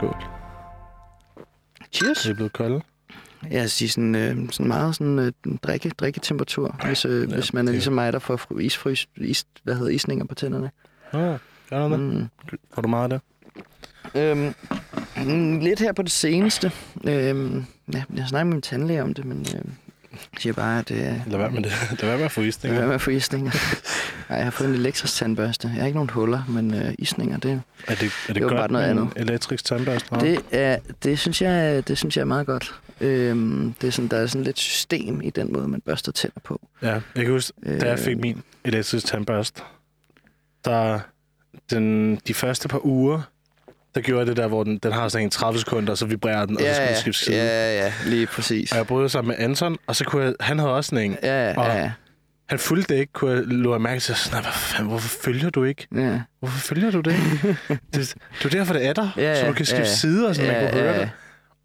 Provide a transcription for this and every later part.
Skål. Cheers. Det er blevet koldt. Jeg siger sådan, øh, sådan meget sådan øh, drikke, drikketemperatur, hvis, øh, Ja, hvis man er det- ligesom mig, der får fr- isfrys, is, hvad hedder isninger på tænderne. Ja, gør du det? Mm. Får du meget af det? Øhm, mm, lidt her på det seneste. Øhm, ja, jeg snakker med min tandlæge om det, men øh, jeg siger bare, at øh, Lad være med det. Lad være med at få det isninger. er med at få isninger. Ej, jeg har fået en elektrisk tandbørste. Jeg har ikke nogen huller, men øh, isninger, det, Er det, er det, Det godt bare noget andet. elektrisk tandbørste? det, er, det, synes jeg, det synes jeg er meget godt. Øhm, det er sådan, der er sådan lidt system i den måde, man børster tænder på. Ja, jeg kan huske, da jeg fik min elektrisk tandbørste, der den, de første par uger, der gjorde jeg det der, hvor den, den har sådan en 30 sekunder, og så vibrerer den, og så skal den skifte side. ja, ja, lige præcis. Og jeg boede sammen med Anton, og så kunne jeg, han havde også sådan en. Ja, ja, Og- ja, Han fulgte det ikke, kunne jeg lå jeg mærke til. Sådan, "Nej, hvad fanden, hvorfor følger du ikke? ja. Hvorfor følger du det ikke? det, det er derfor, det er der, Ja, så du ja, kan skifte ja, ja. sider, så man Ja, kunne høre ja, det.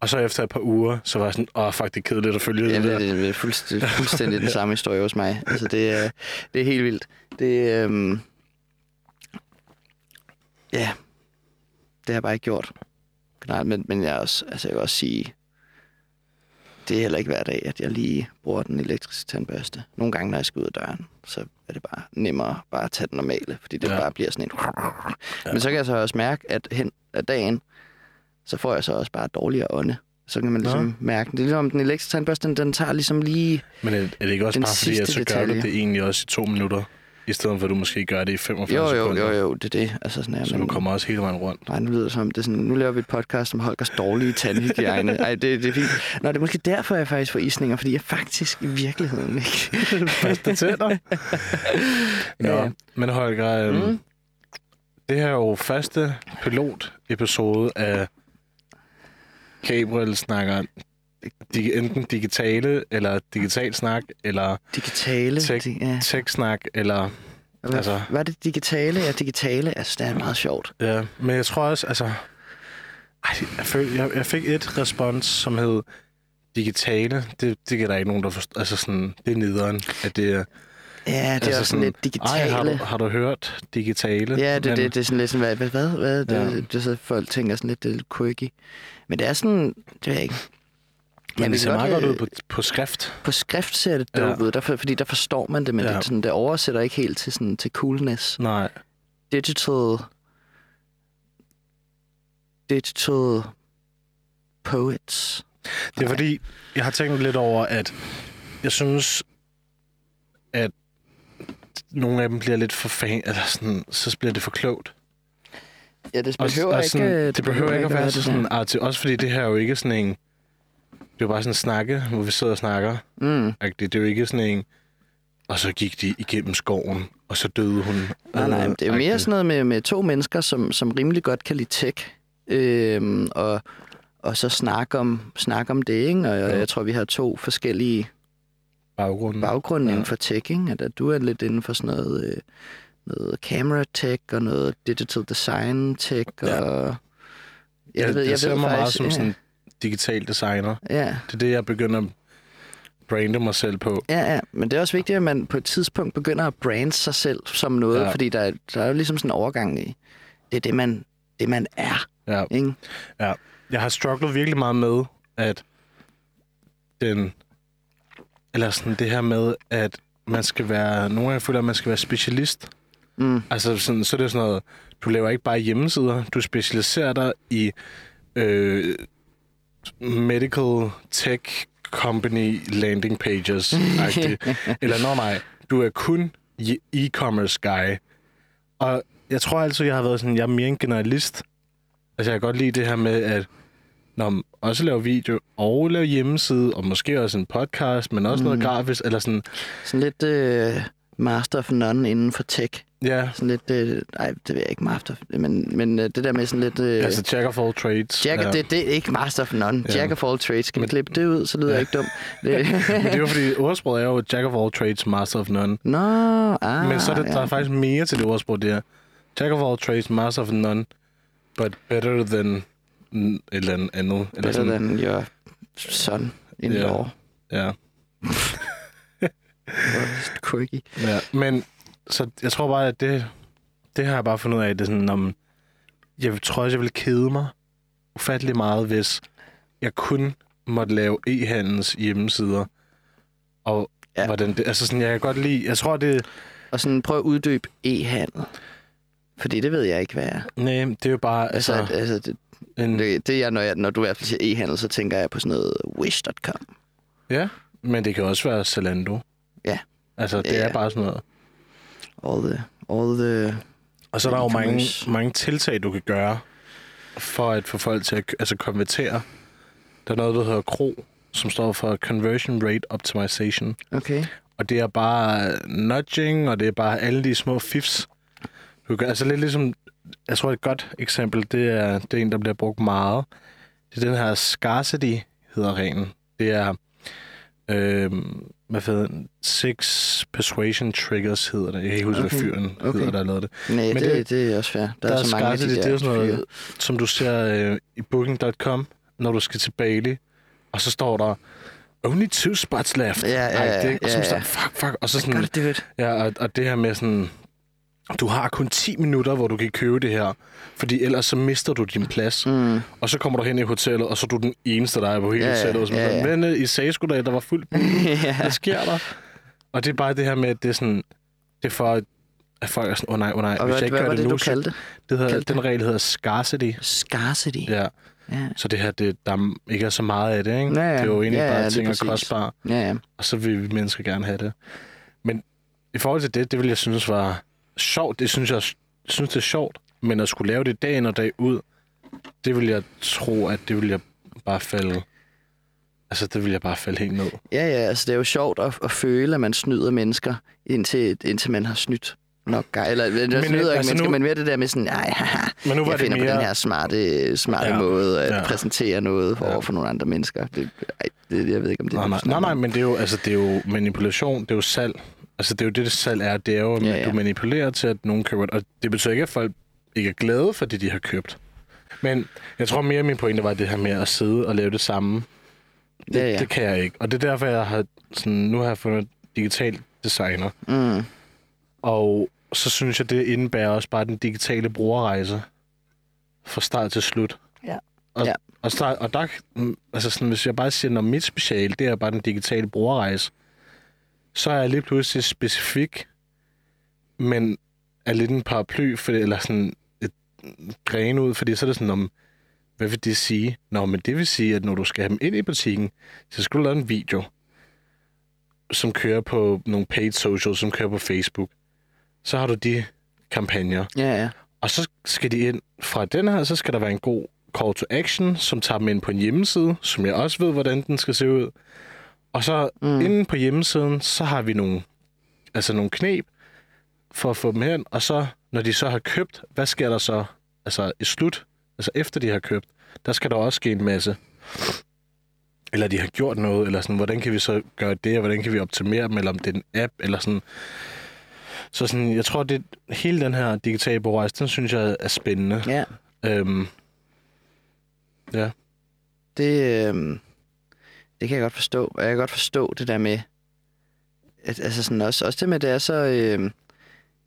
Og så efter et par uger, så var jeg sådan, åh, fuck, det er kedeligt at følge Ja, det der. det, det er fuldstændig, fuldstændig den samme historie hos mig. Altså, det er, det er helt vildt. Det, øhm, ja, det har jeg bare ikke gjort. Nej, men, men jeg, også, altså, jeg vil også sige, det er heller ikke hver dag, at jeg lige bruger den elektriske tandbørste. Nogle gange, når jeg skal ud af døren, så er det bare nemmere bare at tage den normale, fordi det Ja. ja. bare bliver sådan en... Ja. Men så kan jeg så også mærke, at hen ad dagen, så får jeg så også bare dårligere ånde. Så kan man ligesom mærke den. Det er ligesom, den elektriske tandbørste, den, den tager ligesom lige... Men er, er det ikke også bare fordi, at så gør du det egentlig også i to minutter, i stedet for at du måske gør det i 45 Jo, jo, sekunder? jo, jo, det er det. Altså sådan her, Så du men- kommer også hele vejen rundt. Nej, nu lyder det som, det er sådan, nu laver vi et podcast om Holgers dårlige tandhygiejne. Ej, det, det er fint. Nå, det er måske derfor, jeg faktisk får isninger, fordi jeg faktisk i virkeligheden ikke... Første tænder. Nå, Ja. men Holger, øhm, Mm. det her er jo første pilot-episode af Gabriel snakker dig, enten digitale, eller digital snak, eller Digitale. Tech- di- ja. tech-snak, eller... Hvad, altså- hvad er det digitale? Ja, digitale. Altså, det er meget sjovt. Ja, men jeg tror også, altså... Ej, jeg, føl, jeg, jeg fik et respons, som hed digitale. Det, det kan der ikke nogen, der forstår. Altså sådan, det er nederen, at det er... Ja, det er altså også sådan lidt digitale. Ej, har du, har du hørt digitale? Ja, det, Men- det, det er sådan lidt sådan, hvad, hvad, hvad, det, Ja. ja. det, det, så folk tænker sådan lidt, det er lidt quirky. Men det er sådan, det ved jeg ikke. Men vi det ser meget godt, øh, ud på, på skrift. På skrift ser det Ja. dope ud, derfor, fordi der forstår man det, men Ja. ja. det, sådan, det oversætter ikke helt til, sådan, til coolness. Nej. Digital... Digital poets. Det er fordi, jeg har tænkt lidt over, at jeg synes, at nogle af dem bliver lidt for fan, eller sådan, så bliver det for klogt. Ja, det Og- behøver og ikke... sådan, øh, det behøver ikke at være det sådan der. arti- Også fordi det her er jo ikke sådan en... Det jo bare sådan en snakke, hvor vi sidder og snakker. Mm. Det er jo ikke sådan en... Og så gik de igennem skoven, og så døde hun. Nej, nej, det er mere sådan noget med, med to mennesker, som, som rimelig godt kan lide tech. Øhm, og, og så snakke om, snakke om det, ikke? Og jeg, Ja. jeg tror, vi har to forskellige baggrunden. baggrunde Ja. inden for tech, ikke? At, at du er lidt inden for sådan noget, øh, noget camera tech og noget digital design tech. Ja. Og, Jeg, jeg, ved, jeg ser mig meget faktisk- som ja, sådan digital designer. Ja, Det er det, jeg begynder at brande mig selv på. ja, ja, men det er også vigtigt, at man på et tidspunkt begynder at brande sig selv som noget, Ja. ja. fordi der, er- der er jo ligesom sådan en overgang i, det er det, man, det, man er, Ja. ikke? Jeg har strugglet virkelig meget med, at den... Eller sådan det her med, at man skal være... Nogle gange føler, at man skal være specialist. Mm. Altså, sådan, så er det sådan noget... Du laver ikke bare hjemmesider. Du specialiserer dig i øh, medical tech company landing pages. Eller nå nej, du er kun e-commerce guy. Og jeg tror altid, jeg har været sådan, jeg er mere en generalist. Altså, jeg kan godt lide det her med, at når man også lave video og lave hjemmeside, og måske også en podcast, men også mm. noget grafisk, eller sådan, Sådan lidt øh, master of none inden for tech. ja, Sådan lidt, øh, nej, det ved jeg ikke, master, men, men øh, det der med sådan lidt... Øh, altså jack of all trades. Jack, ja. det, det er ikke master of none. Ja. Ja. Jack of all trades. Skal vi klippe det ud, så lyder Ja. jeg ikke dum. Det, Men det er jo fordi, ordsproget er jo jack of all trades, master of none. Nå, ah, Men så er det, ja. der er faktisk mere til det ordsprog, det er jack of all trades, master of none, but better than et eller andet. Eller Better sådan, than your son in Ja. law. Ja. Quirky. ja. Men så jeg tror bare, at det, det har jeg bare fundet ud af, det er sådan, om, jeg tror også, jeg vil kede mig, ufattelig meget, hvis jeg kun måtte lave e-handels hjemmesider. Og Ja. hvordan det, altså sådan, jeg kan godt lide, jeg tror det, Og sådan prøv at uddybe e-handel. Fordi det ved jeg ikke, hvad er. nej, det er jo bare, Altså, altså, altså, altså det, en, det, det er, når, jeg, når du i hvert fald siger e-handel, så tænker jeg på sådan noget wish.com. ja, men det kan også være Zalando. Ja. Altså, det Ja, er bare sådan noget. All the, all the Og så er der jo mange, mange tiltag, du kan gøre, for at få folk til at altså, konvertere. Der er noget, der hedder CRO, som står for Conversion Rate Optimization. Okay. Og det er bare nudging, og det er bare alle de små fifs. Du kan, altså lidt ligesom, jeg tror et godt eksempel, det er, det er en, der bliver brugt meget. Det er den her scarcity, hedder reglen. Det er, øh, hvad hedder den? Six persuasion triggers hedder det. Jeg kan ikke huske, Okay, hvad fyren okay. hedder, der lavet det. Nej, Men det, det- det, det er også fair. Der, Der er, så mange af de scarcity, der det er sådan noget- Som du ser øh, i booking.com, når du skal til Bali, og så står der, only two spots left. Ja, ja, ja, det, og så ja. fuck, fuck. Og så sådan, Gotta do it. Ja, og, og det her med sådan... Du har kun 10 minutter, hvor du kan købe det her, fordi ellers så mister du din plads. Mm. Og så kommer du hen i hotellet, og så er du den eneste, der er på hele Ja, ja, hotellet. Og sådan, ja, ja. Men øh, I sagde sgu da, der var fuldt. ja. Hvad sker der? Og det er bare det her med, at det er sådan... Det er for, at- folk er sådan, åh oh, nej, åh oh, nej, Og hvis hvad, jeg ikke hvad gør det, det, nu, du så... kaldte? Det hedder, kaldte den regel hedder scarcity. Scarcity. Ja, Ja. så det her, det, der er ikke er så meget af det, ikke? Ja, ja. Det er jo egentlig Ja, ja, bare lige ting er præcis. kostbare. Ja, ja. Og så vil vi mennesker gerne have det. Men i forhold til det, det vil jeg synes var sjovt. Det synes jeg synes, det er sjovt. Men at skulle lave det dag ind og dag ud, det vil jeg tro, at det vil jeg bare falde... Altså, det vil jeg bare falde helt ned. Ja, ja, altså det er jo sjovt at, at føle, at man snyder mennesker, indtil, indtil man har snydt nok gange. Eller men, snyder ikke altså, mennesker, nu- men mere det der med sådan, nej, Men nu var jeg det finder mere... på den her smarte, smarte Ja, måde at ja. præsentere noget for, Ja. for nogle andre mennesker. Det, ej, det, jeg ved ikke, om det Nej, er nej, nej, nej, men det er, jo, altså, det er jo manipulation, det er jo salg. Altså, det er jo det, det salg er. Det er jo, at Ja, ja, du manipulerer til, at nogen køber det. Og det betyder ikke, at folk ikke er glade for det, de har købt. Men jeg tror mere, at min pointe var det her med at sidde og lave det samme. Det, Ja, ja. det kan jeg ikke. Og det er derfor, jeg har sådan, nu har jeg fundet digital designer. Mm. Og så synes jeg, det indebærer også bare den digitale brugerrejse. Fra start til slut. Ja. Og, Ja. og, start, og der, altså sådan, hvis jeg bare siger, når mit special, det er bare den digitale brugerrejse, så er jeg lige pludselig specifik, men er lidt en paraply, for det, eller sådan et gren ud, fordi så er det sådan, om, hvad vil det sige? Nå, men det vil sige, at når du skal have dem ind i butikken, så skal du lave en video, som kører på nogle paid socials, som kører på Facebook. Så har du de kampagner. Ja, ja. Og så skal de ind fra den her, så skal der være en god call to action, som tager dem ind på en hjemmeside, som jeg også ved, hvordan den skal se ud. Og så Mm. inde på hjemmesiden, så har vi nogle, altså nogle knep for at få dem hen. Og så, når de så har købt, hvad sker der så altså i slut, altså efter de har købt, der skal der også ske en masse. Eller de har gjort noget, eller sådan, hvordan kan vi så gøre det, og hvordan kan vi optimere dem, eller om det er en app, eller sådan. Så sådan, jeg tror, det hele den her digitale brugerrejse, den synes jeg er spændende. ja. Øhm, ja. Det, øhm, det kan jeg godt forstå. Og jeg kan godt forstå det der med, at, altså sådan også, også det med, at det er så, øhm,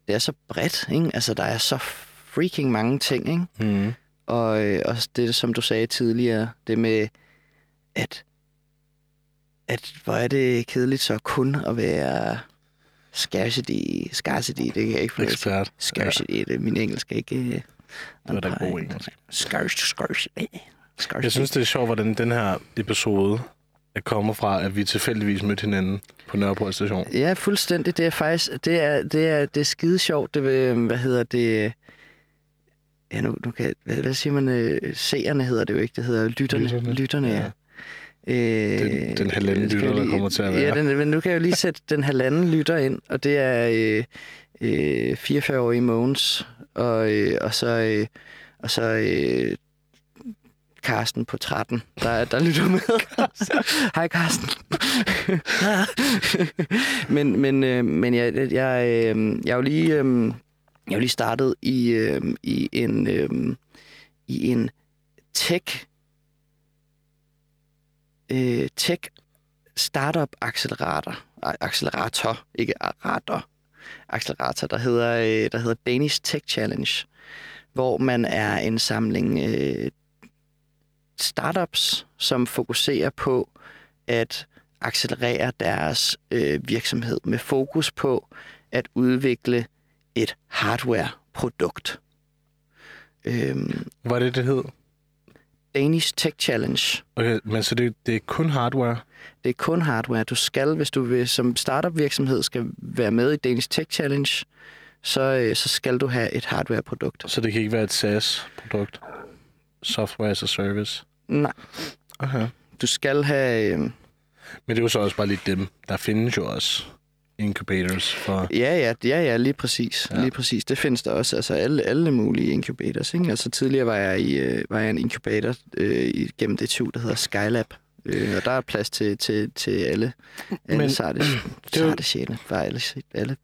det er så bredt, ikke? Altså, der er så freaking mange ting, ikke? Mm. Og øh, også det, som du sagde tidligere, det med, at, at hvor er det kedeligt så kun at være scarcity, scarcity, det kan jeg ikke til. Ekspert. Scarcity, ja. det, min engelsk er ikke... øh, Det var da god engelsk. Scarcity. scarcity. Jeg synes, det er sjovt, hvordan den her episode er kommet fra, at vi tilfældigvis mødte hinanden på Nørreport station. Ja, fuldstændig. Det er faktisk, det er, det er, det er skide sjovt. Det, vil- hvad hedder det? Ja, nu, nu kan, hvad, hvad siger man? øh, Seerne hedder det jo ikke. Det hedder lytterne. Lytterne. Lytterne, ja. Øh, Den- den halvanden lytter, jeg der lige- kommer til at Ja, være. den, men nu kan jeg jo lige sætte den halvanden lytter ind, og det er øh, øh, 44-årige Mogens, og, øh, og så, øh, og så øh, Karsten på 13, der, der lytter med. Hej Karsten. men men, øh, men jeg, jeg, øh, jeg er jo lige, øh, jeg er jo lige startet i, øh, i en, øh, i en tech øh, tech startup accelerator, accelerator, ikke radar, accelerator, der hedder, der hedder Danish Tech Challenge, hvor man er en samling øh, startups, som fokuserer på at accelerere deres øh, virksomhed med fokus på at udvikle et hardware-produkt. Øhm, Hvad er det, det hed? Danish Tech Challenge. Okay, men så det, det er kun hardware? Det er kun hardware. Du skal, hvis du vil, som startup virksomhed skal være med i Danish Tech Challenge, så, øh, så skal du have et hardware-produkt. Så det kan ikke være et SaaS-produkt? Software as a service? Nej, Okay. du skal have... Øh, Men det er jo så også bare lige dem. Der findes jo også incubators for... Ja, ja, ja, ja, lige præcis. Ja. Lige præcis. Det findes der også. Altså alle, alle mulige incubators. Ikke? Altså tidligere var jeg i øh, var jeg en incubator øh, i- gennem DTU, der hedder Skylab. Øh, og der er plads til, til, til alle, alle Men- sarte, det sarte sjæle. For alle, alle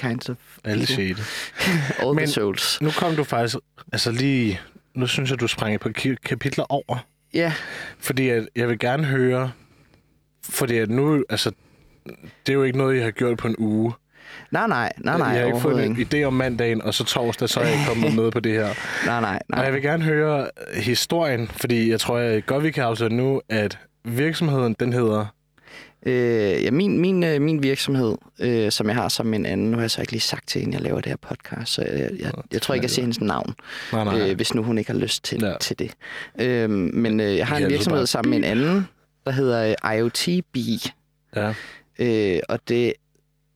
kinds of Alle sjette. All Men- the souls. Nu kom du faktisk... Altså lige... Nu synes jeg, du sprang et par kapitler over. Ja, Fordi at jeg vil gerne høre... Fordi at nu... Altså, det er jo ikke noget, jeg har gjort på en uge. nej, nej, nej, nej, jeg har ikke fået en ikke. idé om mandagen, og så torsdag, så er jeg kommet med på det her. Nej, nej, Og nej. jeg vil gerne høre historien, fordi jeg tror, jeg godt vi kan afsløre nu, at virksomheden, den hedder... Øh, ja, min, min, øh, min virksomhed, øh, som jeg har som en anden, nu har jeg så ikke lige sagt til hende, jeg laver det her podcast, så jeg, jeg, jeg tror ikke, jeg siger hendes navn. Nej, nej. øh, hvis nu hun ikke har lyst til, Ja. til det. Øhm, men øh, jeg har en virksomhed sammen med en anden, der hedder øh, IoT Bee, Ja. øh, og det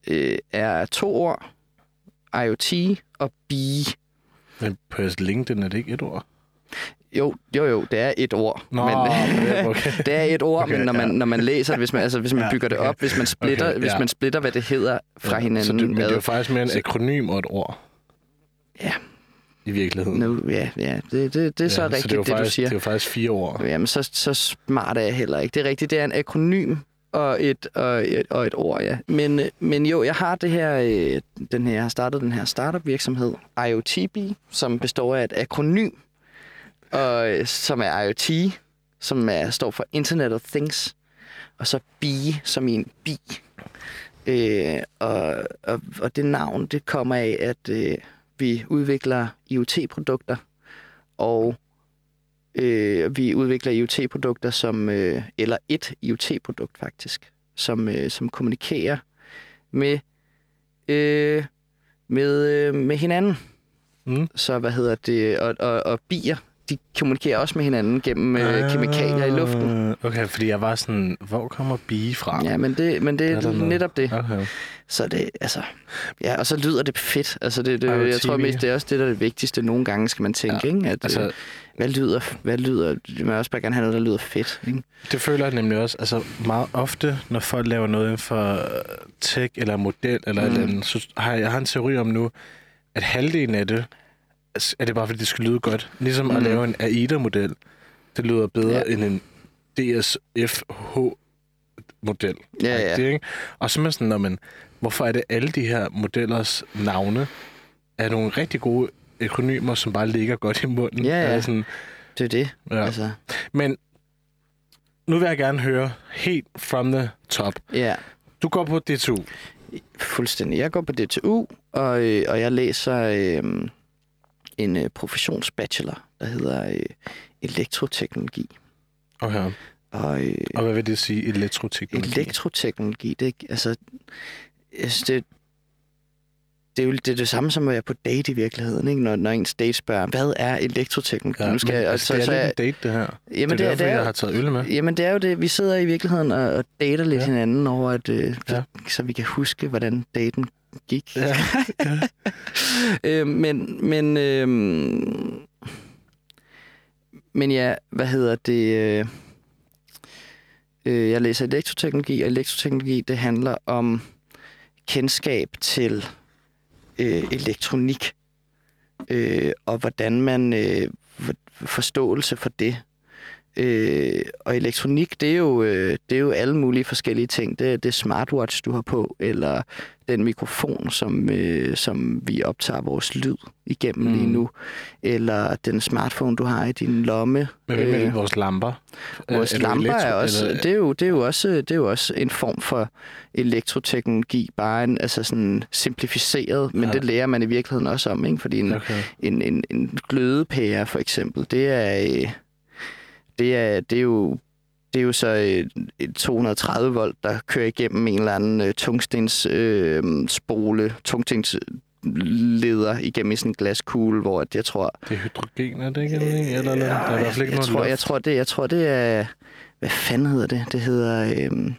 øh, er to ord, IoT og Bee. Men på jeres LinkedIn er det ikke et ord? Jo, jo, jo, det er et ord. Nå, men, okay. det er et ord, Okay, men når man, ja. når man læser det, hvis man, altså, hvis man Ja, bygger det okay. op, hvis man splitter, Okay, hvis ja. man splitter hvad det hedder fra Ja, hinanden. Så det, men det er jo faktisk mere en Så- akronym og et ord. Ja. I virkeligheden. nu, ja, ja, det, det, det er så ja, rigtigt, så det, er det, faktisk, du siger. Det er jo faktisk fire ord. Jamen, så, så smart er jeg heller ikke. Det er rigtigt, det er en akronym og et, og et, og et ord, ja. Men, men jo, jeg har det her, øh, den her, jeg har startet den her startup virksomhed, IoTB, som består af et akronym, og, øh, som er IoT, som er, står for Internet of Things, og så B som i en bi. Øh, og, og, og det navn, det kommer af, at øh, vi udvikler IoT-produkter, og øh, vi udvikler IoT-produkter, som, øh, eller et IoT-produkt faktisk, som, øh, som kommunikerer med, øh, med, øh, med hinanden. Mm. Så hvad hedder det, og, og, og bier, de kommunikerer også med hinanden gennem øh, kemikalier i luften. Ah, Okay, fordi jeg var sådan, hvor kommer bie fra? Ja, men det, men det Er er netop det. Okay. Så det, altså, ja, og så lyder det fedt. Altså, det, det, jeg tror mest, det er også det, der er det vigtigste. Nogle gange skal man tænke, Ja, ikke? At, Altså, altså, hvad lyder, hvad lyder, man også bare gerne have noget, der lyder fedt, ikke? det føler jeg nemlig også, altså meget ofte, når folk laver noget inden for øh, tech eller model eller mm. Et eller andet, så har jeg, jeg har en teori om nu, at halvdelen af det, er det bare fordi, det skal lyde godt. Ligesom mm. at lave en AIDA-model, det lyder bedre ja. End en DSFH-model. Ja, ja. Det, ikke? Og så er man sådan, når man, hvorfor er det alle de her modellers navne er nogle rigtig gode akronymer, som bare ligger godt i munden. Ja, ja. Altså Sådan, Det er det. ja. Ja. Altså, Men nu vil jeg gerne høre helt from the top. ja, Du går på DTU. fuldstændig. Jeg går på DTU, og, øh, og jeg læser øh, en øh, professionsbachelor, der hedder øh, elektroteknologi. Okay. Og øh, Og hvad vil det sige, elektroteknologi? elektroteknologi, det er altså, jeg synes, det, det er jo det, er det samme som at være på date i virkeligheden, ikke? Når, når ens date spørger, hvad er elektroteknologi? Ja, nu skal men, jeg, altså, og det så- er en date, det her. Jamen, det er derfor, det er, jeg har taget øl med. Jamen, det er jo det. Vi sidder i virkeligheden og, og dater lidt Ja. ja. hinanden over, at, øh, Ja. ja. så vi kan huske, hvordan daten gik. Ja. øh, men, men, øh, men ja, hvad hedder det? Øh, øh, jeg læser elektroteknologi, og elektroteknologi, det handler om kendskab til øh, elektronik, øh, og hvordan man øh, forståelse for det. Øh, og elektronik, det er, jo, øh, det er jo alle mulige forskellige ting. Det er det smartwatch, du har på, eller den mikrofon, som, øh, som vi optager vores lyd igennem mm. lige nu, eller den smartphone, du har i din lomme. Men hvad med Øh, vores lamper? Vores Er lamper elektro- er også, eller- det er, jo, det, er jo også, det er jo også en form for elektroteknologi, bare en, altså sådan simplificeret, men ja. det lærer man i virkeligheden også om, ikke? fordi en, Okay. en, en, en glødepære for eksempel, det er, øh, det er, det er jo det er jo så et, et 230 volt, der kører igennem en eller anden øh, tungstens øh, spole, tungstens leder igennem i sådan en glaskugle, hvor jeg tror... Det er hydrogen, er det ikke? Eller, eller, eller? Der er i hvert fald ikke jeg, noget tror, luft. jeg, tror, det, jeg tror, det er... Hvad fanden hedder det? Det hedder... Øh,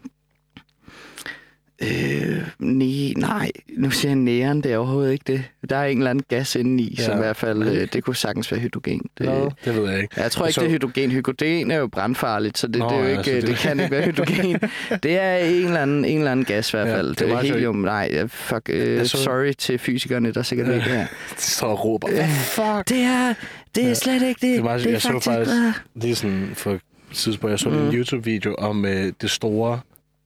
Øh, nej, nej, nu siger jeg næren, det er overhovedet ikke det. Der er en eller anden gas inde i, ja. som i Ja. hvert fald, øh, det kunne sagtens være hydrogen. Det, Nå, det ved jeg ikke. jeg tror ikke, så- det er hydrogen. Hydrogen er jo brandfarligt, så det, Nå, det, er jo ja, ikke, så det... det- det kan ikke være hydrogen. det er en eller anden, en eller anden gas i hvert Ja, fald. det det var er helium. Nej, ja, fuck. Øh, så- sorry til fysikerne, der sikkert ikke er. De står og råber, hvad fuck? Det er, det er Ja. slet ikke det. Det er meget, det er jeg så faktisk, faktisk, øh, det er sådan for tidspunkt, jeg så. Mm. en YouTube-video om øh, det store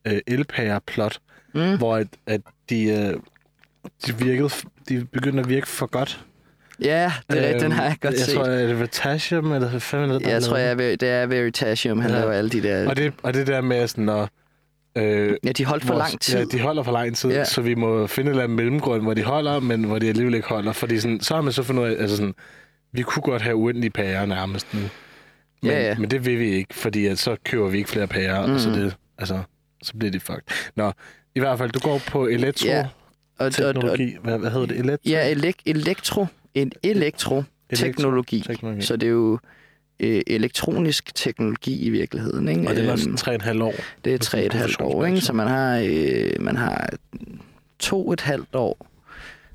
øh, elpære-plot, Mm. hvor at, at de, øh, de, virkede, de begyndte at virke for godt. Ja, det er rigtigt, den Øhm, har jeg godt jeg set. tror, er det Veritasium, eller hvad fanden er det, der jeg tror, jeg er, det er Veritasium, han Ja. laver alle de der... Og det, og det der med sådan at... Øh, Ja, de holdt for lang tid. Ja, de holder for lang tid, Ja. så vi må finde en eller anden mellemgrund, hvor de holder, men hvor de alligevel ikke holder. Fordi sådan, så har man så fundet ud af, altså sådan, vi kunne godt have uendelige pærer nærmest nu. Men, Ja, ja. men det vil vi ikke, fordi at så køber vi ikke flere pærer, mm. og så, Mhm. det, altså, så bliver det fucked. Nå, i hvert fald, du går på elektro Ja, og, og, og, teknologi. Hvad, hvad hedder det? Elektro? ja, elek- elektro. En elektro-teknologi. Teknologi. Så det er jo øh, elektronisk teknologi i virkeligheden. Ikke? Og det er også Øhm, tre og et halvt år. det er på tre et halvt år, ikke? så man har, øh, man har to et halvt år,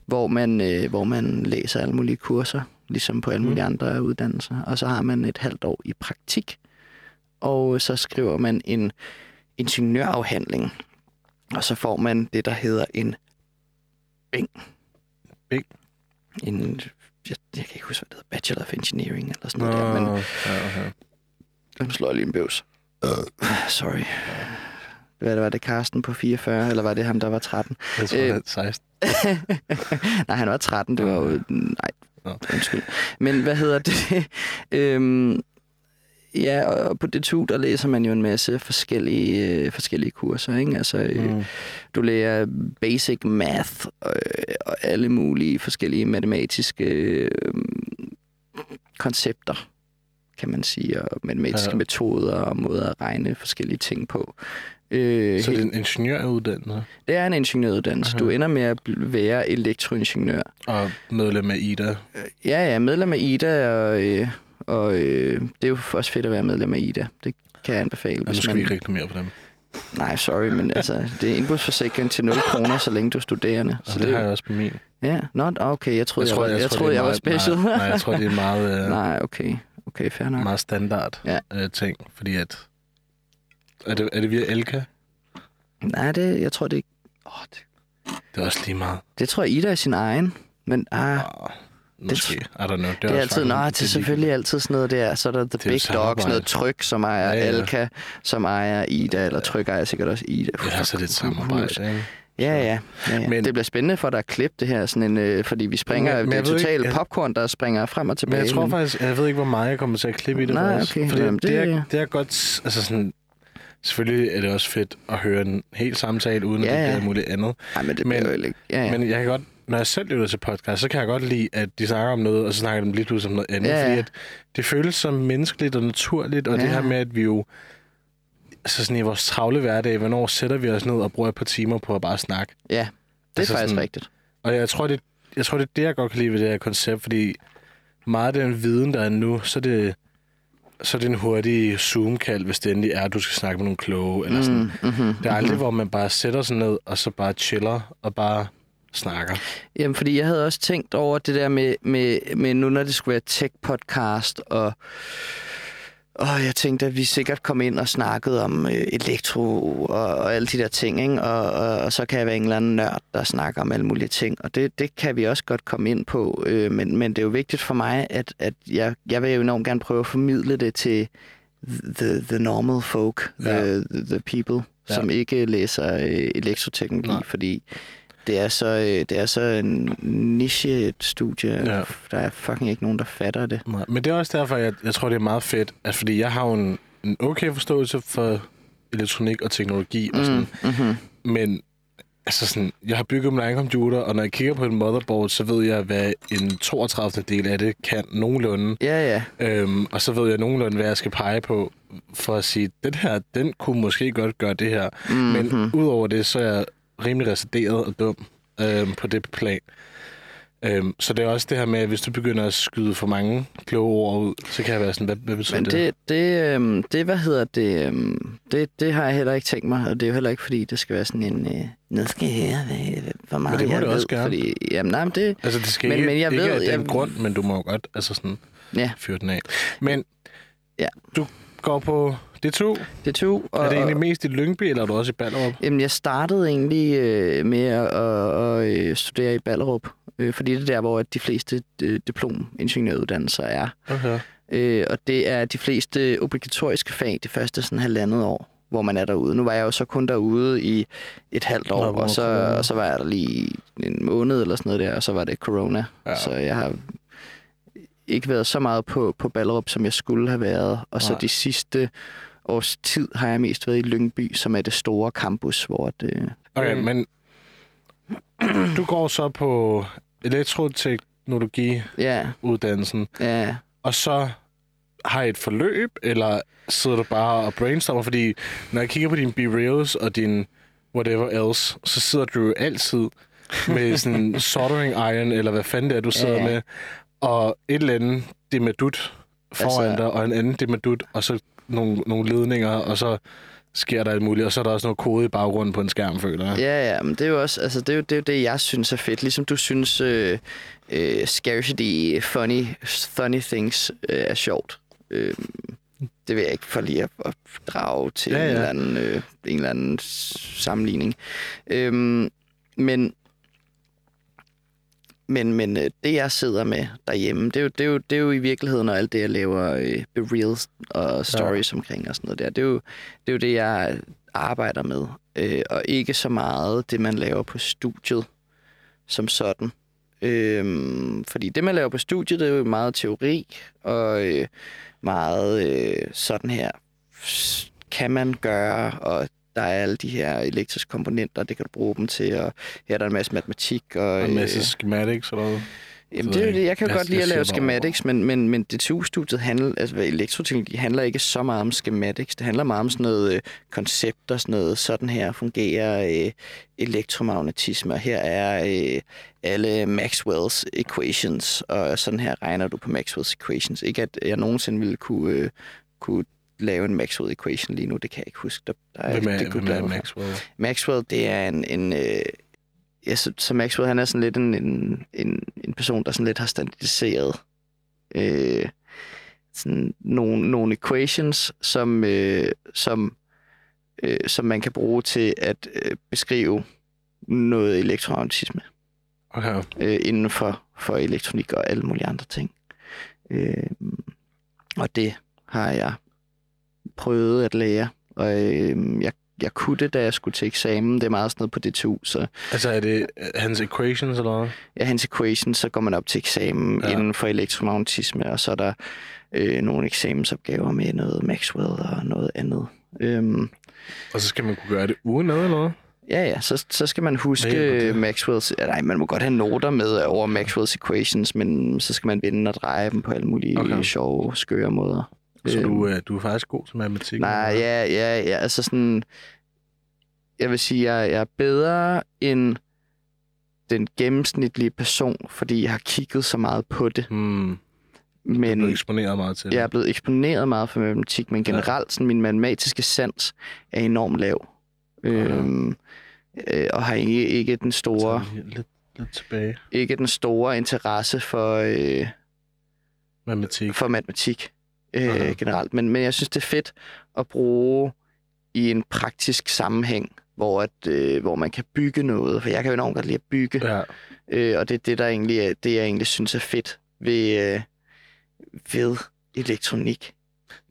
hvor man, øh, hvor man læser alle mulige kurser, ligesom på alle mulige Mm. andre uddannelser. Og så har man et halvt år i praktik, og så skriver man en ingeniørafhandling. Og så får man det, der hedder en bing. Bing? En, jeg, jeg kan ikke huske, hvad det hedder, Bachelor of Engineering eller sådan noget der, men ja, okay. nu slår jeg lige en bøvs. Sorry. Hvad var det, Karsten på 44, eller var det ham, der var 13? Jeg tror, Øh, det er 16. nej, han var 13, det var jo... Nej, Nå. undskyld. Men hvad hedder det? øhm, ja, og på DTU, der læser man jo en masse forskellige, øh, forskellige kurser, ikke? Altså, øh, Mm. du lærer basic math og, og alle mulige forskellige matematiske øh, koncepter, kan man sige, og matematiske Ja. metoder og måder at regne forskellige ting på. Øh, Så det er en ingeniøruddannelse det er en ingeniøruddannelse. Aha. Du ender med at være elektroingeniør. og medlem af IDA. Ja, ja, medlem af IDA, og, øh, og øh, det er jo også fedt at være medlem af IDA. Det kan jeg anbefale. Og nu skal man... vi ikke reklamere på dem. Nej, sorry, men altså, det er indbrudsforsikring til 0 kroner, så længe du er studerende. Så Så det, det har jeg også på min. Ja, not, okay, jeg troede, jeg, jeg, jeg, jeg, tror, troede, er jeg var meget- special. Nej, nej, jeg tror, det er meget, øh, Nej, okay. Okay, fair nok. meget standard Ja. øh, ting, fordi at... Er det, er det via Elka? Nej, det, jeg tror, det ikke... Oh, det, Det er også lige meget. det tror jeg, Ida er sin egen. Men ah, Oh, måske. I don't know. Det er, det er også altid... Nå, det er selvfølgelig altid sådan noget der. Så er der The er Big Dog, sådan noget tryk, som ejer Ja, ja. Alka, som ejer Ida, eller tryk ejer sikkert også Ida. Ja, så er det et samarbejde, ikke? Ja, ja. ja, ja. Men- Men, det bliver spændende for dig at klippe det her, sådan en, øh, fordi vi springer, Men- men det er totalt jeg- popcorn, der springer frem og Men tilbage. jeg tror faktisk, jeg ved ikke, hvor meget jeg kommer til at klippe i det. Nej, faktisk. okay. Fordi Jamen, det, det, det- er, det er godt... Altså sådan, selvfølgelig er det også fedt at høre en hel samtale, uden Ja, at det ja. bliver alt muligt andet. Nej, men det Men- bliver jo ikke... Ja, ja. Men jeg kan godt, når jeg selv lytter til podcast, så kan jeg godt lide, at de snakker om noget, og så snakker de lige pludselig om noget andet. Ja. Fordi at det føles som menneskeligt og naturligt, og ja. det her med, at vi jo altså sådan i vores travle hverdag, hvornår sætter vi os ned og bruger et par timer på at bare snakke. ja, det er altså faktisk sådan- rigtigt. Og jeg tror, det, jeg tror, det er det, jeg godt kan lide ved det her koncept, fordi meget af den viden, der er nu, så er det, så er det en hurtig Zoom-kald, hvis det endelig er, at du skal snakke med nogle kloge. Eller sådan. Mm, mm-hmm, Det er aldrig, hvor man bare sætter sig ned, og så bare chiller, og bare snakker. Jamen, fordi jeg havde også tænkt over det der med, med, med nu, når det skulle være tech-podcast, og, og jeg tænkte, at vi sikkert kom ind og snakkede om øh, elektro og, og alle de der ting, ikke? Og, og, og så kan jeg være en eller anden nørd, der snakker om alle mulige ting, og det, det kan vi også godt komme ind på, øh, men, men det er jo vigtigt for mig, at, at jeg, jeg vil jo enormt gerne prøve at formidle det til the, the normal folk, Ja. the, the people, Ja. som ikke læser øh, elektroteknologi, Nej. fordi det er så, øh, det er så en niche et studie. Ja. Der er fucking ikke nogen, der fatter det. Nej, Men det er også derfor, jeg, jeg tror, det er meget fedt, at fordi jeg har jo en, en okay forståelse for elektronik og teknologi og sådan, Mm, mm-hmm. men altså sådan, jeg har bygget min egen computer, og når jeg kigger på en motherboard, så ved jeg, hvad en 32. del af det kan nogenlunde. Ja, ja. Øhm, og så ved jeg nogenlunde, hvad jeg skal pege på, for at sige, den her, den kunne måske godt gøre det her. Mm-hmm. Men udover det, så er jeg rimelig resideret og dum øhm, på det plan. Øhm, så det er også det her med, at hvis du begynder at skyde for mange kloge ord ud, så kan jeg være sådan, hvad, hvad betyder Men det? det, det, øhm, det, hvad hedder det, øhm, det, det har jeg heller ikke tænkt mig, og det er jo heller ikke, fordi det skal være sådan en, øh, nu skal jeg høre, hvad, hvor meget Men det må jeg det ved, også gerne. Fordi, jamen, nej, men det, Altså, det skal Men- ikke, men jeg ikke ved- af den jeg- grund, men du må jo godt altså sådan, ja, fyre den af. Men Ja. du går på det to. det er to. Og, Er det egentlig mest i Lyngby, eller er du også i Ballerup? Jamen, jeg startede egentlig øh, med at, at, at øh, studere i Ballerup, øh, fordi det er der, hvor de fleste øh, diplom-ingeniøruddannelser er. Okay. Øh, og det er de fleste obligatoriske fag det første sådan halvandet år, hvor man er derude. Nu var jeg jo så kun derude i et halvt år, Nå, og, så, corona. og så var jeg der lige en måned eller sådan noget der, og så var det corona. Ja. Så jeg har ikke været så meget på, på Ballerup, som jeg skulle have været. Og så Nej. de sidste års tid har jeg mest været i Lyngby, som er det store campus, hvor det... Okay, Mm. men du går så på elektroteknologi-uddannelsen, Ja, ja, og så har I et forløb, eller sidder du bare og brainstormer? Fordi når jeg kigger på dine B-Reels og din whatever else, så sidder du jo altid med sådan en soldering iron, eller hvad fanden det er, du sidder Ja. med, og et eller andet demadut foran Altså- dig, og en anden demadut, og så nogle, nogle ledninger, og så sker der alt muligt, og så er der også noget kode i baggrunden på en skærm, føler jeg. Ja, ja, men det er jo også, altså det er jo det, er jo det jeg synes er fedt. Ligesom du synes, øh, øh, scarcity, funny, funny things øh, er sjovt. Øh, det vil jeg ikke for lige at, at drage til Ja, ja. En, eller anden, øh, en eller anden sammenligning. Øh, men men, men øh, det, jeg sidder med derhjemme, det er jo, det er jo, det er jo i virkeligheden, og alt det, jeg laver øh, reels og stories ja. omkring og sådan noget der, det er jo det, er jo det jeg arbejder med. Øh, og ikke så meget det, man laver på studiet som sådan. Øhm, fordi det, man laver på studiet, det er jo meget teori og øh, meget øh, sådan her kan man gøre, og der er alle de her elektriske komponenter, det kan du bruge dem til, og her er der en masse matematik. Og, Og en masse øh, schematics eller hvad? Jamen, det er jeg det. Jeg kan jo ikke. godt Jeg- lide jeg at lave schematics, men, men, men DTU-studiet handler, altså elektroteknologi handler ikke så meget om schematics. Det handler meget om sådan noget øh, koncepter, sådan noget, sådan her fungerer øh, elektromagnetisme, og her er øh, alle Maxwell's equations, og sådan her regner du på Maxwell's equations. Ikke at jeg nogensinde ville kunne, øh, kunne lave en Maxwell equation lige nu, det kan jeg ikke huske. Der, der er, Hvem er, det kunne hvem er Maxwell? Maxwell, det er en... en øh, ja, så, så Maxwell, han er sådan lidt en, en, en, en person, der sådan lidt har standardiseret øh, sådan nogle, nogle equations, som, øh, som, øh, som man kan bruge til at øh, beskrive noget elektromagnetisme Okay. øh, inden for, for elektronik og alle mulige andre ting. Øh, og det har jeg prøvet at lære, og øh, jeg, jeg kunne det, da jeg skulle til eksamen. Det er meget sådan noget på DTU, så Altså, er det hans equations eller ja, hans equation, så går man op til eksamen Ja. inden for elektromagnetisme, og så er der øh, nogle eksamensopgaver med noget Maxwell og noget andet. Øhm, Og så skal man kunne gøre det uden noget, eller hvad? ja, ja, så, så skal man huske det? Maxwells... Nej, man må godt have noter med over Maxwells equations, men så skal man vende og dreje dem på alle mulige okay. sjove, skøre måder. Så Øhm, du, øh, du er faktisk god til matematik? Nej, ja, ja, ja, altså sådan... Jeg vil sige, jeg, jeg er bedre end den gennemsnitlige person, fordi jeg har kigget så meget på det. Hmm, du er Men eksponeret meget til det. jeg er blevet eksponeret meget for matematik, men generelt sådan, min matematiske sans er enormt lav. Øhm, øh, og har ikke, ikke den store Lidt, lidt tilbage. ikke den store interesse for, øh, Matematik. for matematik øh, Aha. generelt. Men, men jeg synes, det er fedt at bruge i en praktisk sammenhæng, hvor, at, øh, hvor man kan bygge noget. For jeg kan jo enormt godt lide at bygge. Ja. Øh, og det er det, der egentlig er, det, jeg egentlig synes er fedt ved, øh, ved elektronik.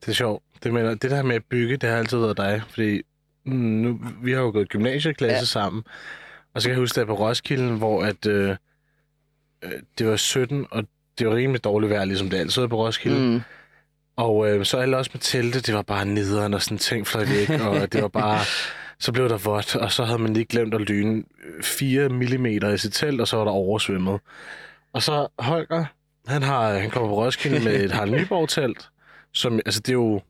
Det er sjovt. Det, mener, det der med at bygge, det har altid været dig. Fordi mm, nu, vi har jo gået gymnasieklasse ja. Sammen. Og så kan jeg huske, at på Roskilde, hvor at, øh, øh, det var 17, og det var rimelig dårligt vejr, ligesom det altid er på Roskilde. Mm. Og øh, så alle også med telte, det var bare nederen og sådan ting fløj væk, og det var bare så blev der vådt, og så havde man lige glemt at lyne 4 mm i sit telt, og så var der oversvømmet. Og så Holger, han, har, han kommer på Roskilde med et Harald Nyborg-telt, som, altså det er jo,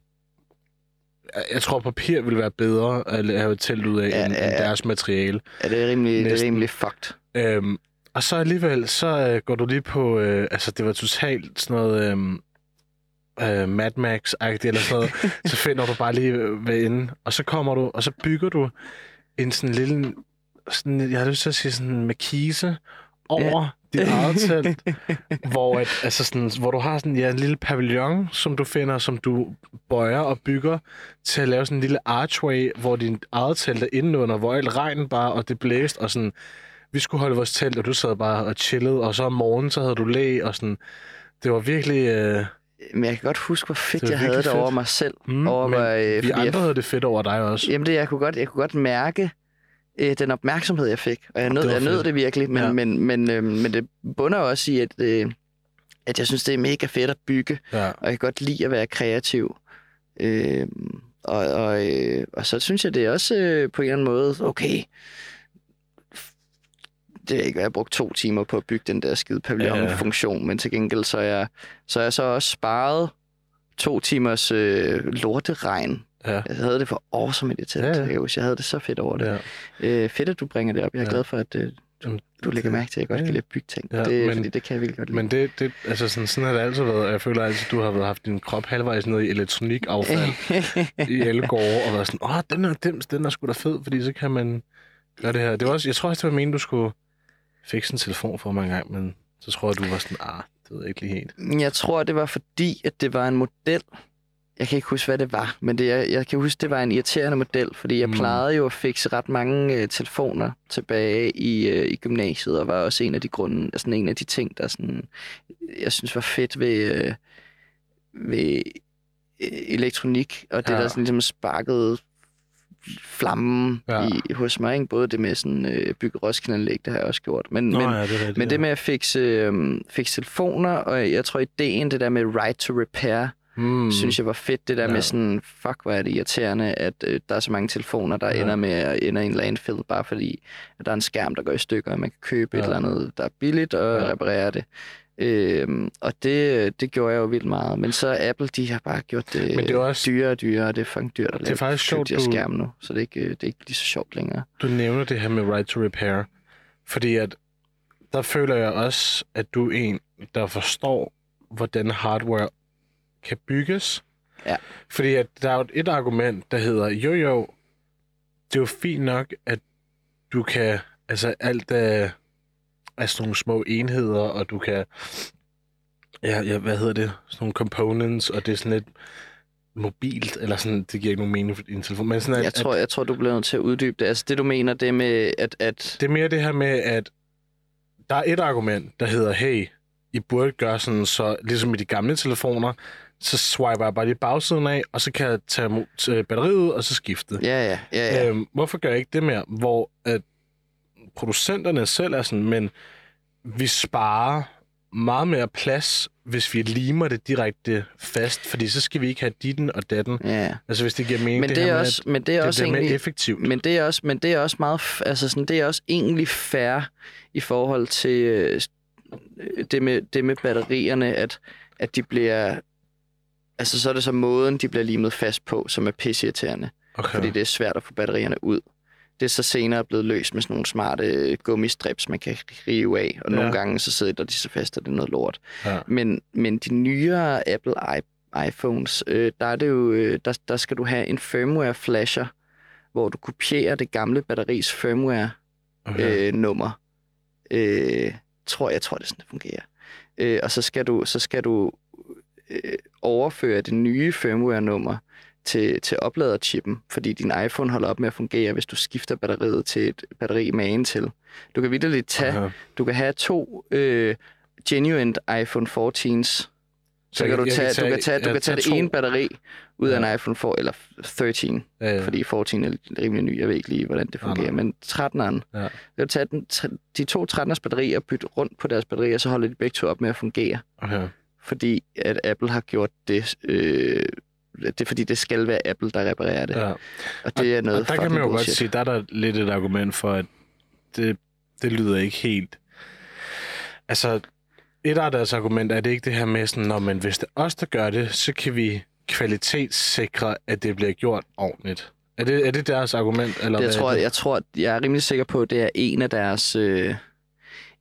jeg tror, papir vil være bedre at lave et telt ud af, Ja, end, ja, end deres materiale. Ja, det er rimelig, det er rimelig fucked. Øhm, og så alligevel, så øh, går du lige på, øh, altså det var totalt sådan noget øhm, øh, Mad Max-agtigt eller sådan noget. så finder du bare lige øh, ved inde, og så kommer du, og så bygger du en sådan lille, sådan, jeg har lyst til at sige sådan en markise over ja. dit eget telt, hvor, at, altså sådan, hvor du har sådan ja, en lille pavillon, som du finder, som du bøjer og bygger til at lave sådan en lille archway, hvor din eget telt er indenunder, hvor alt regnen bare, og det blæste, og sådan, vi skulle holde vores telt, og du sad bare og chillede, og så om morgenen, så havde du læ, og sådan, det var virkelig... Øh, Men jeg kan godt huske, hvor fedt Det jeg havde det over mig selv. mm, over, men øh, vi fordi jeg andre havde det fedt over dig også. Jamen det, jeg kunne godt, jeg kunne godt mærke øh, den opmærksomhed, jeg fik. Og jeg nød, Det jeg nød fedt. det virkelig, men, ja. men, men, øh, men det bunder også i, at, øh, at jeg synes, det er mega fedt at bygge, Ja. og jeg kan godt lide at være kreativ. Øh, og, og, øh, og så synes jeg, det er også øh, på en eller anden måde, okay, det er ikke, hvad jeg har brugt to timer på at bygge den der skide pavillon-funktion, men til gengæld så er jeg så, er jeg så også sparet to timers øh, lorteregn. Ja. Jeg havde det for awesome telt. Ja, Ja, ja. ja. Jeg, jeg havde det så fedt over det. ja. Øh, fedt, at du bringer det op. Jeg er Ja. ja. glad for, at øh, Jamen, du lægger mærke til, at jeg godt Ja, kan ja. lide at bygge ting. Ja, Ja, det, men- fordi det kan jeg virkelig godt lide. Men det, det, altså sådan, sådan har det altid været. Jeg føler altid, at du har været- haft din krop halvvejs ned i elektronikaffald i alle gårde, og været sådan, åh, den er, den, den er sgu da fed, fordi så kan man gøre det her. Det var også, jeg tror også, det var meningen, du skulle fikse en telefon for mig en gang, men så tror jeg, du var sådan, ah, det ved jeg ikke lige helt. Jeg tror, det var fordi, at det var en model. Jeg kan ikke huske, hvad det var, men det, jeg, jeg kan huske, det var en irriterende model, fordi jeg Mm. mm. plejede jo at fikse ret mange øh, telefoner tilbage i, øh, i gymnasiet, og var også en af de grunde, altså en af de ting, der sådan, jeg synes var fedt ved, øh, ved øh, elektronik, og det Ja. der sådan ligesom sparkede flammen Ja. i, hos mig, ikke? både det med sådan øh, bygge Roskilde-anlæg, det har jeg også gjort, men, Nå, men, ja, det rigtigt, men det ja. med at fikse, øhm, fikse telefoner, og jeg tror ideen, det der med right to repair, mm. synes jeg var fedt. Det der Ja. med sådan, fuck hvor er det irriterende, at øh, der er så mange telefoner, der Ja. ender med at ende i en landfill, bare fordi at der er en skærm, der går i stykker, og man kan købe Ja. et eller andet, der er billigt, og ja. reparere det. Øhm, og det, det gjorde jeg jo vildt meget. Men så Apple, de har bare gjort det, Men det er også- dyrere og dyrere, og det er fucking dyrt at Det er lave faktisk sjovt, du- skærme nu, så det er, ikke, det er ikke lige så sjovt længere. Du nævner det her med right to repair, fordi at der føler jeg også, at du er en, der forstår, hvordan hardware kan bygges. Ja. Fordi at der er jo et argument, der hedder, jo jo, det er jo fint nok, at du kan, altså alt er, er sådan nogle små enheder, og du kan, ja, ja, hvad hedder det, sådan nogle components, og det er sådan lidt mobilt, eller sådan, det giver ikke nogen mening i en telefon, men sådan, at, Jeg tror, jeg tror, du bliver nødt til at uddybe det. Altså det, du mener, det med, at... at Det er mere det her med, at der er et argument, der hedder, hey, I burde gøre sådan, så ligesom i de gamle telefoner, så swiper jeg bare lige bagsiden af, og så kan jeg tage til batteriet ud, og så skifte. ja, ja, ja, ja. Øhm, hvorfor gør jeg ikke det mere? Hvor at producenterne selv er sådan, men vi sparer meget mere plads, hvis vi limer det direkte fast, fordi så skal vi ikke have ditten og datten. ja. Altså hvis det giver mening, Men det, her er med, også, at men det er det også bliver mere egentlig, effektivt. men det er også, men det er også meget, altså sådan, det er også egentlig fair i forhold til øh, det med, det med batterierne, at, at de bliver, altså så er det så måden, de bliver limet fast på, som er pisseirriterende, okay. fordi det er svært at få batterierne ud. Det er så senere blevet løst med sådan nogle smarte øh, gummistrips, man kan rive af, og Ja. nogle gange så sidder de så fast, at det er noget lort. ja. Men, men de nyere Apple i- iPhones, øh, der, er det jo, øh, der, der skal du have en firmware flasher, hvor du kopierer det gamle batteris firmware Okay. øh, nummer. Øh, tror, jeg tror, det er sådan, det fungerer. Øh, og så skal du, så skal du øh, overføre det nye firmware-nummer til, til opladerchippen, fordi din iPhone holder op med at fungere, hvis du skifter batteriet til et batteri med en til. Du kan vidderligt tage, Okay. du kan have to øh, genuine iPhone 14's, så kan du tage, du kan tage, du kan tage det ene batteri ud af Ja. en iPhone 4, eller 13, Ja, ja. fordi 14 er rimelig ny, jeg ved ikke lige, hvordan det fungerer, nej. men 13'eren, Ja. du kan tage den, de to 13'ers batterier og bytte rundt på deres batterier, så holder de begge to op med at fungere, Okay. fordi at Apple har gjort det øh, det er fordi, det skal være Apple, der reparerer det. Ja. Og det er noget og der kan man jo bullshit. godt sige, der er der lidt et argument for, at det, det lyder ikke helt... Altså, et af deres argument er det ikke det her med sådan, når men hvis det er os, der gør det, så kan vi kvalitetssikre, at det bliver gjort ordentligt. Er det, er det deres argument? Eller Det, jeg, hvad tror, det? jeg tror, jeg er rimelig sikker på, at det er en af deres, øh,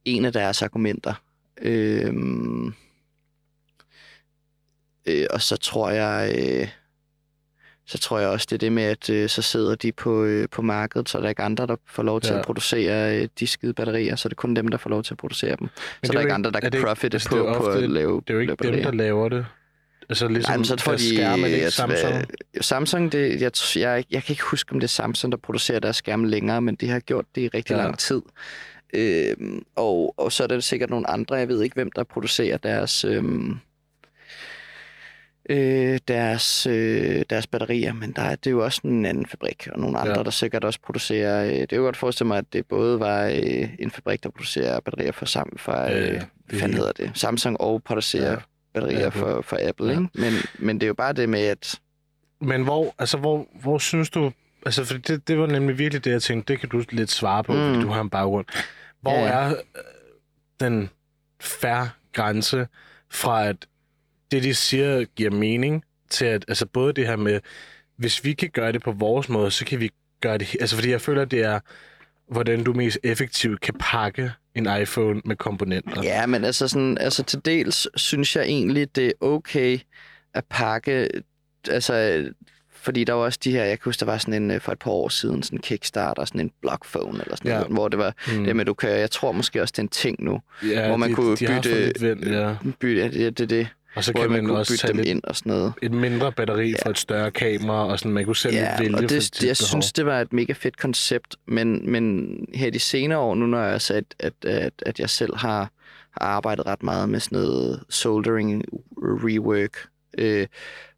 en af deres argumenter. Øhm, øh, og så tror jeg, øh, så tror jeg også, det er det med, at øh, så sidder de på, øh, på markedet, så er der ikke andre, der får lov til Ja. at producere øh, de skide batterier, så er det kun dem, der får lov til at producere dem. Men så er der jo ikke andre, der er kan det profite altså, på, det er jo på ofte- at lave Det er jo ikke dem, der laver det. Altså ligesom Nej, men så får de... skærme, er det tror, Samsung? øh, Samsung, det, jeg, jeg, jeg kan ikke huske, om det er Samsung, der producerer deres skærme længere, men de har gjort det i rigtig ja. lang tid. Øhm, og, og så er der sikkert nogle andre, jeg ved ikke, hvem der producerer deres... Øhm, øh, deres, øh, deres batterier, men der er, det er jo også en anden fabrik, og nogle andre, Ja. der sikkert også producerer... Øh, det er jo godt forestille mig, at det både var øh, en fabrik, der producerer batterier for, sam, for øh, ja, hvad det- fanden hedder det, Samsung og producerer Ja. batterier Apple. for, for Apple, Ja. ikke? Men, men det er jo bare det med, at Men hvor, altså, hvor, hvor synes du... Altså, for det, det var nemlig virkelig det, jeg tænkte, det kan du lidt svare på, mm. fordi du har en baggrund. Hvor ja. er øh, den færre grænse fra, at det, de siger, giver mening, til at, altså både det her med, hvis vi kan gøre det på vores måde, så kan vi gøre det... Altså, fordi jeg føler, det er, hvordan du mest effektivt kan pakke en iPhone med komponenter. Ja, men altså, sådan, altså til dels synes jeg egentlig, det er okay at pakke, altså, fordi der var også de her, jeg kan huske, der var sådan en, for et par år siden, sådan en Kickstarter, sådan en blockphone eller sådan Ja. noget, hvor det var Mm. det med, du kan, jeg tror måske også, det er en ting nu, ja, hvor man de, kunne de bytte- vind, ja. bytte, ja, det, det, det, Og så kan man, man, også bytte dem lidt ind og sådan noget. et mindre batteri for Ja. et større kamera, og sådan, man kunne selv Ja, vælge og for det, sit det, jeg behov. synes, det var et mega fedt koncept, men, men her de senere år, nu når jeg har sat, at, at, at jeg selv har, har arbejdet ret meget med sådan noget soldering rework, øh,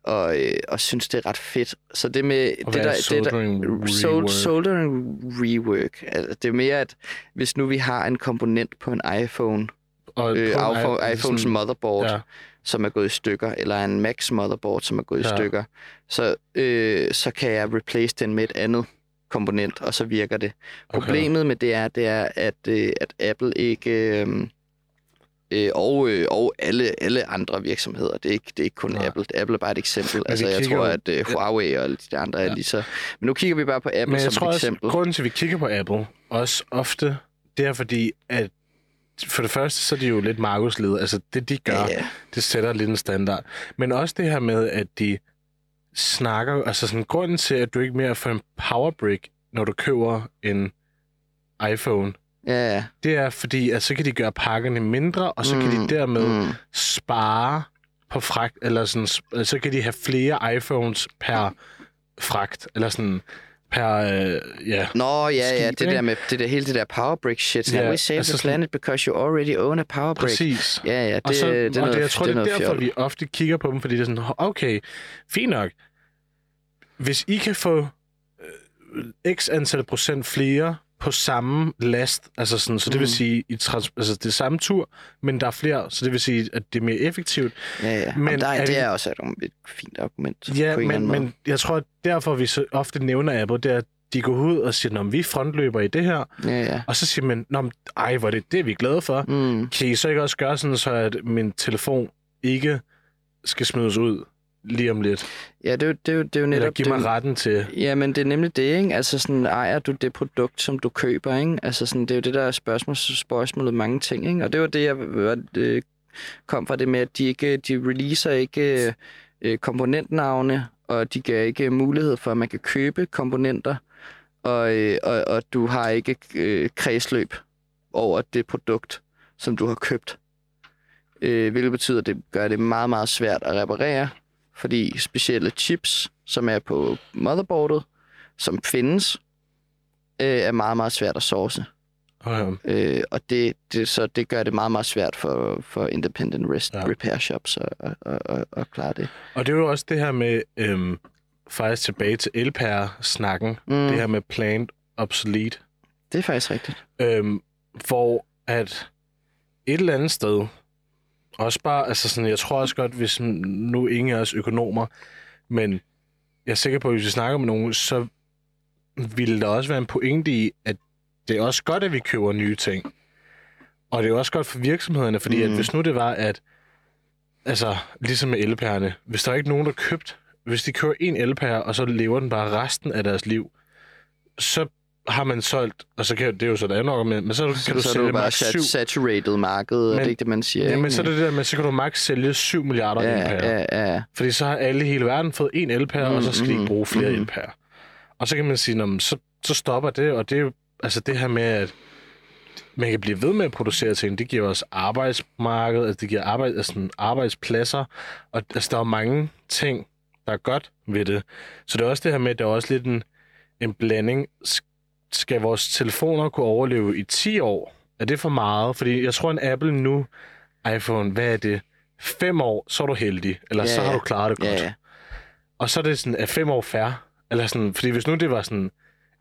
og, øh, og synes, det er ret fedt. Så det med... Og det hvad er det der, soldering rework? soldering rework, altså, det er mere, at hvis nu vi har en komponent på en iPhone, og øh, på iPhones sådan- motherboard, Ja, som er gået i stykker, eller en Max motherboard, som er gået Ja. i stykker, så, øh, så kan jeg replace den med et andet komponent, og så virker det. okay. Problemet med det er, det er at, øh, at Apple ikke... Øh, øh, og, øh, og alle, alle andre virksomheder. Det er ikke, det er ikke kun Nej. Apple. Apple er bare et eksempel. Altså, jeg tror, at øh, Huawei og alle de andre ja. Ja. er lige så... Men nu kigger vi bare på Apple Men jeg som tror et også, eksempel. grunden til, at vi kigger på Apple, også ofte, det er fordi, at for det første, så er de jo lidt markedsleder. Altså, det de gør, Ja, ja. det sætter lidt en standard. Men også det her med, at de snakker... Altså, sådan, grunden til, at du ikke mere får en powerbrick, når du køber en iPhone, Ja, ja. det er fordi, at så kan de gøre pakkerne mindre, og så kan de dermed Mm. spare på fragt, eller sådan, så kan de have flere iPhones per fragt, eller sådan per, øh, ja. Nå, ja, ja, Skib, det der ikke? med det der, hele det der powerbrick shit. Ja, we save altså the planet because you already own a powerbrick. Præcis. Ja, ja, det, og så, det, er og noget, det, jeg tror, det det er er noget derfor, fjol. vi ofte kigger på dem, fordi det er sådan, okay, fint nok. Hvis I kan få øh, x antal procent flere på samme last, altså sådan, så det vil Mhm. sige, i trans- altså det er samme tur, men der er flere, så det vil sige, at det er mere effektivt. Ja, ja. Men der, er er det vi- er også et, et fint argument. Ja, men, men jeg tror, at derfor vi så ofte nævner Apple, det er, at de går ud og siger, at vi er frontløber i det her, Ja, ja. og så siger man, Nå, ej, hvor er det, det er vi glade for. Mm. Kan I så ikke også gøre sådan, så at min telefon ikke skal smides ud lige om lidt? Ja, det er jo, det er jo, det er jo Eller netop... give det, er mig jo- retten til... Ja, men det er nemlig det, ikke? Altså sådan, ejer du det produkt, som du køber, ikke? Altså sådan, det er jo det, der er spørgsmål, spørgsmålet mange ting, ikke? Og det var det, jeg øh, kom fra det med, at de ikke, de releaser ikke øh, komponentnavne, og de giver ikke mulighed for, at man kan købe komponenter, og, øh, og, og du har ikke øh, kredsløb over det produkt, som du har købt. Øh, hvilket betyder, at det gør det meget, meget svært at reparere, fordi specielle chips, som er på motherboardet, som findes, øh, er meget, meget svært at source. Okay. Øh, og det, det, så det gør det meget, meget svært for, for independent rest, Ja. ja. repair shops at, at, at, at, klare det. Og det er jo også det her med, øhm, faktisk tilbage til LPR-snakken, Mm, det her med planned obsolete, det er faktisk rigtigt. øhm, hvor at et eller andet sted, også bare, altså sådan, jeg tror også godt, hvis nu ingen af os økonomer Men jeg er sikker på, at hvis vi snakker med nogen, så ville der også være en pointe i, at det er også godt, at vi køber nye ting. Og det er også godt for virksomhederne, fordi mm. at hvis nu det var, at altså, ligesom med elpærerne, hvis der er ikke nogen, der købt, hvis de kører en elpære, og så lever den bare resten af deres liv, så har man solgt, og så kan det er jo så et andet argument, men så kan Så, du så er sælge bare. 7, sat, saturated marked, er Men- det ikke det, man siger? ja, men så er det det der med, så kan du maks sælge 7 milliarder ja, elpærer. ja, ja. Fordi så har alle i hele verden fået en elpære, mm, og så skal de mm, ikke bruge flere mm. mm. elpærer. Og så kan man sige, "Nå, men så, så stopper det, og det er jo altså det her med, at man kan blive ved med at producere ting, det giver os arbejdsmarked, altså det giver arbejde, altså sådan arbejdspladser, og altså, der er mange ting, der er godt ved det. Så det er også det her med, at der er også lidt en, en blanding. Skal vores telefoner kunne overleve i 10 år? Er det for meget? Fordi jeg tror, en Apple nu, iPhone, hvad er det? 5 år, så er du heldig. Eller Ja, så har ja. du klaret det godt. Ja, ja. Og så er det sådan, at 5 år færre. Eller sådan, fordi hvis nu det var sådan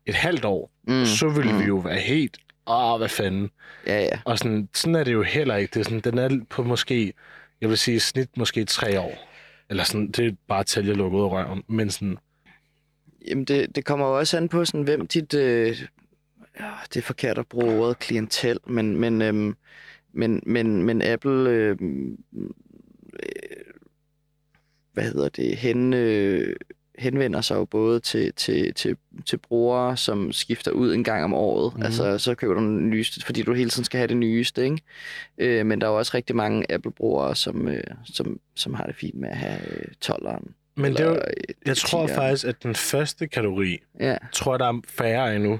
et halvt år, Mm, så ville mm. vi jo være helt, åh, hvad fanden. Ja, ja. Og sådan, sådan er det jo heller ikke. Det er sådan, den er på måske, jeg vil sige snit måske tre år. Eller sådan, det er bare at jeg af røven. Men sådan, Jamen, det, det kommer jo også an på, sådan, hvem dit... Øh, ja, det er forkert at bruge ordet klientel, men, men, øhm, men, men, men Apple... Øh, øh, hvad hedder det? Hen, øh, henvender sig jo både til, til, til, til brugere, som skifter ud en gang om året. Mm. Altså, så køber du den nyeste, fordi du hele tiden skal have det nyeste, ikke? Øh, men der er jo også rigtig mange Apple-brugere, som, øh, som, som har det fint med at have øh, 12'eren. Men det er jo, jeg tror 10'eren. faktisk, at den første kategori, Ja, tror jeg, der er færre endnu.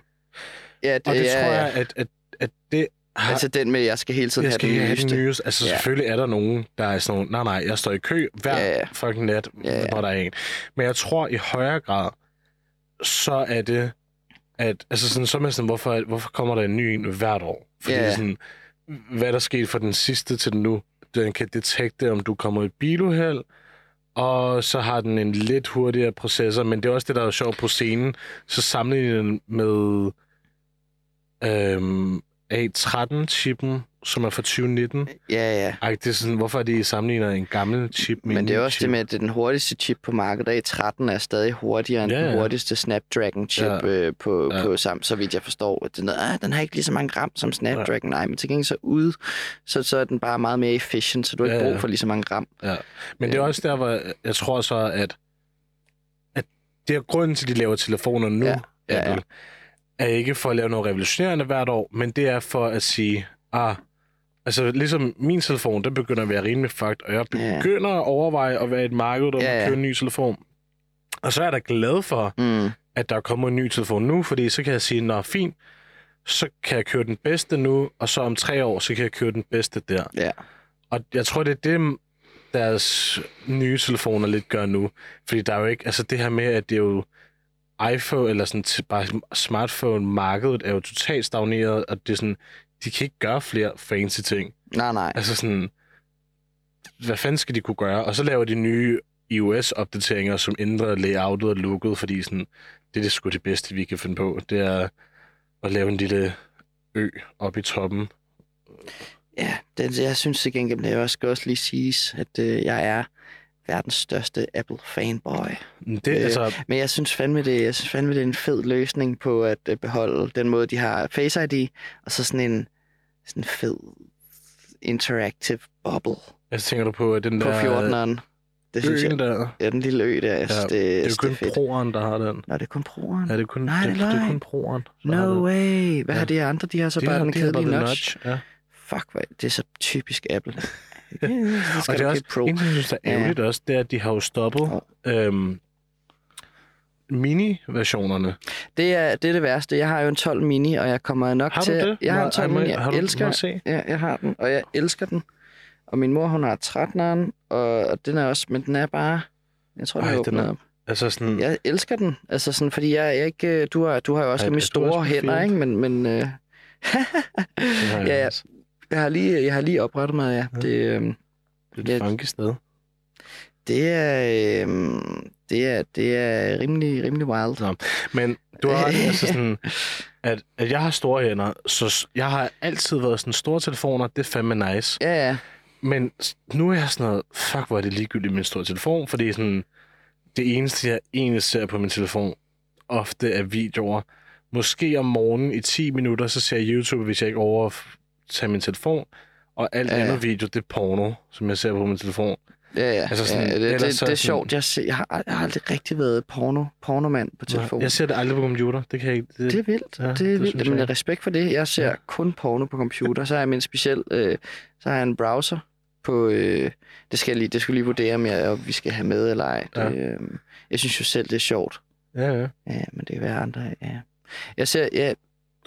ja det, Og det ja, tror jeg, at, at, at det har... Altså den med, jeg skal hele tiden jeg have skal den have nyeste. den nyeste. Altså Ja. selvfølgelig er der nogen, der er sådan nogle, nej nej, jeg står i kø hver Ja, ja. fucking nat, Ja, ja. når der er en. Men jeg tror i højere grad, så er det, at, altså sådan, så er man sådan, hvorfor, hvorfor kommer der en ny en hvert år? Fordi Ja. sådan, hvad er der sket fra den sidste til den nu? Den kan detekte, om du kommer i biluheld, og så har den en lidt hurtigere processor, men det er også det, der er sjovt på scenen. Så sammenligner den med øhm, A13-chippen, som er fra 2019. Ja, ja. Ej, det er sådan, hvorfor er det, I sammenligner en gammel chip med Men en det er også chip? det med, at det er den hurtigste chip på markedet. A13 er stadig hurtigere end Ja, den ja. hurtigste Snapdragon-chip Ja. øh, på, Ja. på sam, så vidt jeg forstår. At Den, ah, den har ikke lige så mange gram som Snapdragon. Nej, men til gengæld så ude, så, så er den bare meget mere efficient, så du har ikke Ja, ja. brug for lige så mange gram. Ja. Men det er også der, hvor jeg tror så, at, at det er grunden til, at de laver telefoner nu, Ja, ja. ja, ja. Er ikke for at lave noget revolutionerende hvert år, men det er for at sige, ah, altså ligesom min telefon, den begynder at være rimelig fucked, og jeg Ja. begynder at overveje at være et marked, der Ja, ja, ja. ja. købe en ny telefon. Og så er jeg da glad for, Mm. at der kommer en ny telefon nu, fordi så kan jeg sige, nå fint, så kan jeg køre den bedste nu, og så om tre år, så kan jeg køre den bedste der. Ja. Og jeg tror, det er det, deres nye telefoner lidt gør nu. Fordi der er jo ikke, altså det her med, at det er jo iPhone, eller sådan bare smartphone-markedet er jo totalt stagneret, og det er sådan, de kan ikke gøre flere fancy ting. Nej, nej. Altså sådan, hvad fanden skal de kunne gøre? Og så laver de nye iOS-opdateringer, som ændrer layoutet og looket, fordi sådan, det er det sgu det bedste, vi kan finde på. Det er at lave en lille ø op i toppen. Ja, det, jeg synes til gengæld, det også skal også lige siges, at øh, jeg er verdens største Apple-fanboy. Det, Øh, altså, Men jeg synes fandme, det, jeg synes fandme, det er en fed løsning på at øh, beholde den måde, de har Face ID, og så sådan en sådan en fed interactive bubble jeg tænker du på den på der 14'eren. Det synes jeg, der. ja, den lille ø der, jeg synes, Ja, det, Det er jo det kun fedt. proeren, der har den. Nå, det er kun proeren. Ja, det er kun, Nej, det, det det er kun proeren. No way. Hvad Ja. har de andre? De har så De bare har- den kedelige the notch. Ja. Fuck, hvad, det er så typisk Apple. Ja, det Og det er også, Pro. en ting, jeg synes, er Ja. ærgerligt også, det er, at de har jo stoppet øhm, mini-versionerne. Det er, det er det værste. Jeg har jo en 12 mini, og jeg kommer nok Har du til... det? Jeg har en Må- 12 må- mini, jeg har du- elsker... må se? Ja, jeg har den, og jeg elsker den. Og min mor, hun har 13'eren, og, og den er også... Men den er bare... Jeg tror, den Ej, er den åbnet er- op. Altså sådan, Jeg elsker den. Altså sådan, fordi jeg, jeg ikke... Du har, du har jo også Ej, rimelig store hænder, fint. ikke? Men, men øh, ja, ja. Jeg, har lige, jeg har lige oprettet mig, ja. Ja. Det, øh, Det er et funky sted. det er... Øh, det er, det er rimelig, rimelig wild. Nå. Men du har altså sådan, at, at jeg har store hænder, så jeg har altid været sådan, store telefoner, det er fandme nice. Ja, ja. Men nu er jeg sådan noget, fuck, hvor er det ligegyldigt med en stor telefon, fordi sådan, det eneste, jeg egentlig ser på min telefon, ofte er videoer. Måske om morgenen i 10 minutter, så ser jeg YouTube, hvis jeg ikke overtager min telefon. Og alt Ja, andet video, det er porno, som jeg ser på min telefon. Ja, ja. Altså sådan- ja det, det, så det er sjovt. Jeg, ser, jeg, har, jeg har aldrig rigtig været porno, pornomand på telefonen. Jeg ser det aldrig på computer. Det kan jeg ikke. Det, Det er vildt. Ja, det det er synes vildt. jeg Men respekt for det. Jeg ser Ja. kun porno på computer. Så har jeg min speciel... Øh, så har jeg en browser på... Øh, det skal jeg lige, det skal jeg lige vurdere, om jeg, om vi skal have med eller ej. Det, Ja. øh, jeg synes jo selv, det er sjovt. Ja, ja. Ja, men det kan være andre. Ja. Jeg ser, ja,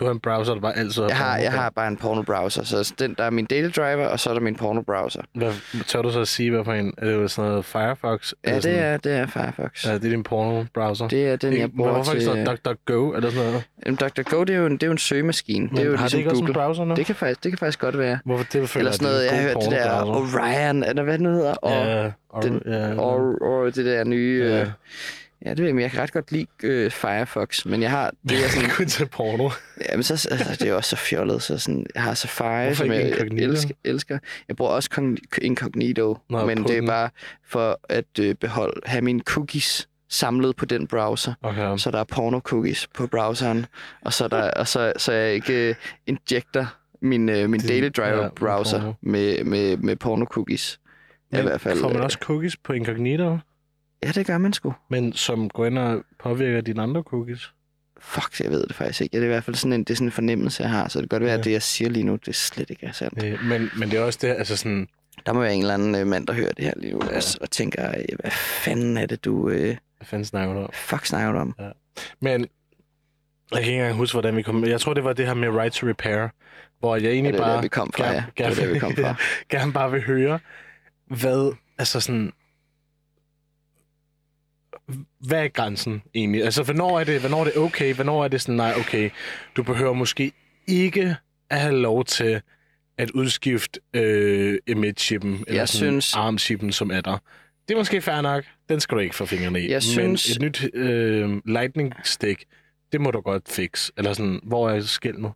Du har en browser, der bare altid har jeg har, jeg har bare en porno-browser. Så den, der er min daily driver, og så er der min porno-browser. Hvad, tør du så at sige, hvad for en? Er det jo sådan noget Firefox? Ja, det sådan, er, det er Firefox. Ja, det er din porno-browser. Det er den, jeg Men bruger hvorfor til... ikke så DuckDuckGo eller sådan noget? Jamen, DuckDuckGo, det er jo en, det er jo en søgemaskine. Men det er jo har ligesom det ikke også en Google. browser nu? Det kan, faktisk, det kan faktisk godt være. Hvorfor det Eller sådan noget, jeg har hørt det der Orion, eller hvad det nu hedder. Og, Ja, og, den- ja, og, og det der nye... ja. Øh, ja, det ved jeg, men jeg kan ret godt lide øh, Firefox, men jeg har... Det er sådan, kun til porno. ja, men så, altså, det er også så fjollet, så sådan, jeg har Safari, Hvorfor som jeg Incognito? elsker, elsker. Jeg bruger også Cogn- Incognito, Nå, men det er den. bare for at øh, beholde, have mine cookies samlet på den browser. Okay. Så der er porno-cookies på browseren, og så, er der, og så, så jeg ikke øh, injecter min, øh, min Din- daily ja, driver med browser porno. med, med, med porno-cookies. Ja, i hvert fald, får man øh, også cookies på incognito, Ja, det gør man sgu. men som går ind og påvirker dine andre cookies? Fuck, jeg ved det faktisk ikke. Ja, Det er i hvert fald sådan en, det er sådan en fornemmelse, jeg har. Så det kan godt være, Ja. at det, jeg siger lige nu, det slet ikke er sandt. Øh, men, men det er også det, altså sådan... Der må være en eller anden øh, mand, der hører det her lige nu, Ja. og, og tænker, hvad fanden er det, du øh, Hvad fanden snakker du om? fuck snakker du om? Men jeg kan ikke engang huske, hvordan vi kom... Jeg tror, det var det her med right to repair, hvor jeg Ja, egentlig det er bare... der, vi kom fra, gerne- ja. Det er der, vi kom fra. gerne bare vil høre, hvad, altså sådan, hvad er grænsen egentlig? Altså, hvornår er det, hvornår er det okay? Hvornår er det sådan, nej, okay, du behøver måske ikke at have lov til at udskifte øh, emit-chippen, eller Jeg sådan synes- arm-chippen, som er der. Det er måske fair nok. Den skal du ikke få fingrene i. Jeg Men synes- et nyt øh, lightning stick, det må du godt fikse. Eller sådan, hvor er skæld nu?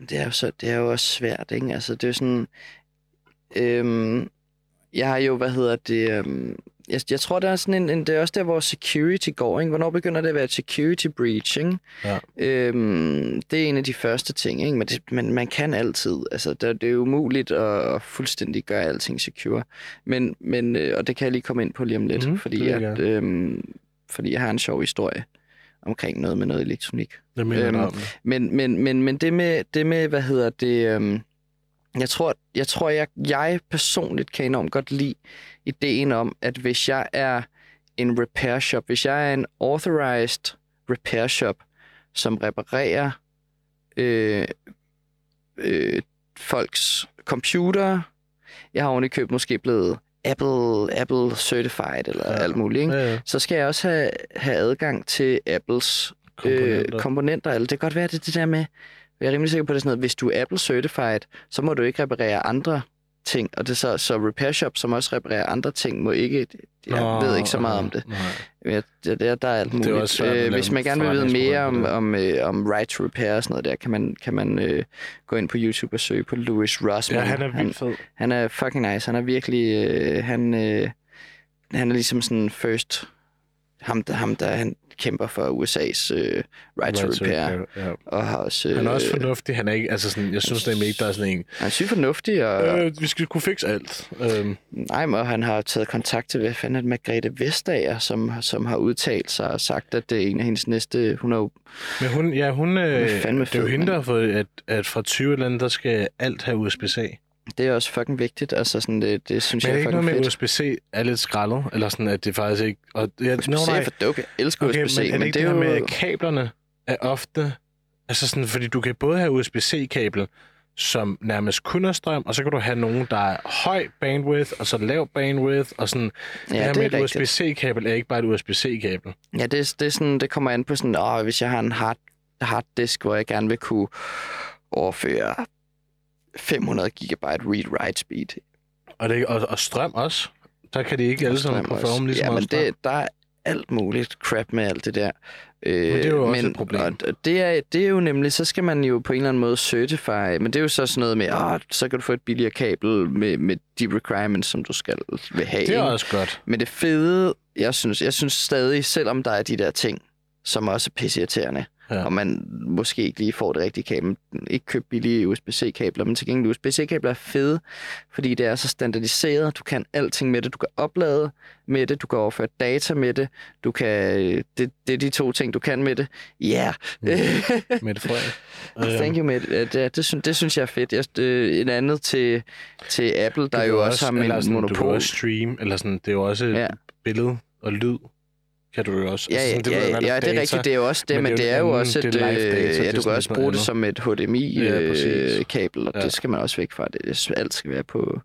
Det er jo, så, det er jo også svært, ikke? Altså, det er sådan... Øhm, jeg har jo, hvad hedder det... Øhm, jeg, jeg tror, der er sådan en, en... Det er også der, hvor security går, ikke? Hvornår begynder det at være security breach, ikke? Ja. Øhm, det er en af de første ting, ikke? Men, det, men man kan altid. Altså, det, det er jo umuligt at, at fuldstændig gøre alting secure. Men, men, øh, og det kan jeg lige komme ind på lige om lidt, Mhm, fordi, at, øhm, fordi jeg har en sjov historie omkring noget med noget elektronik. Det mener Øhm. Men, men, men, men det, med, det med, hvad hedder det, øhm, jeg tror, jeg, tror jeg, jeg personligt kan enormt godt lide ideen om, at hvis jeg er en repair shop, hvis jeg er en authorized repair shop, som reparerer øh, øh, folks computer, jeg har oven i køb måske blevet Apple, Apple certified eller Ja. alt muligt, ikke? Ja, ja. så skal jeg også have, have adgang til Apples Komponenter. øh, komponenter. Eller det kan godt være, det det der med, jeg er rimelig sikker på, det er sådan noget, hvis du er Apple certified, så må du ikke reparere andre ting. Og det er så, så repair shop, som også reparerer andre ting, må ikke, jeg Nå, ved ikke så meget om det. Nej. Ja, det, der, der er alt muligt. også svært at øh, hvis man gerne vil vide mere om, det. om, øh, om right to repair og sådan noget der, kan man, kan man øh, gå ind på YouTube og søge på Louis Rossman. Ja, han er vildt fed. Han er fucking nice. Han er virkelig... Øh, han, øh, han er ligesom sådan first... Ham, der, ham, der han kæmper for USA's øh, right to repair. Ja. Og har også... Øh, Han er også fornuftig. Han er ikke, altså sådan, jeg synes nemlig ikke, der er sådan en, han er sygt fornuftig, og... Øh. øh, vi skal kunne fikse alt. Øhm, Nej, men han har taget kontakt til, hvad fanden er det, Margrethe Vestager, som, som har udtalt sig og sagt, at det er en af hendes næste... Hun er jo... men hun, ja, hun, øh, er fandme det er jo hende, der har fået, at, at fra 20 lande, der skal alt have USB-C. Det er også fucking vigtigt. Altså, sådan, det, det synes Men er jeg det er ikke noget fucking med, fedt. USB-C er lidt skrællet? Eller sådan, at det faktisk ikke... Og, ja, USB-C nå, nej. er for dope. Jeg elsker Okay, USB-C, men er det men ikke det det, er her jo... med, kablerne er ofte... Altså sådan, fordi du kan både have USB-C-kabel, som nærmest kun er strøm, og så kan du have nogen, der er høj bandwidth, og så lav bandwidth, og sådan... det Ja, her det med et. USB-C-kabel er ikke bare et USB-C-kabel. Ja, det, det, er sådan, det kommer an på sådan, åh, hvis jeg har en hard, harddisk, hvor jeg gerne vil kunne overføre 500 gigabyte read-write speed. Og, det, og, og strøm også. Der kan de ikke alle sammen performe lige så Ja, men det, der er alt muligt crap med alt det der. Øh, det er jo også et problem. Og og det er, det er jo nemlig, så skal man jo på en eller anden måde certify, men det er jo så sådan noget med, åh, så kan du få et billigere kabel med, med de requirements, som du skal vil have. Det er også godt. Men det fede jeg synes, jeg synes stadig, selvom der er de der ting, som også er pisseirriterende, Ja. og man måske ikke lige får det rigtige kabel, ikke købe billige USB-C-kabler, men til gengæld USB-C-kabler er fede, fordi det er så standardiseret, du kan alting med det, du kan oplade med det, du kan overføre data med det, du kan, det, det er de to ting, du kan med det. Ja, yeah. Mette Frederik. Thank you, Mette. Det, det, det, synes, det synes jeg er fedt. Jeg, en andet til, til Apple, der jo kan også har en sådan, Du kan monopol. også streame, eller sådan, det er jo også ja. billede og lyd, kan du jo også. Ja, ja, Altså, sådan, ja, ved ja, ja, det er rigtigt, det er jo også det, men men, det er det jo også et, det data, øh, det ja, du kan også bruge det andet. som et Ja, præcis. HDMI-kabel, og Ja. det skal man også væk fra. Det, alt skal være på,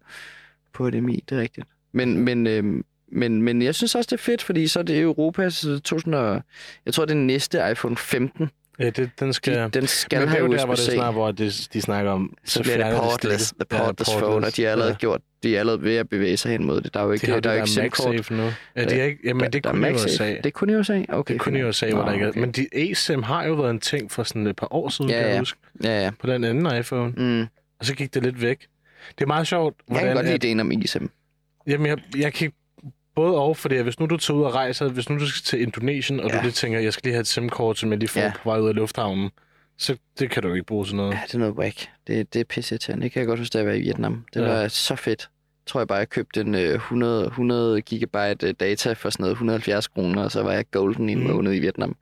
på HDMI, det er rigtigt. Men, men, øhm, men, men jeg synes også, det er fedt, fordi så er det Europas 2000 og, jeg tror, det er næste iPhone 15. Ja, det, den skal... De, den skal men det er jo der, hvor det er snart, hvor det, de snakker om... så bliver det portless, the Ja, portless phone, og de er allerede Ja. gjort, de er allerede ved at bevæge sig hen mod det. Der er jo ikke, De har der er jo ikke det der SIM-kort. Nu. Ja, de er ikke, jamen, det er kun i USA. Det er kun i USA? Okay. Det er kun i. USA, hvor der ikke er. okay. Men de eSIM har jo været en ting for sådan et par år siden, Ja, kan jeg ja. huske. Ja, ja. På den anden iPhone. Mm. Og så gik det lidt væk. Det er meget sjovt, Jeg kan hvordan... godt lide ideen om eSIM. Jamen, jeg, jeg kan både og, fordi hvis nu du tager ud og rejser, hvis nu du skal til Indonesien, og ja. Ja. du lige tænker, jeg skal lige have et SIM-kort, som jeg lige får ja. Ja. på vej ud af lufthavnen, så det kan du ikke bruge til noget. Ja, det er noget whack. Det, det er pisse til. Det kan jeg godt huske, da jeg var i Vietnam. Det Ja. ja. var så fedt. Jeg tror jeg bare, jeg købte en øh, 100, 100 gigabyte øh, data for sådan noget 170 kroner, og så var jeg golden i en Mm. måned i Vietnam.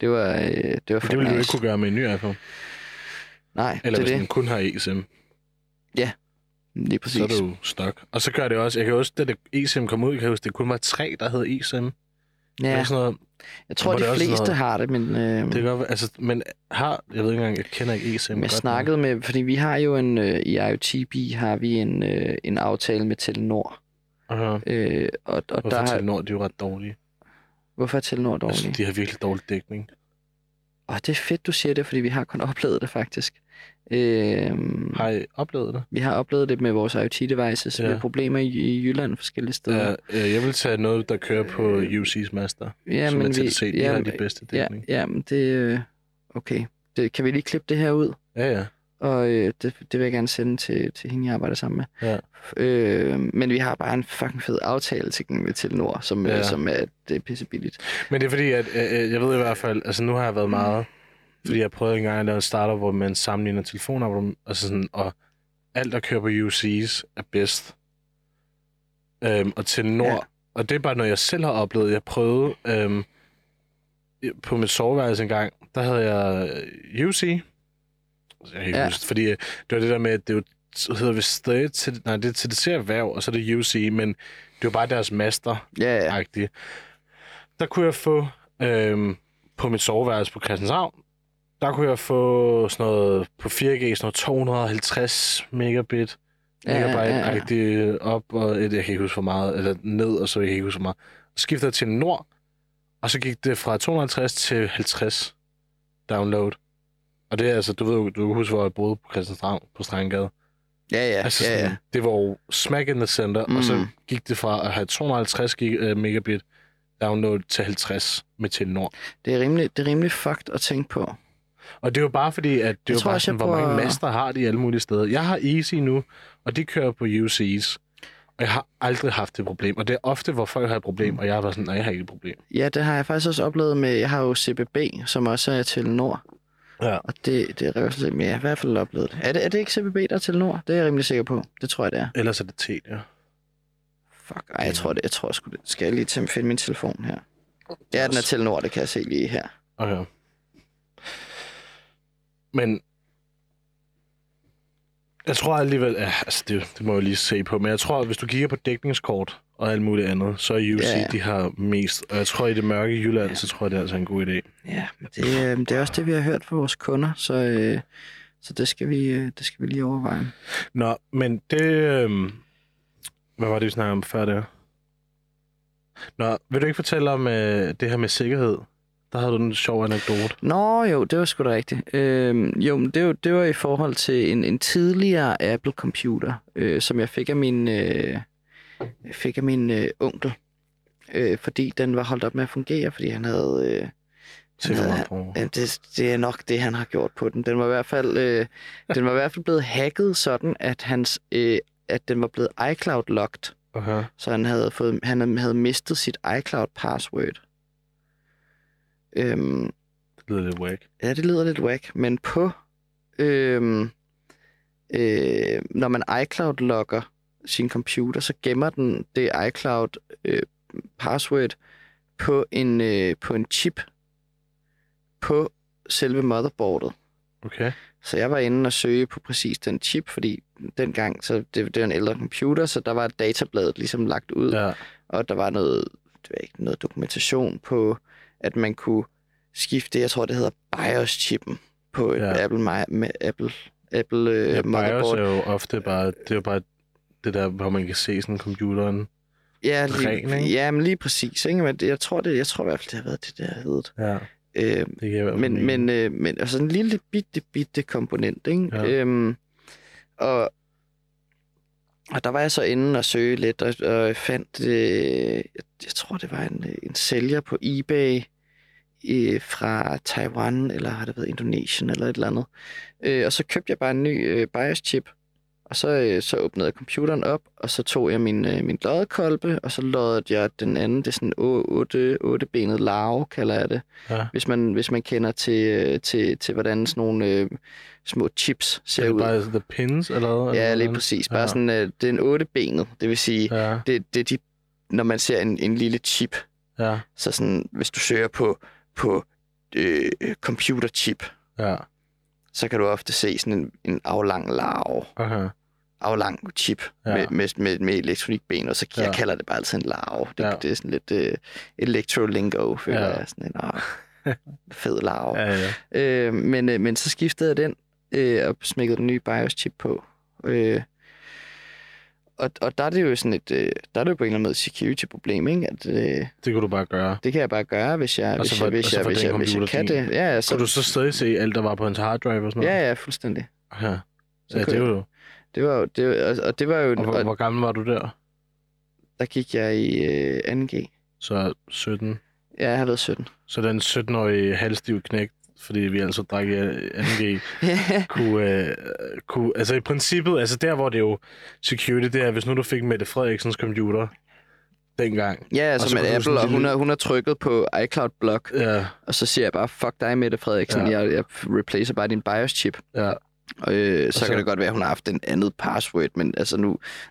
Det var, øh, det var Men det ville du ikke kunne gøre med en ny iPhone. Nej, Eller det hvis er den det. kun har eSIM, Lige præcis. så er du stok. Og så gør det også, jeg kan huske, da det eSIM kom ud, jeg kan huske, det kun var tre, der hed eSIM. Ja. Sådan noget, jeg tror, de fleste noget- har det, men... Øh, det kan godt altså, men har, jeg ved ikke engang, jeg kender ikke eSIM jeg godt snakkede med, fordi vi har jo en, øh, i IoTB har vi en, øh, en aftale med Telenor. Aha. Øh, og, og Hvorfor der har, Telenor, de er jo ret dårlige. hvorfor er Telenor dårlig? Altså, de har virkelig dårlig dækning. Og det er fedt, du siger det, fordi vi har kun oplevet det faktisk. Øhm, Har I oplevet det? vi har oplevet det med vores IoT-devices, Ja. ja. med problemer i, i Jylland forskellige steder. Ja, øh, jeg vil tage noget, der kører på UC's master. ja som er TDC, de har de bedste ja, dækning. ja, men det... øh, Okay. Det, kan vi lige klippe det her ud? Ja, ja. Og øh, det, det vil jeg gerne sende til, til hende, jeg arbejder sammen med. Ja. Øh, men vi har bare en fucking fed aftale til med Telenor, som, Ja. ja. som er, det er pisse billigt. Men det er fordi, at øh, øh, jeg ved i hvert fald, altså nu har jeg været meget, fordi jeg prøvede engang at lave en starter, hvor man sammenligner telefonabonnement, altså sådan, og alt, der kører på UC's, er bedst. Øhm, og Telenor, ja. Ja. og det er bare noget, jeg selv har oplevet. Jeg prøvede øhm, på mit soveværelse en gang, der havde jeg øh, UC. Jeg kan ikke ja. Huske, fordi øh, det var det der med, at det jo hedder vist stadig til, nej, det er TDC erhverv, og så er det UC, men det var bare deres master, Ja, ja. Der kunne jeg få øhm, på mit soveværelse på Christianshavn, der kunne jeg få sådan noget på 4G, sådan noget 250 megabit, Ja, ja, megabyte ja, ja. agtigt op, og et, jeg kan ikke huske hvor meget, eller ned, og så jeg kan ikke huske hvor meget. Så skiftede jeg til nord, og så gik det fra 250 til 50 download. Og det er altså, du ved jo, du kan huske, hvor jeg boede på Christianshavn på Strandgade. Ja, ja, Altså, ja, sådan, ja. det var jo smack in the center, mm. og så Mm. gik det fra at have 250 gig, uh, megabit download til 50 med Telenor. Det er rimelig, det er rimelig fucked at tænke på. Og det er jo bare fordi, at det er jo tror bare også, sådan, jeg hvor mange bruger- master har de alle mulige steder. Jeg har Easy nu, og de kører på UC's. Og jeg har aldrig haft det problem. Og det er ofte, hvor folk har et problem, og jeg har været sådan, nej, jeg har ikke et problem. Ja, det har jeg faktisk også oplevet med, jeg har jo CBB, som også er til Nord. Ja. Og det, det er røvsligt, men jeg har i hvert fald oplevet det. Er det, er det ikke CBB, der er til Nord? Det er jeg rimelig sikker på. Det tror jeg, det er. Ellers er det T, ja. Fuck, ej, jeg tror det. Jeg tror sgu det. Skal jeg lige til at finde min telefon her? Ja, den er til Nord, det kan jeg se lige her. Okay. Men jeg tror alligevel, ja, altså det, det må jeg lige se på, men jeg tror, at hvis du kigger på dækningskort og alt muligt andet, så er UC, Ja, ja. de har mest. Og jeg tror, i det mørke Jylland, Ja. så tror jeg, det er altså en god idé. Ja, men det, øh, det er også det, vi har hørt fra vores kunder, så, øh, så det, skal vi, øh, det skal vi lige overveje. Nå, men det... øhm, Hvad var det, vi snakkede om før det? Nå, vil du ikke fortælle om øh, det her med sikkerhed? Der havde du en sjov anekdote. Nå jo, det var sgu da rigtigt. Øh, jo, men det var, det var i forhold til en, en tidligere Apple-computer, øh, som jeg fik af min, øh, fik af min øh, onkel. Øh, fordi den var holdt op med at fungere, fordi han havde... Øh, han havde det, det er nok det, han har gjort på den. Den var i hvert fald, øh, den var i hvert fald blevet hacket sådan, at, hans, øh, at den var blevet iCloud-locked. Okay. Så han havde, fået, han havde mistet sit iCloud-password. Øhm, Det lyder lidt whack. Ja, det lyder lidt whack, men på... Øhm, øh, når man iCloud-logger sin computer, så gemmer den det iCloud-password på, en, øh, på en chip på selve motherboardet. Okay. Så jeg var inde og søge på præcis den chip, fordi dengang, så det, det var en ældre computer, så der var databladet ligesom lagt ud, Ja. og der var noget, det var ikke, noget dokumentation på, at man kunne skifte, jeg tror det hedder BIOS-chippen på et Ja. Apple, med Apple, Apple øh, ja BIOS motherboard. er jo ofte bare, det er jo bare det der, hvor man kan se sådan computeren. Ja, ren, lige, ikke? ja, men lige præcis. Ikke? Men jeg tror, det, jeg tror i hvert fald, det har været det der heddet. Ja, Øh, det kan men, men, øh, men altså en lille bitte, bitte komponent, ikke? Ja. Øhm, og, og der var jeg så inde og søge lidt, og, og fandt, øh, jeg, jeg tror, det var en, en sælger på eBay øh, fra Taiwan, eller har det været Indonesien, eller et eller andet. Øh, og så købte jeg bare en ny øh, BIOS-chip, og så, øh, så åbnede jeg computeren op, og så tog jeg min, øh, min loddekolbe, og så loddede jeg den anden, det er sådan en otte, ottebenet larve, kalder jeg det ja. hvis man, hvis man kender til, øh, til, til hvordan sådan nogle øh, små chips Er ser det ud. bare the pins, eller hvad? ja, lige præcis. Bare Ja. sådan, øh, det er en ottebenet, det vil sige, Ja, det, det er de, når man ser en, en lille chip, ja, så sådan, hvis du søger på, på øh, computerchip, ja. Så kan du ofte se sådan en, en aflang larve, Okay. aflang chip Ja. med, med, med, med elektronikben, og så jeg Ja. kalder det bare altid en larve. Det, Ja. det er sådan lidt øh, electrolingo, føler Ja. jeg. Sådan en ah, fed larve. Ja, ja. Øh, men, øh, men så skiftede jeg den øh, og smækkede den nye BIOS-chip på. Øh, og, og der er det jo sådan et, øh, der er det jo på en eller anden måde security-problem, ikke? At, øh, Det kunne du bare gøre. det kan jeg bare gøre, hvis jeg, hvis for- jeg, hvis jeg, hvis jeg, hvis jeg kan det. Ja, ja, Så kunne du så stadig se alt, der var på hans hard drive og sådan noget? ja, ja, fuldstændig. Ja. Så ja, det er jo... Det var, jo- det var, og- og det var jo, Og hvor, og hvor gammel var du der? der gik jeg i øh, 2G. Så 17. Ja, jeg har været 17. Så den 17-årige halvstiv knægt, fordi vi altså drak i 2G, kunne, øh, kunne... Altså i princippet, altså der, hvor det er jo security, det er, hvis nu du fik Mette Frederiksens computer dengang. ja, altså så med Apple, sådan og hun har, hun har trykket på iCloud Block, Ja, og så siger jeg bare, fuck dig, Mette Frederiksen, Ja. jeg, jeg replacer bare din BIOS-chip. ja. Øh, så, så- kan det godt være, at hun har haft en andet password, men altså nu...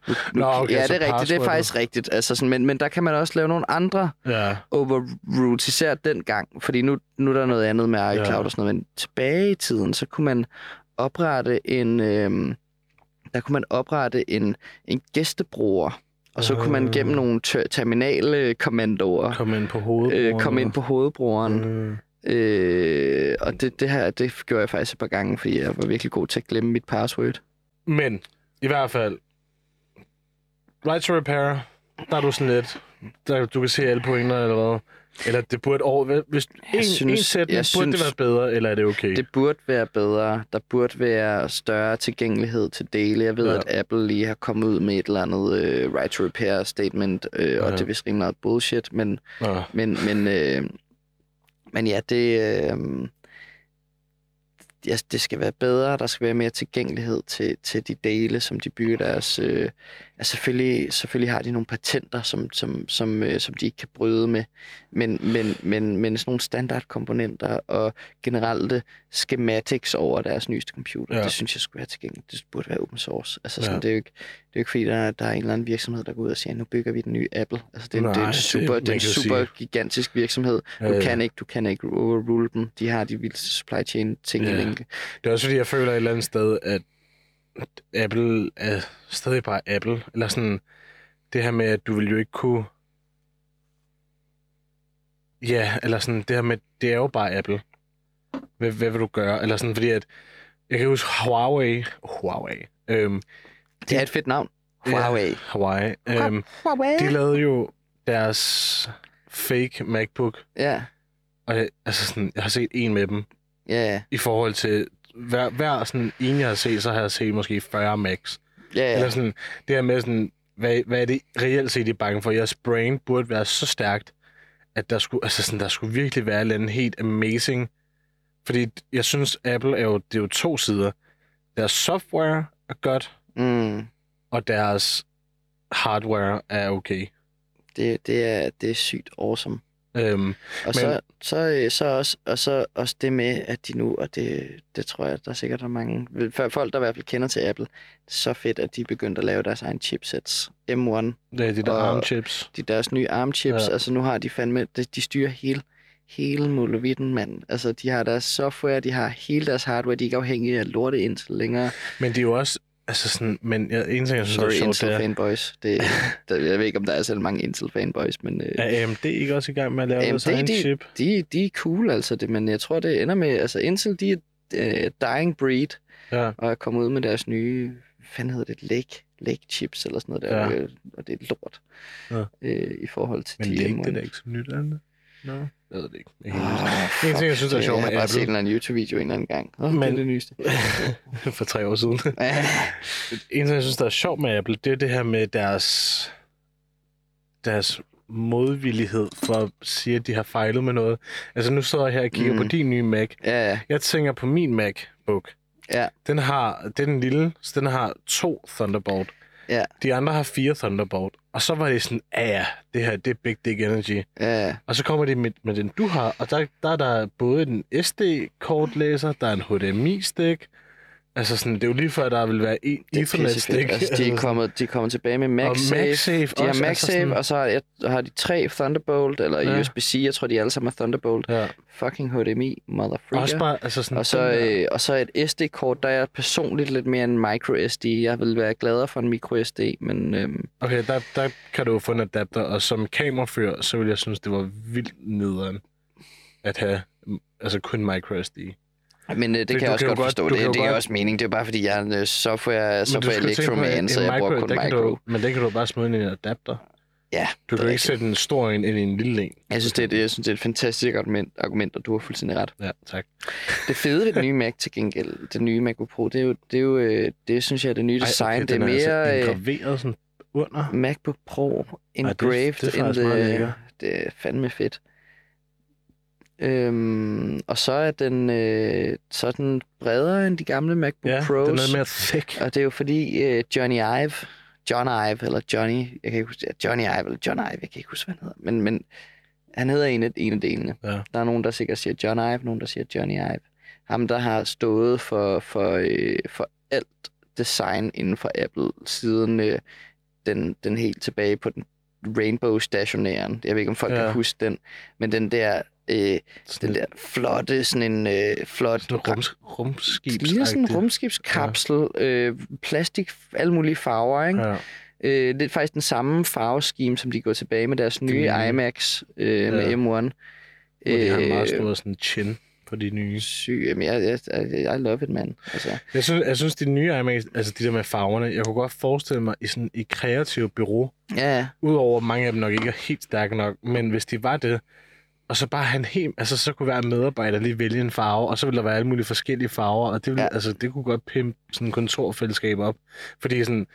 nu, nu Nå, okay, ja, det er rigtigt. Det er faktisk rigtigt. Altså sådan, men, men der kan man også lave nogle andre Ja, overrules, især dengang. Fordi nu, nu er der noget andet med iCloud Ja. og sådan noget. Men tilbage i tiden, så kunne man oprette en... Øh, der kunne man oprette en, en gæstebruger. Og så kunne man Ah. gennem nogle ter- terminalkommandoer kom ind på hovedet. øh, komme ind på hovedbrugeren. Mm. Øh, og det, det her, det gjorde jeg faktisk et par gange, fordi jeg var virkelig god til at glemme mit password. Men i hvert fald, right to repair, der er du sådan lidt, der, du kan se alle pointer eller hvad. Eller det burde over, hvis en, synes- en sætning, jeg burde det synes- være bedre, eller er det okay? Det burde være bedre. Der burde være større tilgængelighed til dele. Jeg ved, Ja. ja. at Apple lige har kommet ud med et eller andet uh, right to repair statement, uh, ja. og Ja. det er vist rimelig meget bullshit, men, Nå, men, men, uh, men ja, det, øh, ja, det skal være bedre. Der skal være mere tilgængelighed til, til de dele, som de bygger deres... øh, ja, selvfølgelig, selvfølgelig har de nogle patenter, som, som, som, uh, som de ikke kan bryde med, men, men, men, men sådan nogle standardkomponenter og generelle schematics over deres nyeste computer, Ja. ja. det synes jeg skulle være tilgængeligt. Det burde være open source. Altså sådan, Ja. det, er jo ikke, det er jo ikke fordi, der, der er en eller anden virksomhed, der går ud og siger, nu bygger vi den nye Apple. Altså det, er- det er Nej, en super, det, det er en super sige- gigantisk virksomhed. Du øh, kan ikke, du kan ikke overrule dem. De har de vildeste supply chain ting Ja. i længe. Det er også fordi, jeg føler et eller andet sted, at Apple er stadig bare Apple. Eller sådan, det her med, at du vil jo ikke kunne... Ja, eller sådan, det her med, det er jo bare Apple. Hvad, hvad vil du gøre? Eller sådan, fordi at... Jeg kan huske Huawei. Huawei. Øhm, Det er et fedt navn. Huawei. Ja, Huawei. Øhm, Huawei. de lavede jo deres fake MacBook. Ja, Og jeg, altså sådan, jeg har set en med dem. ja, I forhold til hver, hver sådan en, jeg har set, så har jeg set måske 40 Macs. ja. Eller ja. sådan, det her med sådan, hvad, hvad er det reelt set, I er bange for? Jeres brain burde være så stærkt, at der skulle, altså sådan, der skulle virkelig være et eller andet helt amazing. Fordi jeg synes, Apple er jo, det er jo to sider. Deres software er godt, Mm. og deres hardware er okay. Det, det, er, det er sygt awesome. Øhm, Og Men- så, så, øh, så også, og så også det med, at de nu, og det, det tror jeg, der er sikkert er mange, folk, der i hvert fald kender til Apple, så fedt, at de er begyndt at lave deres egen chipsets. M1, det er de der ARM-chips. de deres nye ARM-chips, Ja. ja. altså nu har de fandme, de, de styrer hele, hele muligheden, mand. Altså, de har deres software, de har hele deres hardware, de er ikke afhængige af lorte Intel længere. Men de er jo også... Altså sådan, men jeg, en ting, jeg synes, Sorry, er sjovt, det er, fanboys. Det, der, jeg ved ikke, om der er selv mange Intel fanboys, men... Øh, er AMD ikke også i gang med at lave deres AMD, egen de- chip? de, de er cool, altså, det, men jeg tror, det ender med... Altså, Intel, de er øh, dying breed, Ja. og er kommet ud med deres nye... Hvad fanden hedder det? Lake, Lake chips, eller sådan noget der. Ja. Øh, og det er lort. Ja. Øh, I forhold til Men de det er ikke, M1. det er da ikke så nyt, er det? Nå, jeg ved det ikke. Jeg ikke Oh, huske. En ting, jeg synes, der er sjovt Jeg med har bare set en Apple eller anden YouTube-video en eller anden gang. Oh, Men... Det er det nyeste. for tre år siden. En ting, jeg synes, der er sjovt med Apple, det er det her med deres, deres modvillighed for at sige, at de har fejlet med noget. Altså, nu står jeg her og kigger. Mm. på din nye Mac. ja, ja. Jeg tænker på min MacBook. Ja. Den har, det er den lille, så den har to Thunderbolt. Ja. De andre har fire Thunderbolt. Og så var det sådan, ja ja, det her, det er Big Dick Energy. ja. Og så kommer det med, med den, du har, og der, der er der både en SD-kortlæser, der er en HDMI-stik. Altså sådan, det er jo lige før, der vil være er Ethernet-stik. pissefedt. Altså, de er kommet, de er kommet tilbage med og MagSafe. MagSafe De har også, MagSafe, altså sådan- og så har, jeg, har de tre Thunderbolt, eller Ja. USB-C, jeg tror, de alle sammen er Thunderbolt. Ja. Fucking HDMI, motherfucker. Også bare, altså sådan... og, så, øh, og så et SD-kort, der er jeg personligt lidt mere en micro SD. Jeg vil være gladere for en micro SD, men øhm, Okay, der, der kan du få en adapter, og som kamerafører, så vil jeg synes, det var vildt nederen at have altså kun microSD. Men øh, det kan jeg også kan godt forstå. det, det er godt- også mening. Det er bare fordi, jeg er en øh, software, software en- så jeg bruger kun micro. Du, men det kan du bare smide ind i en adapter. Ja, Du det kan ikke rigtigt. sætte en stor en ind i en lille en. Jeg synes, det er, det, jeg synes, det er et fantastisk argument, argument, og du har fuldstændig ret. Ja, tak. Det fede ved den nye Mac til gengæld, den nye MacBook Pro, det er jo, det, er jo, øh, det synes jeg er det nye design. Ej, okay, det er den mere altså øh, engraveret sådan under. MacBook Pro engraved det er in faktisk meget the... lækkert. Det er fandme fedt. Øhm, og så er den, øh, så den bredere end de gamle MacBook Ja, Pros. den er mere thick. Og det er jo fordi øh, Johnny Ive, John Ive, eller Johnny, jeg kan ikke huske, ja, Johnny Ive, eller John Ive, jeg kan ikke huske, hvad han hedder. Men, men han hedder en af, en af delene. Ja. Der er nogen, der sikkert siger John Ive, nogen, der siger Johnny Ive. Ham, der har stået for, for, øh, for alt design inden for Apple, siden øh, den, den helt tilbage på den Rainbow stationæren. Jeg ved ikke, om folk Ja. ja. kan huske den, men den der, øh, Sådan den der flotte, sådan en øh, flot Sådan rums, rumskib. det sådan en rumskibskapsel, ja. øh, plastik, alle mulige farver, ikke? Ja. Øh, det er faktisk den samme farveskeme, som de går tilbage med deres nye nye. iMacs øh, ja. med Ja. M1. Hvor de har en meget Øh, stor sådan chin på de nye. Syg, jamen, jeg, jeg, jeg, love it, man. Altså, Jeg synes, jeg synes de nye iMacs, altså de der med farverne, jeg kunne godt forestille mig i sådan i kreativt bureau, ja, udover mange af dem nok ikke er helt stærke nok, men hvis de var det, og så bare han helt, altså så kunne være medarbejder lige vælge en farve, og så ville der være alle mulige forskellige farver, og det, ville, ja. Ja. altså, det kunne godt pimpe sådan en kontorfællesskab op. Fordi sådan,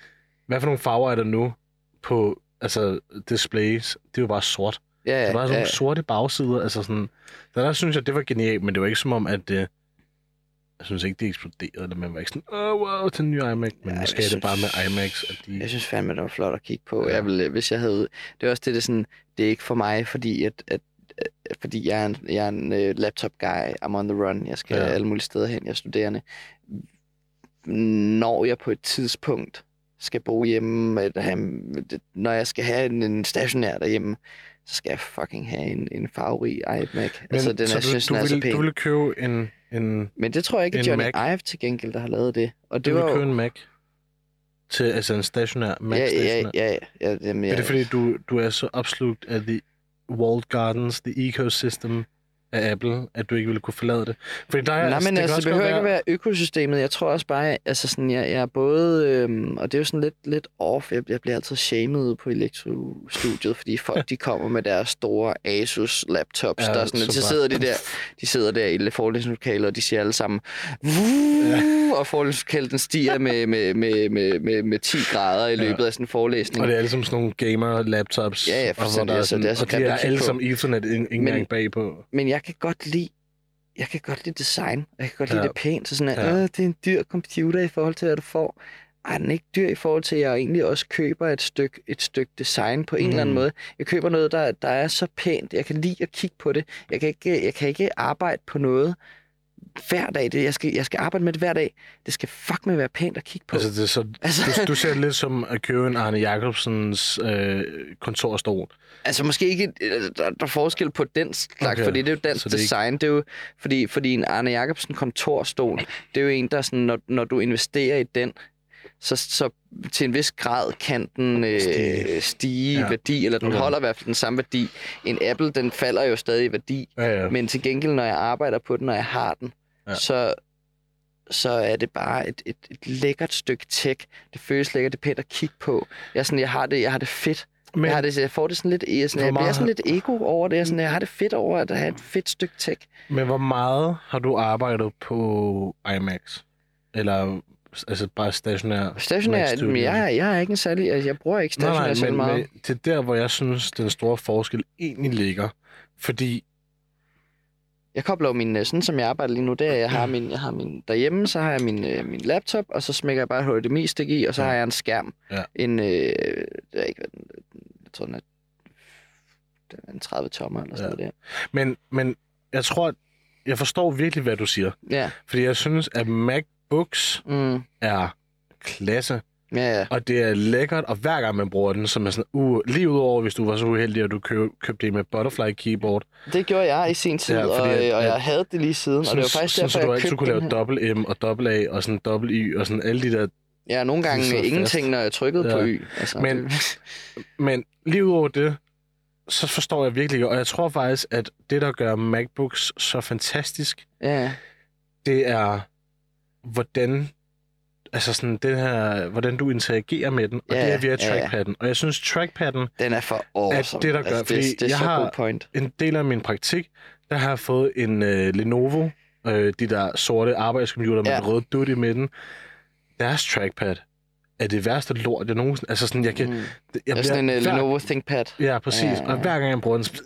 hvad for nogle farver er der nu på altså, displays? Det er jo bare sort. ja, Det ja, er bare sådan ja. nogle sorte bagsider, altså sådan, der, der synes jeg, det var genialt, men det var ikke som om, at det, jeg synes ikke, det eksploderede, eller man var ikke sådan, åh, oh, wow, til en ny iMac, men Ja, måske er det bare med iMacs, at de... Jeg synes fandme, det var flot at kigge på. Ja. Ja. Jeg vil, hvis jeg havde... Det er også det, det sådan... Det er ikke for mig, fordi at at- fordi jeg er en, jeg er en uh, laptop guy, I'm on the run, jeg skal Ja. ja. alle mulige steder hen, jeg er studerende. Når jeg på et tidspunkt skal bo hjemme, eller have, når jeg skal have en, en stationær derhjemme, så skal jeg fucking have en, en farverig iMac. Men, altså, den så er, du, synes, du, den er så vil, pæn. du ville købe en, en, Men det tror jeg ikke, at Johnny Mac. Ive til gengæld, der har lavet det. Og du det vil var købe jo... en Mac til, altså en stationær Mac Ja, ja, stationær. ja, ja, ja, jamen, Er jeg, det fordi, du, du er så opslugt af the walled gardens, the ecosystem af Apple, at du ikke ville kunne forlade det? Fordi der er, Nej, men det altså, det behøver godt ikke at være økosystemet. Jeg tror også bare, altså sådan, jeg, jeg er både, øhm, og det er jo sådan lidt, lidt off, jeg, jeg bliver altid shamed på elektrostudiet, fordi folk, de kommer med deres store Asus laptops, Ja, ja, der er sådan, så så sidder de der, de sidder der i forelæsningslokalet, og de siger alle sammen, Ja. og forelæsningslokalet, den stiger med, med, med, med, med, med 10 grader i løbet af sådan en forelæsning. Og det er alle sammen sådan nogle gamer-laptops. Ja, ja, og, hvor fuldstændig. der er Altså, sådan, det er så og de er alle på. sammen Ethernet engang bagpå. Men jeg kan godt lide jeg kan godt lide design. Jeg kan godt lide Ja. det pænt. Så sådan, at, Ja. ja. det er en dyr computer i forhold til, hvad du får. ej, den er ikke dyr i forhold til, at jeg egentlig også køber et stykke, et stykke design på en mm. eller anden Mm. måde. Jeg køber noget, der, der er så pænt. Jeg kan lide at kigge på det. Jeg kan ikke, jeg kan ikke arbejde på noget hver dag. Det, jeg, skal, jeg skal arbejde med det hver dag. Det skal fuck med være pænt at kigge på. Altså, det er så, Altså- du, du ser det lidt som at købe en Arne Jacobsens øh, kontorstol. Altså måske ikke, øh, der, der er forskel på den slags, Okay, fordi det er jo dansk det er ikke- design. Det er jo, fordi, fordi en Arne Jacobsen kontorstol, det er jo en, der sådan, når, når du investerer i den, så, så til en vis grad kan den øh, Stige. stige, i Ja. værdi, eller den Okay. holder i hvert fald den samme værdi. En Apple, den falder jo stadig i værdi, Ja, ja. men til gengæld, når jeg arbejder på den, når jeg har den, Ja. så, så er det bare et, et, et lækkert stykke tech. Det føles lækkert, det er pænt at kigge på. Jeg, sådan, jeg, har, det, jeg har det fedt. Men, jeg, har det, jeg får det sådan lidt, jeg, sådan, jeg bliver meget sådan lidt ego over det. Jeg, sådan, jeg har det fedt over at have et fedt stykke tech. men hvor meget har du arbejdet på IMAX? Eller altså bare stationær Mac Stationær, men jeg, jeg er ikke en særlig, altså, jeg bruger ikke Nej, stationær nej, særlig men, meget. men det er der, hvor jeg synes, den store forskel egentlig ligger. Fordi, Jeg kobler jo min, øh, sådan som jeg arbejder lige nu, er, at jeg har min, jeg har min, derhjemme, så har jeg min, øh, min laptop, og så smækker jeg bare et HDMI-stik i, og så Ja. har jeg en skærm. Ja. En, øh, er ikke, jeg tror, den er, den er en 30 tommer eller sådan Ja. noget der. men, men jeg tror, jeg forstår virkelig, hvad du siger. Ja, Fordi jeg synes, at MacBooks mm, er klasse, ja, ja. og det er lækkert, og hver gang man bruger den, så man sådan, uh, lige udover, hvis du var så uheldig, at du køb, købte det med Butterfly Keyboard, Det gjorde jeg i sin tid, Ja, fordi og, at- og jeg havde det lige siden, og det sådan, var faktisk sådan, derfor, så du jeg altid kunne lave dobbelt M og dobbelt A og sådan dobbelt Y og sådan alle de der Ja, nogle gange sidder ingenting, fast. når jeg trykkede Ja. på Y. Altså, Men- Men lige udover det, så forstår jeg virkelig og jeg tror faktisk, at det, der gør MacBooks så fantastisk, ja, det er, hvordan, altså sådan det her, hvordan du interagerer med den, og Ja, det er via ja, ja. trackpadden. Og jeg synes, trackpadden, den er for awesome. det, der gør, altså, det, fordi det er jeg har- point. en del af min praktik, der har jeg fået en øh, Lenovo, øh, de der sorte arbejdscomputer med Ja. den røde dut i midten. Deres trackpad er det værste lort, jeg nogensinde... Altså sådan, jeg kan... Mm. Jeg Det er bliver sådan en uh, hver- Lenovo ThinkPad. Ja, præcis. Ja, Ja. Og hver gang jeg bruger den, så...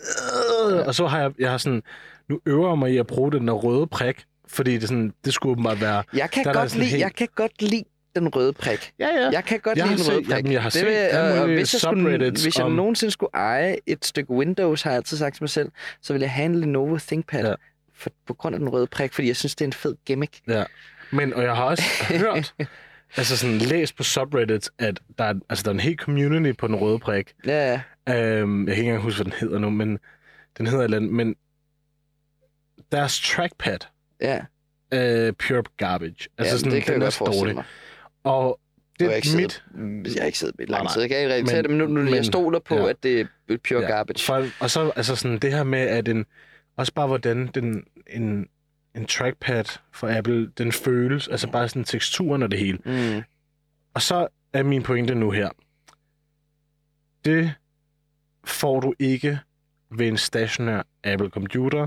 Øh, og så har jeg, jeg har sådan... Nu øver jeg mig i at bruge den der røde prik, fordi det, sådan, det skulle åbenbart være... Jeg kan, Der er der godt sådan lide, helt- jeg kan godt lide den røde prik. Ja, ja. Jeg kan godt Jeg lide den røde set- prik. jamen, jeg har det set vil, og mulige hvis jeg, skulle, hvis jeg om- nogensinde skulle eje et stykke Windows, har jeg altid sagt til mig selv, så vil jeg have en Lenovo ThinkPad. Ja. For, på grund af den røde prik, fordi jeg synes, det er en fed gimmick. ja. Men, og jeg har også hørt, altså sådan læst på subreddits, at der er, altså, der er en helt community på den røde prik. Ja, ja. Øhm, jeg kan ikke engang huske, hvad den hedder nu, men den hedder et eller andet, men deres trackpad ja. er pure garbage. Altså ja, sådan, det kan den jeg er godt forestille mig. Og Det ikke er mit... siddet, jeg har ikke siddet med i lang tid. Jeg kan ikke rigtig tage det, men nu, nu men- jeg stoler på, ja. at det er pure garbage. For, og så altså sådan det her med, at en, også bare hvordan den, en, en trackpad for Apple, den føles, altså bare sådan teksturen og det hele. Mm. Og så er min pointe nu her. Det får du ikke ved en stationær Apple computer.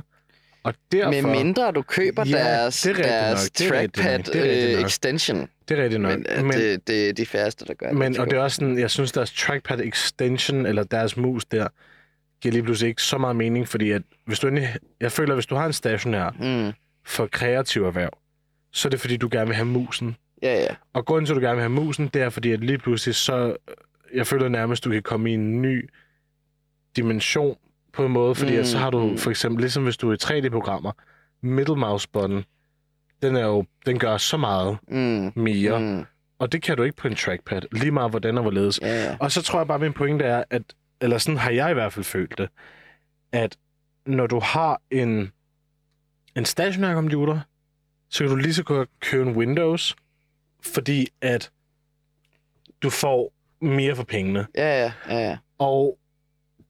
Og derfor, Med mindre du køber Ja, deres, det er deres nok, det er trackpad det er øh, nok. extension. det er rigtigt nok. Men, men det, det er de færreste, der gør det. Men, tror og det er også sådan, jeg synes, deres trackpad extension, eller deres mus der, giver lige pludselig ikke så meget mening, fordi at hvis du endelig, jeg føler, at hvis du har en stationær Mm. for kreativ erhverv, så er det fordi, du gerne vil have musen. Ja, ja. Og grunden til, at du gerne vil have musen, det er fordi, at lige pludselig så, jeg føler nærmest, du kan komme i en ny dimension på en måde, fordi mm, så har du Mm. for eksempel, ligesom hvis du er i 3D-programmer, middle mouse button, den, er jo, den gør så meget Mm. mere, mm. Og det kan du ikke på en trackpad, lige meget hvordan og hvorledes. Ja, ja. Og så tror jeg bare, at min pointe er, at, eller sådan har jeg i hvert fald følt det, at når du har en, en stationær computer, så kan du lige så godt købe en Windows, fordi at du får mere for pengene. Ja, ja, ja. Og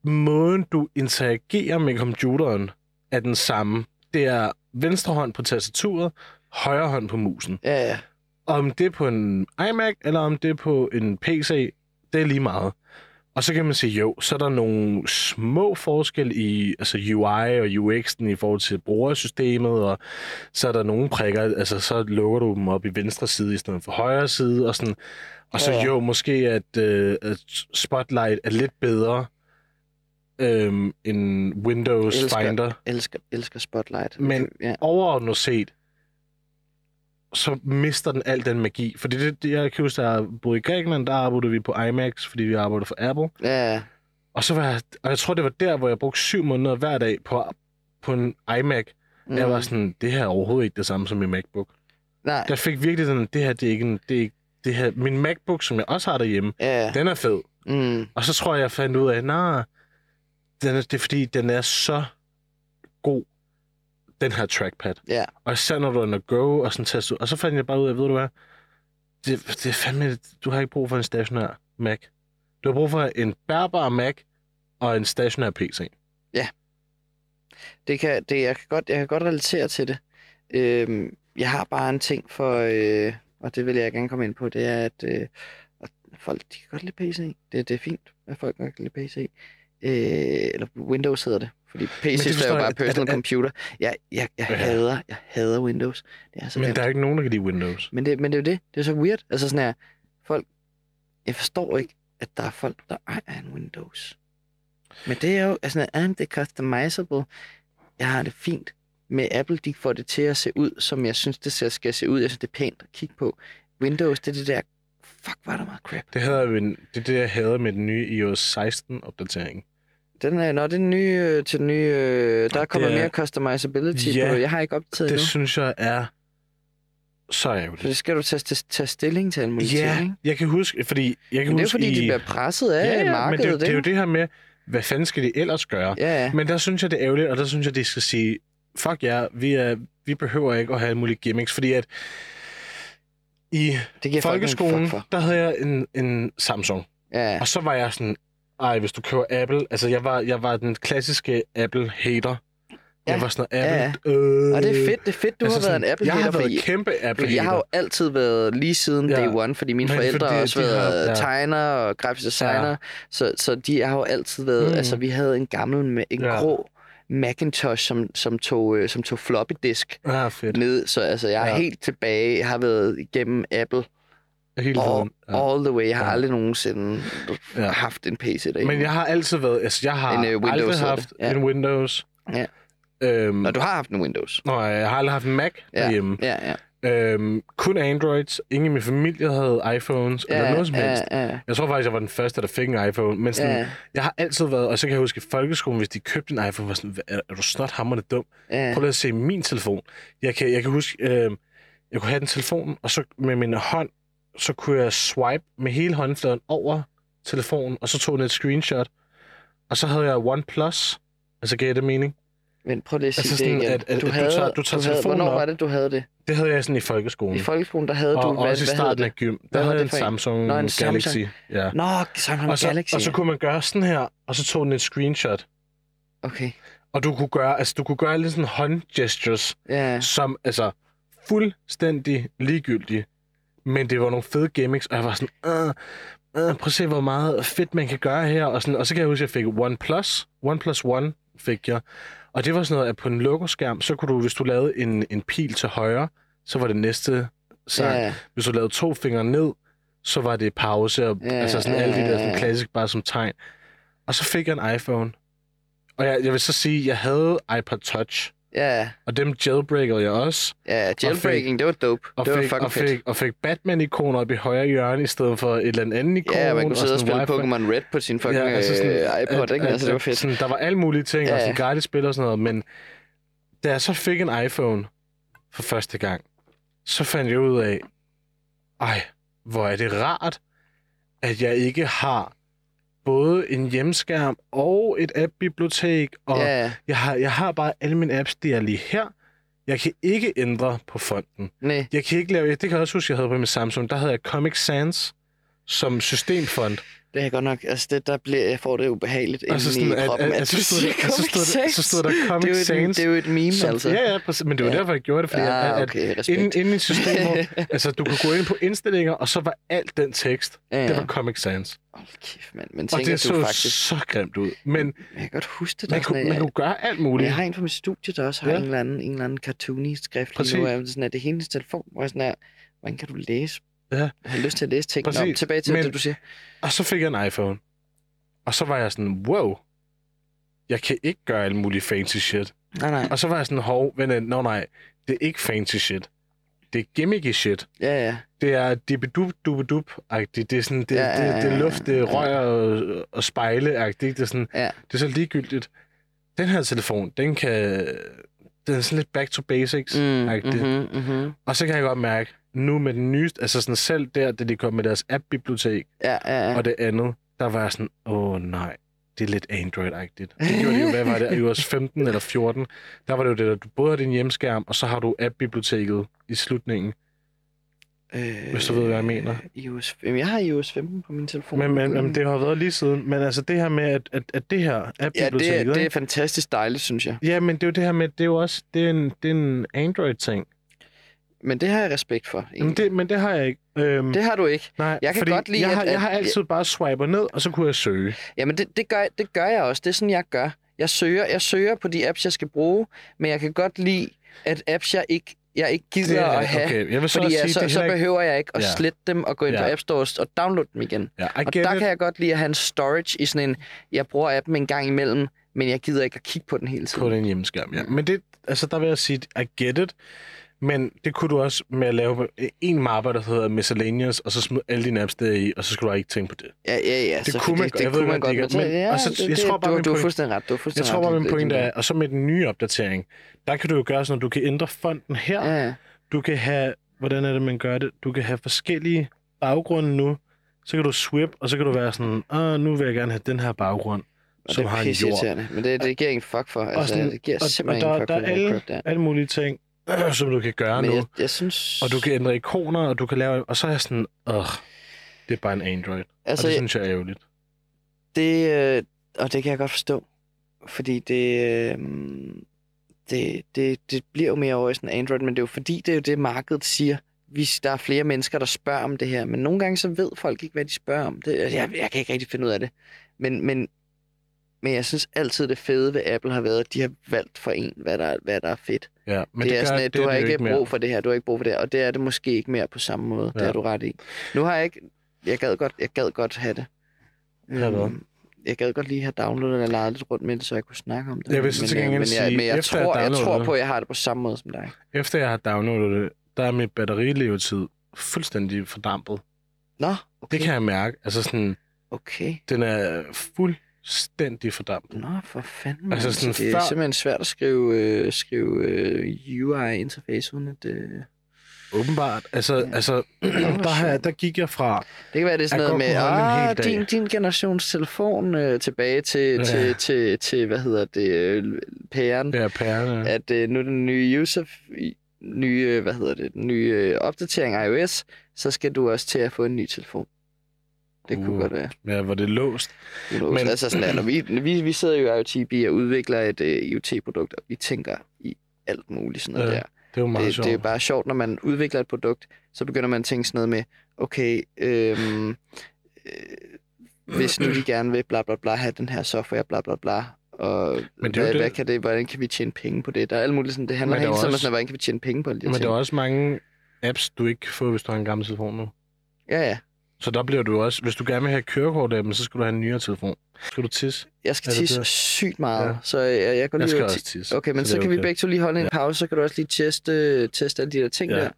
måden, du interagerer med computeren, er den samme. Det er venstre hånd på tastaturet, højre hånd på musen. Ja, ja. Om det er på en iMac, eller om det er på en PC, det er lige meget. Og så kan man sige, jo, så er der nogle små forskelle i altså UI og UX'en i forhold til brugersystemet, og så er der nogle prikker, altså så lukker du dem op i venstre side i stedet for højre side, og sådan. Og så Ja, jo, måske at, øh, at Spotlight er lidt bedre øhm, end Windows Elsker. Finder. Elsker, elsker Spotlight. Men- Ja. Overordnet set, så mister den al den magi. Fordi det, det jeg kan huske, da jeg boede i Grækenland, der arbejdede vi på IMAX, fordi vi arbejdede for Apple. Ja, Og så var jeg, og jeg tror, det var der, hvor jeg brugte syv måneder hver dag på, på en iMac. Mm. Jeg var sådan, det her er overhovedet ikke det samme som min MacBook. Nej, Der fik virkelig sådan, det her, det er ikke en, det er ikke, det her, min MacBook, som jeg også har derhjemme, ja. den er fed. Mm. Og så tror jeg, jeg fandt ud af, nej, den er, det er fordi, den er så god, den her trackpad. Ja. Og især når du er go, og sådan ud. Og så fandt jeg bare ud af, ved du hvad, det, det er fandme, du har ikke brug for en stationær Mac. Du har brug for en bærbar Mac og en stationær PC. Det kan, det, jeg, kan godt, jeg kan godt relatere til det. Øhm, jeg har bare en ting for, øh, og det vil jeg gerne komme ind på, det er, at øh, at folk de kan godt lide PC. Det, det er fint, at folk godt kan lide PC. Øh, eller Windows hedder det, fordi PC forstår jo jeg- bare at- personal at- computer. Jeg, jeg, jeg, Ja. hader, jeg hader Windows. Det er så Men nemt. der er ikke nogen, der kan lide Windows. Men det, men det er jo det. Det er så weird. Altså sådan her, folk... Jeg forstår ikke, at der er folk, der ejer en Windows. Men det er jo, altså, er det customizable? Jeg har det fint med Apple, de får det til at se ud, som jeg synes, det skal se ud. Jeg synes, det er pænt at kigge på. Windows, det er det der, fuck, var der meget crap. Det, havde jo en, det er det, jeg havde med den nye iOS 16-opdatering. Den er, når det er den nye, øh, til den nye, øh, der er kommet er- mere customizability Ja, på. Jeg har ikke optaget Det endnu. synes jeg er så Så ærgerligt. det skal du tage, tage, stilling til mulige ting, Ja, ikke? jeg kan huske, fordi jeg kan Men det er huske fordi, i... de bliver presset af ja, ja, markedet, men det, er jo- det er jo det her med, hvad fanden skal de ellers gøre? Ja, ja. Men der synes jeg, det er ærgerligt, og der synes jeg, de skal sige, fuck ja, vi, er, vi behøver ikke at have alle mulige gimmicks, fordi at i Det folk en folkeskolen, fuck for. der havde jeg en, en Samsung, Ja, og så var jeg sådan, ej, hvis du køber Apple, altså jeg var, jeg var den klassiske Apple-hater. Jeg Ja, var sådan, ja, Apple, øh, og det er fedt, det er fedt, du altså har været en sådan, apple Jeg har været fordi, kæmpe apple fordi jeg har jo altid været lige siden Ja. day one, fordi mine Men forældre fordi har også har- været ja. tegner og grafisk designer, Ja. så, så de har jo altid været, Mm. altså vi havde en gammel, ma- en Ja. grå Macintosh, som, som, tog, øh, som tog floppy disk Ja, fedt. ned, så altså jeg er Ja. helt tilbage, jeg har været igennem Apple Hele all, tiden. Ja. all the way, jeg har Ja. aldrig nogensinde Ja. haft en PC derhjemme. Men jeg har altid været, altså jeg har En, øh, Windows aldrig haft. Ja. en Windows. Ja. Øhm, Nå, du har haft en Windows. Nå, jeg har aldrig haft en Mac Ja. derhjemme. Ja, ja. Øhm, kun Androids. Ingen i min familie havde iPhones, Ja, eller noget som helst. ja, ja. Jeg tror faktisk, jeg var den første, der fik en iPhone. Men sådan, Ja, jeg har altid været, og så kan jeg huske i folkeskolen, hvis de købte en iPhone, var sådan, "Hvad- er, er du snot hammerne dum? ja. Prøv lige at se min telefon. Jeg kan, jeg kan huske, øh, jeg kunne have den telefon, og så med min hånd, så kunne jeg swipe med hele håndfladen over telefonen, og så tog den et screenshot. Og så havde jeg OnePlus. Altså, gav det mening? Men prøv lige at sige Altså det sådan, igen. at- at- du at du havde, tager- du tager havde, telefonen Hvornår op. var det, du havde det? Det havde jeg sådan i folkeskolen. I folkeskolen, der havde og, du... og Hvad, også i starten af gym. Der havde jeg det en? Samsung, Nå, en Galaxy. Samsung. Ja. Nå, Samsung Og så, Galaxy. og så kunne man gøre sådan her, og så tog den et screenshot. Okay, Og du kunne gøre, altså, du kunne gøre lidt sådan håndgestures, ja. som altså fuldstændig ligegyldige. Men det var nogle fede gimmicks, og jeg var sådan, øh, øh, prøv at se, hvor meget fedt man kan gøre her. Og, sådan, og så kan jeg huske, at jeg fik OnePlus. OnePlus One fik jeg. Og det var sådan noget, at på en logoskærm, så kunne du, hvis du lavede en, en pil til højre, så var det næste sang. Ja, Hvis du lavede to fingre ned, så var det pause, og Ja, altså sådan ja, alle de der sådan klassisk bare som tegn. Og så fik jeg en iPhone. Og jeg, jeg vil så sige, at jeg havde iPod Touch, ja, og dem jailbreakede jeg også. ja. Jailbreaking, det var dope. Og det var fik, fucking og fedt. fik, og fik Batman-ikoner op i højre hjørne, i stedet for et eller andet ikon. Ja, man kunne og sidde og sådan spille. Pokémon Red på sin fucking Ja, altså sådan, øh, iPod, ikke? Altså, det var fedt. Sådan, der var alle mulige ting, Ja, og sådan gratis spil og sådan noget, men da jeg så fik en iPhone for første gang, så fandt jeg ud af, ej, hvor er det rart, at jeg ikke har både en hjemskærm og et app-bibliotek, og Ja, jeg, har, jeg har bare alle mine apps, de er lige her. Jeg kan ikke ændre på fonten. nej. Jeg kan ikke lave... Det kan jeg også huske, jeg havde på min Samsung. Der havde jeg Comic Sans som systemfont. Det er godt nok, altså det, der bliver, jeg får det ubehageligt Og så sådan, i at, kroppen, at, at, at, du så stod, der, så, Comic stod der, så Sans. stod der Det er, Comic jo et, Sans. det er jo et meme, som, altså. Ja, ja, præcis. men det var Ja. derfor, jeg gjorde det, fordi ah, at, at okay, respekt. inden, inden i systemet, altså du kunne gå ind på indstillinger, og så var alt den tekst, ja, det ja. var Comic Sans. Hold kæft, mand. Men Og tænker det du så faktisk... så grimt ud. Men Jeg kan godt huske det. Der man kunne, at man jeg, kunne gøre alt muligt. jeg har en fra mit studie, der også har Ja. en, eller anden, en eller anden cartoony skrift Præcis. nu. Er sådan, at det er hendes telefon, hvor jeg sådan er, hvordan kan du læse? Ja. Jeg har lyst til at læse ting. Nå, Præcis. tilbage til Men- det, du siger. Og så fik jeg en iPhone. Og så var jeg sådan, wow, jeg kan ikke gøre alle mulige fancy shit. Nej, nej. Og så var jeg sådan, hov, vent, no, nej, det er ikke fancy shit. Det er gimmicky shit. Ja, ja. Det er dibidup dubidup agtigt Det er sådan, det, Ja, ja, ja, det, det er luft, det er ja. rør og, og spejle-agtigt. Det er sådan, Ja. det er så ligegyldigt. Den her telefon, den kan... Den er sådan lidt back to basics. Mm, agtigt. mm-hmm, mm-hmm. Og så kan jeg godt mærke, nu med den nyeste, altså sådan selv der, da de kom med deres app-bibliotek, Ja, ja, ja. og det andet, der var jeg sådan, åh nej, det er lidt Android-agtigt. Det gjorde de jo, hvad var det, iOS 15 eller 14? Der var det jo det, at du både har din hjemskærm, og så har du app-biblioteket i slutningen. Øh, Hvis du ved, hvad jeg mener. iOS, jamen, jeg har iOS 15 på min telefon. Men, men, men det har været lige siden. Men altså det her med, at, at, at det her ja, det, er- det er fantastisk dejligt, synes jeg. Ja, men det er jo det her med, det er jo også det er en, det er en Android-ting. Men det har jeg respekt for. Men det, men det har jeg ikke. Øhm, det har du ikke. nej, jeg kan godt lide, jeg at- har, jeg at- har altid bare swipet ned, og så kunne jeg søge. Jamen, det, det, gør, det gør jeg også. Det er sådan, jeg gør. Jeg søger, jeg søger på de apps, jeg skal bruge, men jeg kan godt lide, at apps, jeg ikke, jeg ikke gider er- at have, okay, jeg vil så fordi jeg, sige, så, det er så heller ikke- behøver jeg ikke at Ja. slette dem og gå ind Ja. på App Store og downloade dem igen. Ja, Og der it. kan jeg godt lide at have en storage i sådan en, jeg bruger appen en gang imellem, men jeg gider ikke at kigge på den hele tiden. på din hjemmeskærm, ja. Men det, altså der vil jeg sige, I get it. Men det kunne du også med at lave en mappe, der hedder miscellaneous, og så smide alle dine apps der i, og så skulle du ikke tænke på det. Ja, ja, ja. Det så kunne man det, det Jeg ved kunne man godt, ikke- men, ja, og så- det, jeg tror bare, du, min du har point- fuldstændig ret. Du har Jeg fuldstændig tror bare, min pointe er, og så med den nye opdatering, der kan du jo gøre sådan, at du kan ændre fonten her. Ja. Du kan have, hvordan er det, man gør det? Du kan have forskellige baggrunde nu. Så kan du swip, og så kan du være sådan, ah, nu vil jeg gerne have den her baggrund, Og som det har er en jord. Men det, det giver ingen fuck for. Altså, sådan- det giver og- simpelthen og ingen der- fuck der for er alle-. Alle mulige ting, som du kan gøre Men nu. jeg, jeg synes... Og du kan ændre ikoner, og du kan lave... Og så er jeg sådan, åh, det er bare en Android. Altså, altså, og det synes jeg er ærgerligt. det, øh, og det kan jeg godt forstå. Fordi det, øh, det, det, det bliver jo mere over i sådan Android, men det er jo fordi, det er jo det, markedet siger. Hvis der er flere mennesker, der spørger om det her, men nogle gange så ved folk ikke, hvad de spørger om. Det, jeg, jeg kan ikke rigtig finde ud af det. Men, men, men jeg synes altid, det fede ved Apple har været, at de har valgt for en, hvad der, hvad der er fedt. Ja, men det, det er gør- sådan, at det du har ikke mere. brug for det her, du har ikke brug for det her, og det er det måske ikke mere på samme måde. Ja. Det Ja. har du ret i. Nu har jeg ikke... Jeg gad godt, jeg gad godt have det. Have hvad? Øhm, jeg gad godt lige have downloadet eller lejet lidt rundt med det, så jeg kunne snakke om det. Jeg vil så men, til øh, gengæld men jeg, sige, men jeg, efter jeg tror, jeg downloadede tror på, at jeg har det på samme måde som dig. Efter jeg har downloadet det, der er mit batterilevetid fuldstændig fordampet. Nå, Okay. Det kan jeg mærke. Altså sådan, Okay. den er fuldstændig fordampet. Nå, for fanden. Altså sådan det er før- simpelthen svært at skrive, øh, skrive øh, UI-interface uden at... Øh... Åbenbart. Altså, Ja. altså der, jeg, der gik jeg fra... Det kan være, det er sådan noget med, ah, dag." din, din generations telefon øh, tilbage til, Ja. ja. til, til, til, hvad hedder det, øh, pæren. Det her pærene. at øh, nu den nye user, nye, hvad hedder det, den nye øh, opdatering af iOS, så skal du også til at få en ny telefon. Det kunne Uh. godt være. Ja, hvor det er låst. Men... Altså sådan, der, når vi, vi, vi sidder jo i IoTB og udvikler et øh, IoT-produkt, og vi tænker i alt muligt sådan noget Ja, der. Det er jo meget Det, sjovt. det er bare sjovt, når man udvikler et produkt, så begynder man at tænke sådan noget med, okay, øhm, øh, hvis nu de gerne vil bla bla bla have den her software, bla bla bla, og Men det hvad, det- hvad kan det, hvordan kan vi tjene penge på det? Der er alt muligt sådan, det handler der er hele tiden om også- sådan, hvordan kan vi tjene penge på alle de her Men der ting. er også mange apps, du ikke kan få, hvis du har en gammel telefon nu. Ja, ja. Så der bliver du også... Hvis du gerne vil have kørekort så skal du have en nyere telefon. Skal du tisse? Jeg skal tisse sygt meget, Ja. så jeg, jeg går Jeg lige skal ud og også ti- tisse. Okay, men så, er kan vi begge to lige holde en Ja. pause, så kan du også lige teste, teste alle de der ting Ja. der.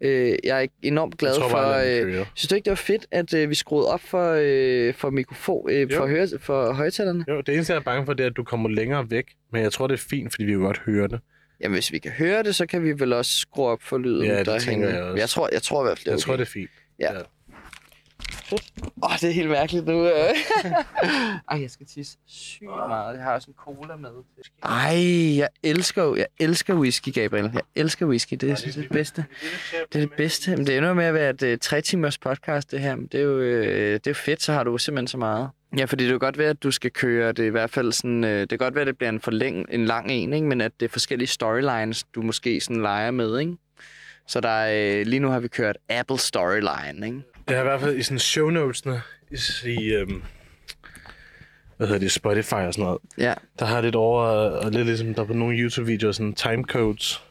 Øh, jeg er enormt glad jeg tror for... bare, Øh, synes du ikke, det var fedt, at øh, vi skruede op for, øh, for mikrofon, øh, Jo. for, høre, for højtalerne? Jo, det eneste, jeg er bange for, det er, at du kommer længere væk. Men jeg tror, det er fint, fordi vi kan godt høre det. Jamen, hvis vi kan høre det, så kan vi vel også skrue op for lyden Ja, det derhen. jeg også. Jeg tror, jeg tror i hvert fald, det er Jeg okay. tror, det er fint. Ja. Åh, oh, det er helt mærkeligt nu. øh. Ej, jeg skal tisse sygt meget. Jeg har også en cola med. Ej, jeg elsker, jo- jeg elsker whisky, Gabriel. Jeg elsker whisky. Det er, synes, jeg, det bedste. Det er det bedste. Men det ender med at være et uh, tre timers podcast, det her. Men det er, jo, uh, det er jo fedt, så har du simpelthen så meget. Ja, fordi det er jo godt være, at du skal køre det i hvert fald sådan... Uh, det kan godt være, at det bliver en, forlæng, en lang en, ikke? men at det er forskellige storylines, du måske sådan leger med, ikke? Så der er, uh, lige nu har vi kørt Apple Storyline, ikke? Det er i hvert fald i sådan show notesene, i, øhm, hvad hedder det, Spotify og sådan noget. Ja. Der har jeg lidt over, og lidt ligesom der er på nogle YouTube-videoer, sådan timecodes.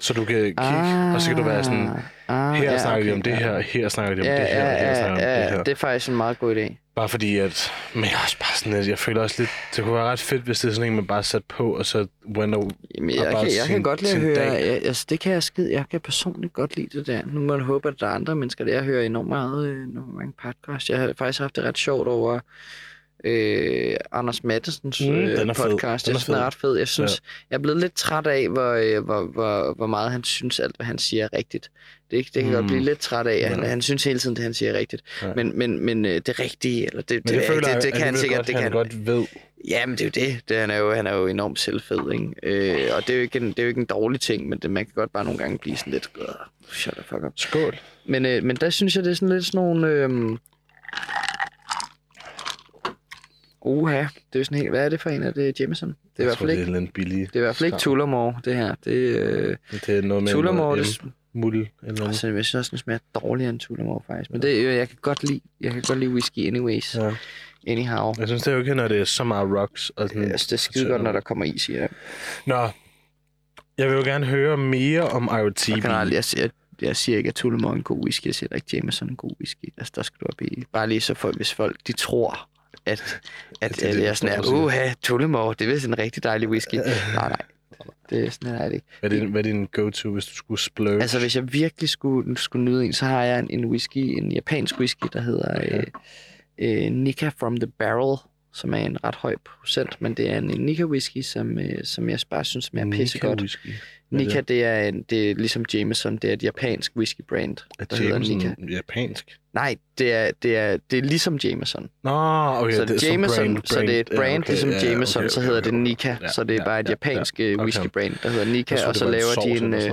Så du kan kigge, ah, og så kan du være sådan, ah, her ja, snakker de okay, om det her, her snakker de om Ja, det her, ja, her snakker de om ja, det her. det er faktisk en meget god idé. Bare fordi, at... Men jeg er også bare sådan, at jeg føler også lidt... Det kunne være ret fedt, hvis det er sådan en, man bare sat på, og så went over... Jamen, Og jeg, kan, jeg sin- kan godt lide at høre, dag. jeg, altså, det kan jeg skide, jeg kan personligt godt lide det der. Nu må jeg håbe, at der er andre mennesker, der jeg hører enormt meget, øh, enormt mange podcasts. Jeg har faktisk haft det ret sjovt over øh, Anders Mattesens Mm, øh, den er fed. podcast. Den er den er ret fed. Jeg synes, jeg er blevet lidt træt af, hvor, øh, hvor, hvor, hvor meget han synes, alt hvad han siger er rigtigt. Det, det kan jeg godt Mm. blive lidt træt af. at Han, Ja. han synes hele tiden, det han siger er rigtigt. Ja. Men, men, men øh, det rigtige, eller det, Men det, føler det, det, kan han sikkert, godt, det kan han han, godt ved. Jamen, det er jo det. det han, er jo, han er jo enormt selvfed, ikke? Øh, og det er, jo ikke en, det er jo ikke en dårlig ting, men det, man kan godt bare nogle gange blive sådan lidt... "Åh, Shut the fuck up. Skål. Men, øh, men der synes jeg, det er sådan lidt sådan nogle... Øh, Uha, det er sådan helt... Hvad er det for en? Er det Jameson? Det er i jeg hvert tror, fald ikke... det er lidt billig. Det er i hvert fald ikke. Tullamore, det her. Det er... Øh, Det er noget med Tullamore, noget muld eller noget. altså, jeg synes også, den smager dårligere end Tullamore, faktisk. Men det, øh, jeg kan godt lide, jeg kan godt lide whisky anyways. Ja. Anyhow. Jeg synes, det er jo ikke, når det er så meget rocks. Og sådan, Altså, det er skide godt, når der kommer is i det. Nå, jeg vil jo gerne høre mere om IoT. Jeg, kan aldrig, jeg, siger, jeg siger ikke, at Tullamore er en god whisky. Jeg siger ikke, at Jameson er en god whisky. Altså, der skal du op i. Bare lige så for, hvis folk de tror, at, at, det er at, det, jeg du sådan er, uha, Tullamore, det er vist en rigtig dejlig whisky. nej, nej. Det er sådan, er det ikke. Hvad er, din, hvad er din go-to, hvis du skulle splurge? Altså, hvis jeg virkelig skulle, skulle nyde en, så har jeg en, en whisky, en japansk whisky, der hedder øh, øh, Nika from the Barrel, som er en ret høj procent, men det er en, en Nika whisky, som, øh, som jeg bare synes smager pissegodt. Whisky. Er Nika, det er, en, det er ligesom Jameson, det er et japansk whisky brand, Er der hedder Nika. Jameson japansk? Nej, det er, det er, det er ligesom Jameson. Nå, okay. så det er Jameson, brand, så det er et brand okay, ligesom ja, Jameson, okay, så okay, hedder okay. det Nika, Ja, så det er bare et ja, japansk ja, ja, okay. whisky brand, der hedder Nika, troede, og så laver de en, øh,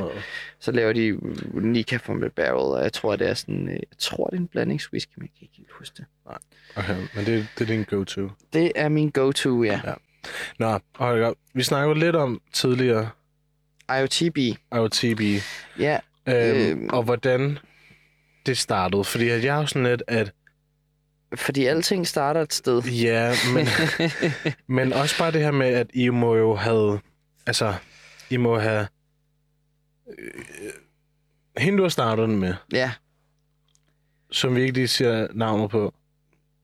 så laver de Nika from the Barrel, og jeg tror, det er sådan, øh, jeg tror, det er en blandingswhisky, men jeg kan ikke helt huske det. Okay, men det, det er din go-to. Det er min go-to, ja. Ja. Nå, Holger, vi snakkede lidt om tidligere IoTB, IoTB, ja, øhm, Øhm. og hvordan det startede. Fordi at jeg er jo sådan lidt, at fordi alting starter et sted. ja, men, men også bare det her med, at I må jo have, altså, I må have, øh, hende du har startet den med, ja, som vi ikke lige siger navnet på.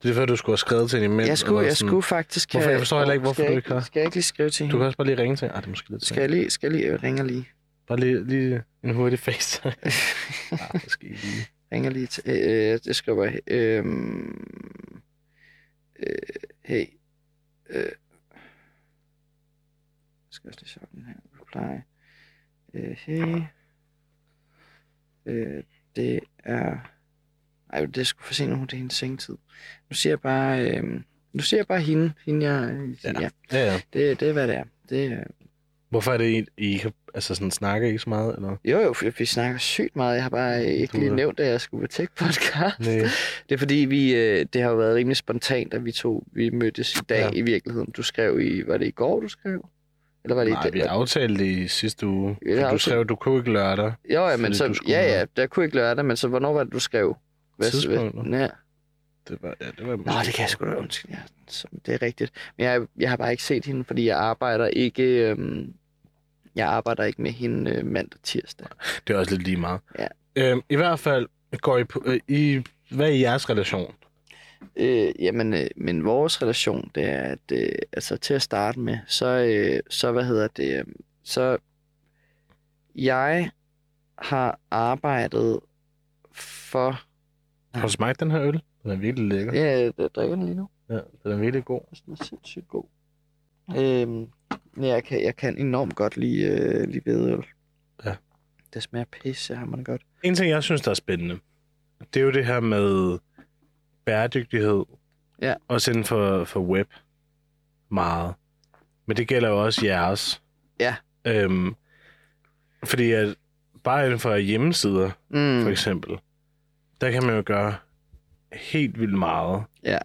Det er for, du skulle have skrevet til hende imens. jeg skulle, eller jeg sådan. skulle faktisk... Hvorfor? Jeg forstår heller ikke, hvorfor du ikke har- Skal jeg ikke lige skrive til Du hende? kan også bare lige ringe til hende. Ej, det er måske lidt Skal jeg lige, skal jeg lige jeg ringer lige? Bare lige, lige en hurtig face. Skal I lige. Ringer lige til... Øh, det skriver jeg... Øh, øh, hey. Øh, jeg skal også lige den her. Reply. Øh, hey. Øh, det er... Ej, det sgu for sent, nu det er hendes sengetid. Nu siger jeg bare... Øh, nu siger jeg bare hende. Hende, jeg... Ja. ja. Ja, ja. Det, det er, hvad det er. Det er Hvorfor er det, I, ikke, altså sådan, snakker ikke så meget? Eller? jo, jo, vi, vi snakker sygt meget. Jeg har bare ikke lige nævnt, at jeg skulle på tech podcast. Nej. Det er fordi, vi, øh, det har jo været rimelig spontant, at vi to vi mødtes i dag Ja. ja. i virkeligheden. Du skrev i, var det i går, du skrev? Eller var det Nej, i vi aftalte det i sidste uge. For du aftalt- skrev, du kunne ikke lørdag. Jo, ja, men så, ja, ja, der kunne ikke lørdag, men så hvornår var det, du skrev? Tidspunktet? Ja. Det var, ja, det var Nå, det kan jeg sgu da undskyld. Ja, det er rigtigt. Men jeg, jeg har bare ikke set hende, fordi jeg arbejder ikke... Øhm, jeg arbejder ikke med hende øh, mandag tirsdag. Det er også lidt lige meget. Ja. Øhm, I hvert fald går I på... Øh, I, hvad er jeres relation? Øh, jamen, øh, men vores relation, det er, at øh, altså, til at starte med, så, øh, så hvad hedder det, øh, så jeg har arbejdet for, Har du smagt den her øl? Den er virkelig lækker. ja, jeg drikker den lige nu, Ja, den er virkelig god. den er sindssygt god. Øhm, jeg kan, jeg kan enormt godt lide, øh, lide hvedøl. Ja. Det smager pisse, har man godt. En ting, jeg synes, der er spændende, det er jo det her med bæredygtighed. Ja. Også inden for, for web. Meget. Men det gælder jo også jeres. Ja. Øhm, fordi at bare inden for hjemmesider, Mm, for eksempel, der kan man jo gøre helt vildt meget. Ja.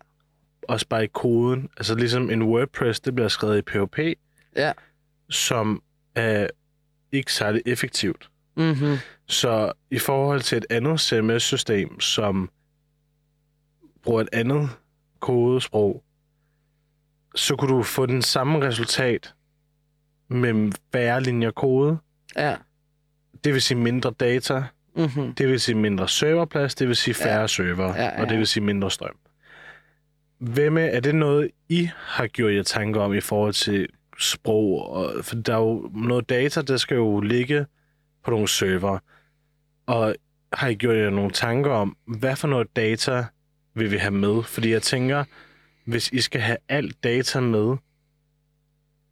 Også bare i koden. Altså ligesom en WordPress, det bliver skrevet i PHP, Ja. som er ikke særlig effektivt. mm-hmm. Så i forhold til et andet CMS-system, som bruger et andet kodesprog, så kunne du få den samme resultat med færre linjer kode, Ja, Det vil sige mindre data, Mm-hmm. det vil sige mindre serverplads, det vil sige færre ja. server, Ja, ja, og det vil sige mindre strøm. Hvem er, er det noget, I har gjort jer tanker om i forhold til sprog? Og, for der er jo noget data, der skal jo ligge på nogle server. Og har I gjort jer nogle tanker om, hvad for noget data vil vi have med? Fordi jeg tænker, hvis I skal have alt data med,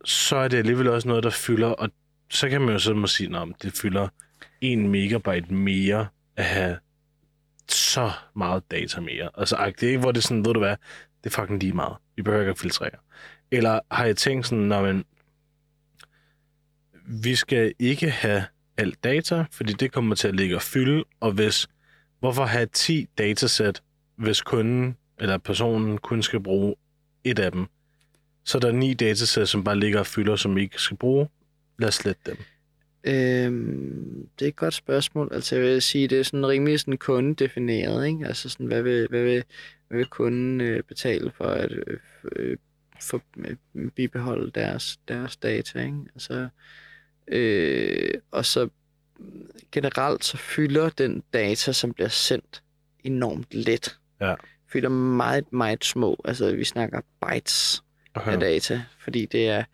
så er det alligevel også noget, der fylder, og så kan man jo så må sige, at det fylder 1 megabyte mere at have så meget data mere. Altså, det er ikke, hvor det er sådan, ved du hvad, det er fucking lige meget. Vi behøver ikke at filtrere. Eller har jeg tænkt sådan, når man, vi skal ikke have alt data, fordi det kommer til at ligge og fylde, og hvis, hvorfor have 10 datasæt, hvis kunden eller personen kun skal bruge et af dem, så er der ni datasæt, som bare ligger og fylder, som vi ikke skal bruge. Lad os slette dem. Øhm, det er et godt spørgsmål. Altså, jeg vil sige, det er sådan rimelig sådan kundedefineret, ikke? Altså, sådan, hvad vil, hvad vil, hvad vil kunden øh, betale for at øh, øh for, øh, bibeholde deres, deres data, ikke? Altså, øh, og så generelt så fylder den data, som bliver sendt, enormt let. Ja. Fylder meget, meget små. Altså, vi snakker bytes af data, fordi det er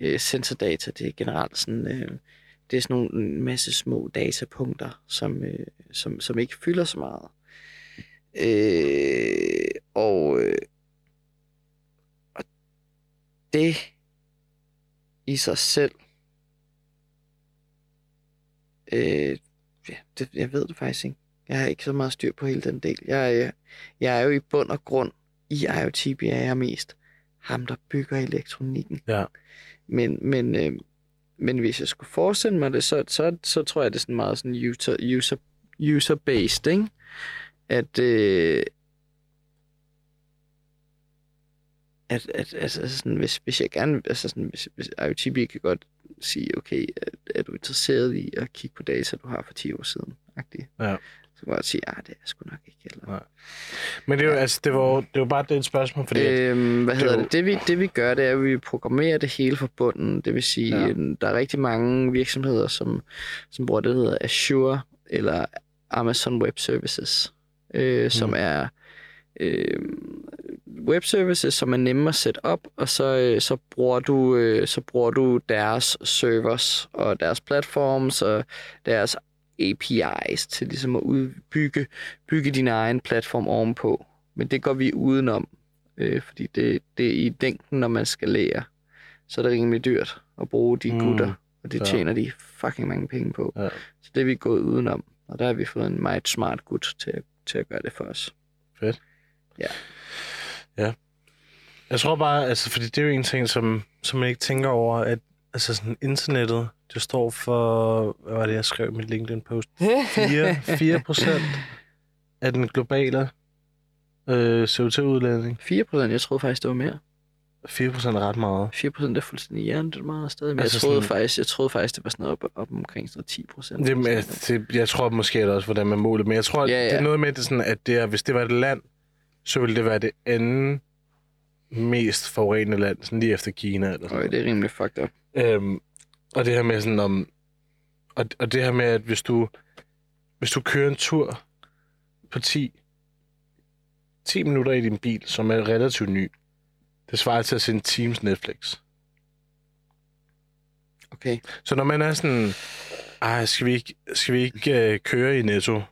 øh, sensordata, det er generelt sådan, øh, det er sådan nogle en masse små datapunkter, som, øh, som, som ikke fylder så meget. Øh, og, øh, og det i sig selv, øh, ja, det, jeg ved det faktisk ikke. Jeg har ikke så meget styr på hele den del. Jeg, jeg, jeg er jo i bund og grund i IoT, er jeg mest ham, der bygger elektronikken. Ja. Men, men, øh, men hvis jeg skulle forestille mig det, så, så, så tror jeg, det er sådan meget sådan user, user, user-based, ikke? At, øh, at, at altså sådan, hvis, hvis jeg gerne, altså sådan, hvis, hvis IoTB kan godt sige, okay, er, er du interesseret i at kigge på data, du har for 10 år siden, agtigt. Ja. Så kan jeg godt sige, ah, det er jeg sgu nok ikke. Eller, Nej. Men det er jo, altså, det var, det var bare det et spørgsmål, fordi... at, Øhm, hvad det hedder er jo- det? Det vi, det vi gør, det er, at vi programmerer det hele fra bunden. Det vil sige, Ja. ja. der er rigtig mange virksomheder, som, som bruger det, der hedder Azure eller Amazon Web Services, øh, som Mm. er øh, web services, som er nemme at sætte op, og så, øh, så, bruger du, øh, så bruger du deres servers og deres platforms og deres APIs til ligesom at udbygge bygge din egen platform ovenpå. Men det går vi udenom, øh, fordi det, det er i længden, når man skal lære, så er det rimelig dyrt at bruge de Mm, gutter, og det ja. tjener de fucking mange penge på. Ja. Så det er vi gået udenom, og der har vi fået en meget smart gut til, at- til at gøre det for os. Jeg tror bare, altså, fordi det er jo en ting, som, som man ikke tænker over, at altså sådan internettet, det står for, hvad var det, jeg skrev i mit LinkedIn-post? 4, 4 procent af den globale øh, CO2-udledning. 4 procent, jeg troede faktisk, det var mere. 4 procent er ret meget. 4 procent er fuldstændig hjernet meget stadig, men Altså jeg, troede sådan- faktisk, jeg troede faktisk, det var sådan op, op omkring sådan noget 10 procent. Det, med, det, jeg tror måske er det også, hvordan man måler men jeg tror, Ja, ja, ja. ja. det er noget med, det sådan, at det er, hvis det var et land, så ville det være det anden mest forurenende land, sådan lige efter Kina eller sådan Øj, det er rimelig fucked up. Øhm, og det her med sådan om... Og, og det her med, at hvis du, hvis du kører en tur på 10, 10 minutter i din bil, som er relativt ny, det svarer til at se en Teams Netflix. Okay. Så når man er sådan, ej, skal vi ikke, skal vi ikke uh, køre i netto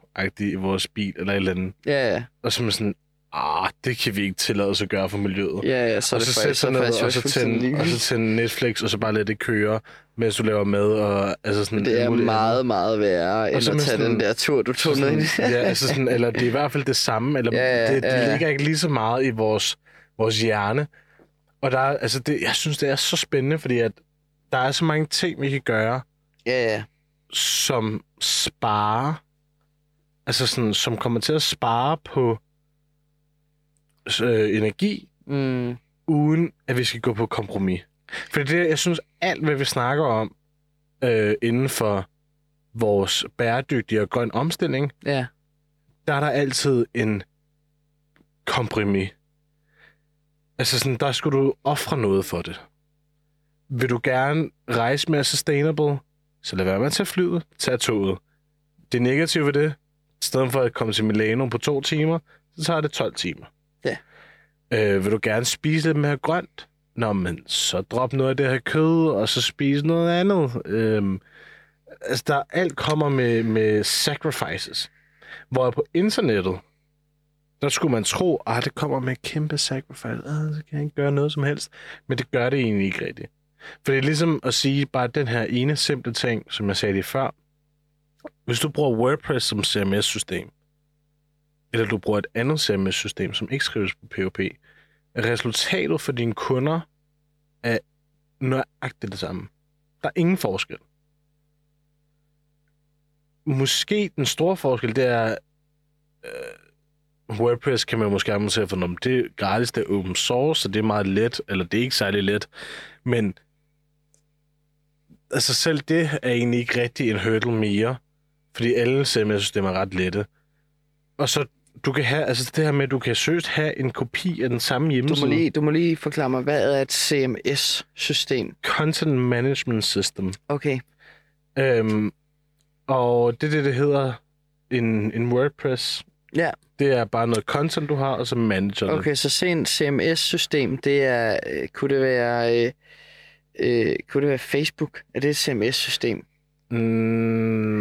i vores bil eller et eller andet, Ja, ja. og så er man sådan, ah, det kan vi ikke tillade os at gøre for miljøet. Ja, ja, så er og så faktisk, så ned, faktisk og så, tænde, og så tænde Netflix, og så bare lade det køre, mens du laver mad. Og, altså sådan, Det er meget, meget værre, end så at tage sådan- den der tur, du tog ned i. ja, altså sådan, eller det er i hvert fald det samme, eller Ja, ja, det, det ja, ja. ligger ikke lige så meget i vores, vores hjerne. Og der er, altså det, jeg synes, det er så spændende, fordi at der er så mange ting, vi kan gøre, Ja, ja. som sparer, altså sådan, som kommer til at spare på øh, energi, Mm. uden at vi skal gå på kompromis. For det, jeg synes, alt hvad vi snakker om øh, inden for vores bæredygtige og grøn omstilling, Ja. der er der altid en kompromis. Altså sådan, der skulle du ofre noget for det. Vil du gerne rejse mere sustainable, Så lad være med at tage flyet, tag toget. Det negative ved det, i stedet for at komme til Milano på to timer, så tager det 12 timer. Ja. Øh, vil du gerne spise lidt mere grønt? Nå, men så drop noget af det her kød, og så spise noget andet. Øhm, altså, der alt kommer med, med sacrifices. Hvor på internettet, der skulle man tro, at det kommer med kæmpe sacrifice. Ah, så kan jeg ikke gøre noget som helst. Men det gør det egentlig ikke rigtigt. For det er ligesom at sige bare den her ene simple ting, som jeg sagde lige før. Hvis du bruger WordPress som CMS-system, eller du bruger et andet CMS-system, som ikke skrives på PHP, resultatet for dine kunder er nøjagtigt det samme. Der er ingen forskel. Måske den store forskel, det er, øh, WordPress kan man måske argumentere for, om det er gratis, det er open source, så det er meget let, eller det er ikke særlig let. Men altså selv det er egentlig ikke rigtig en hurdle mere, fordi alle CMS-systemer er ret lette. Og så du kan have, altså det her med, at du kan søgt have en kopi af den samme Du hjemmeside. må, lige, du må lige forklare mig, hvad er et CMS-system? Content Management System. Okay. Øhm, og det er det, det hedder en, en WordPress. Ja, Det er bare noget content, du har, og så manager det. okay, så se en CMS-system, det er, øh, kunne det være, øh, øh, kunne det være Facebook? Er det et CMS-system? Mm,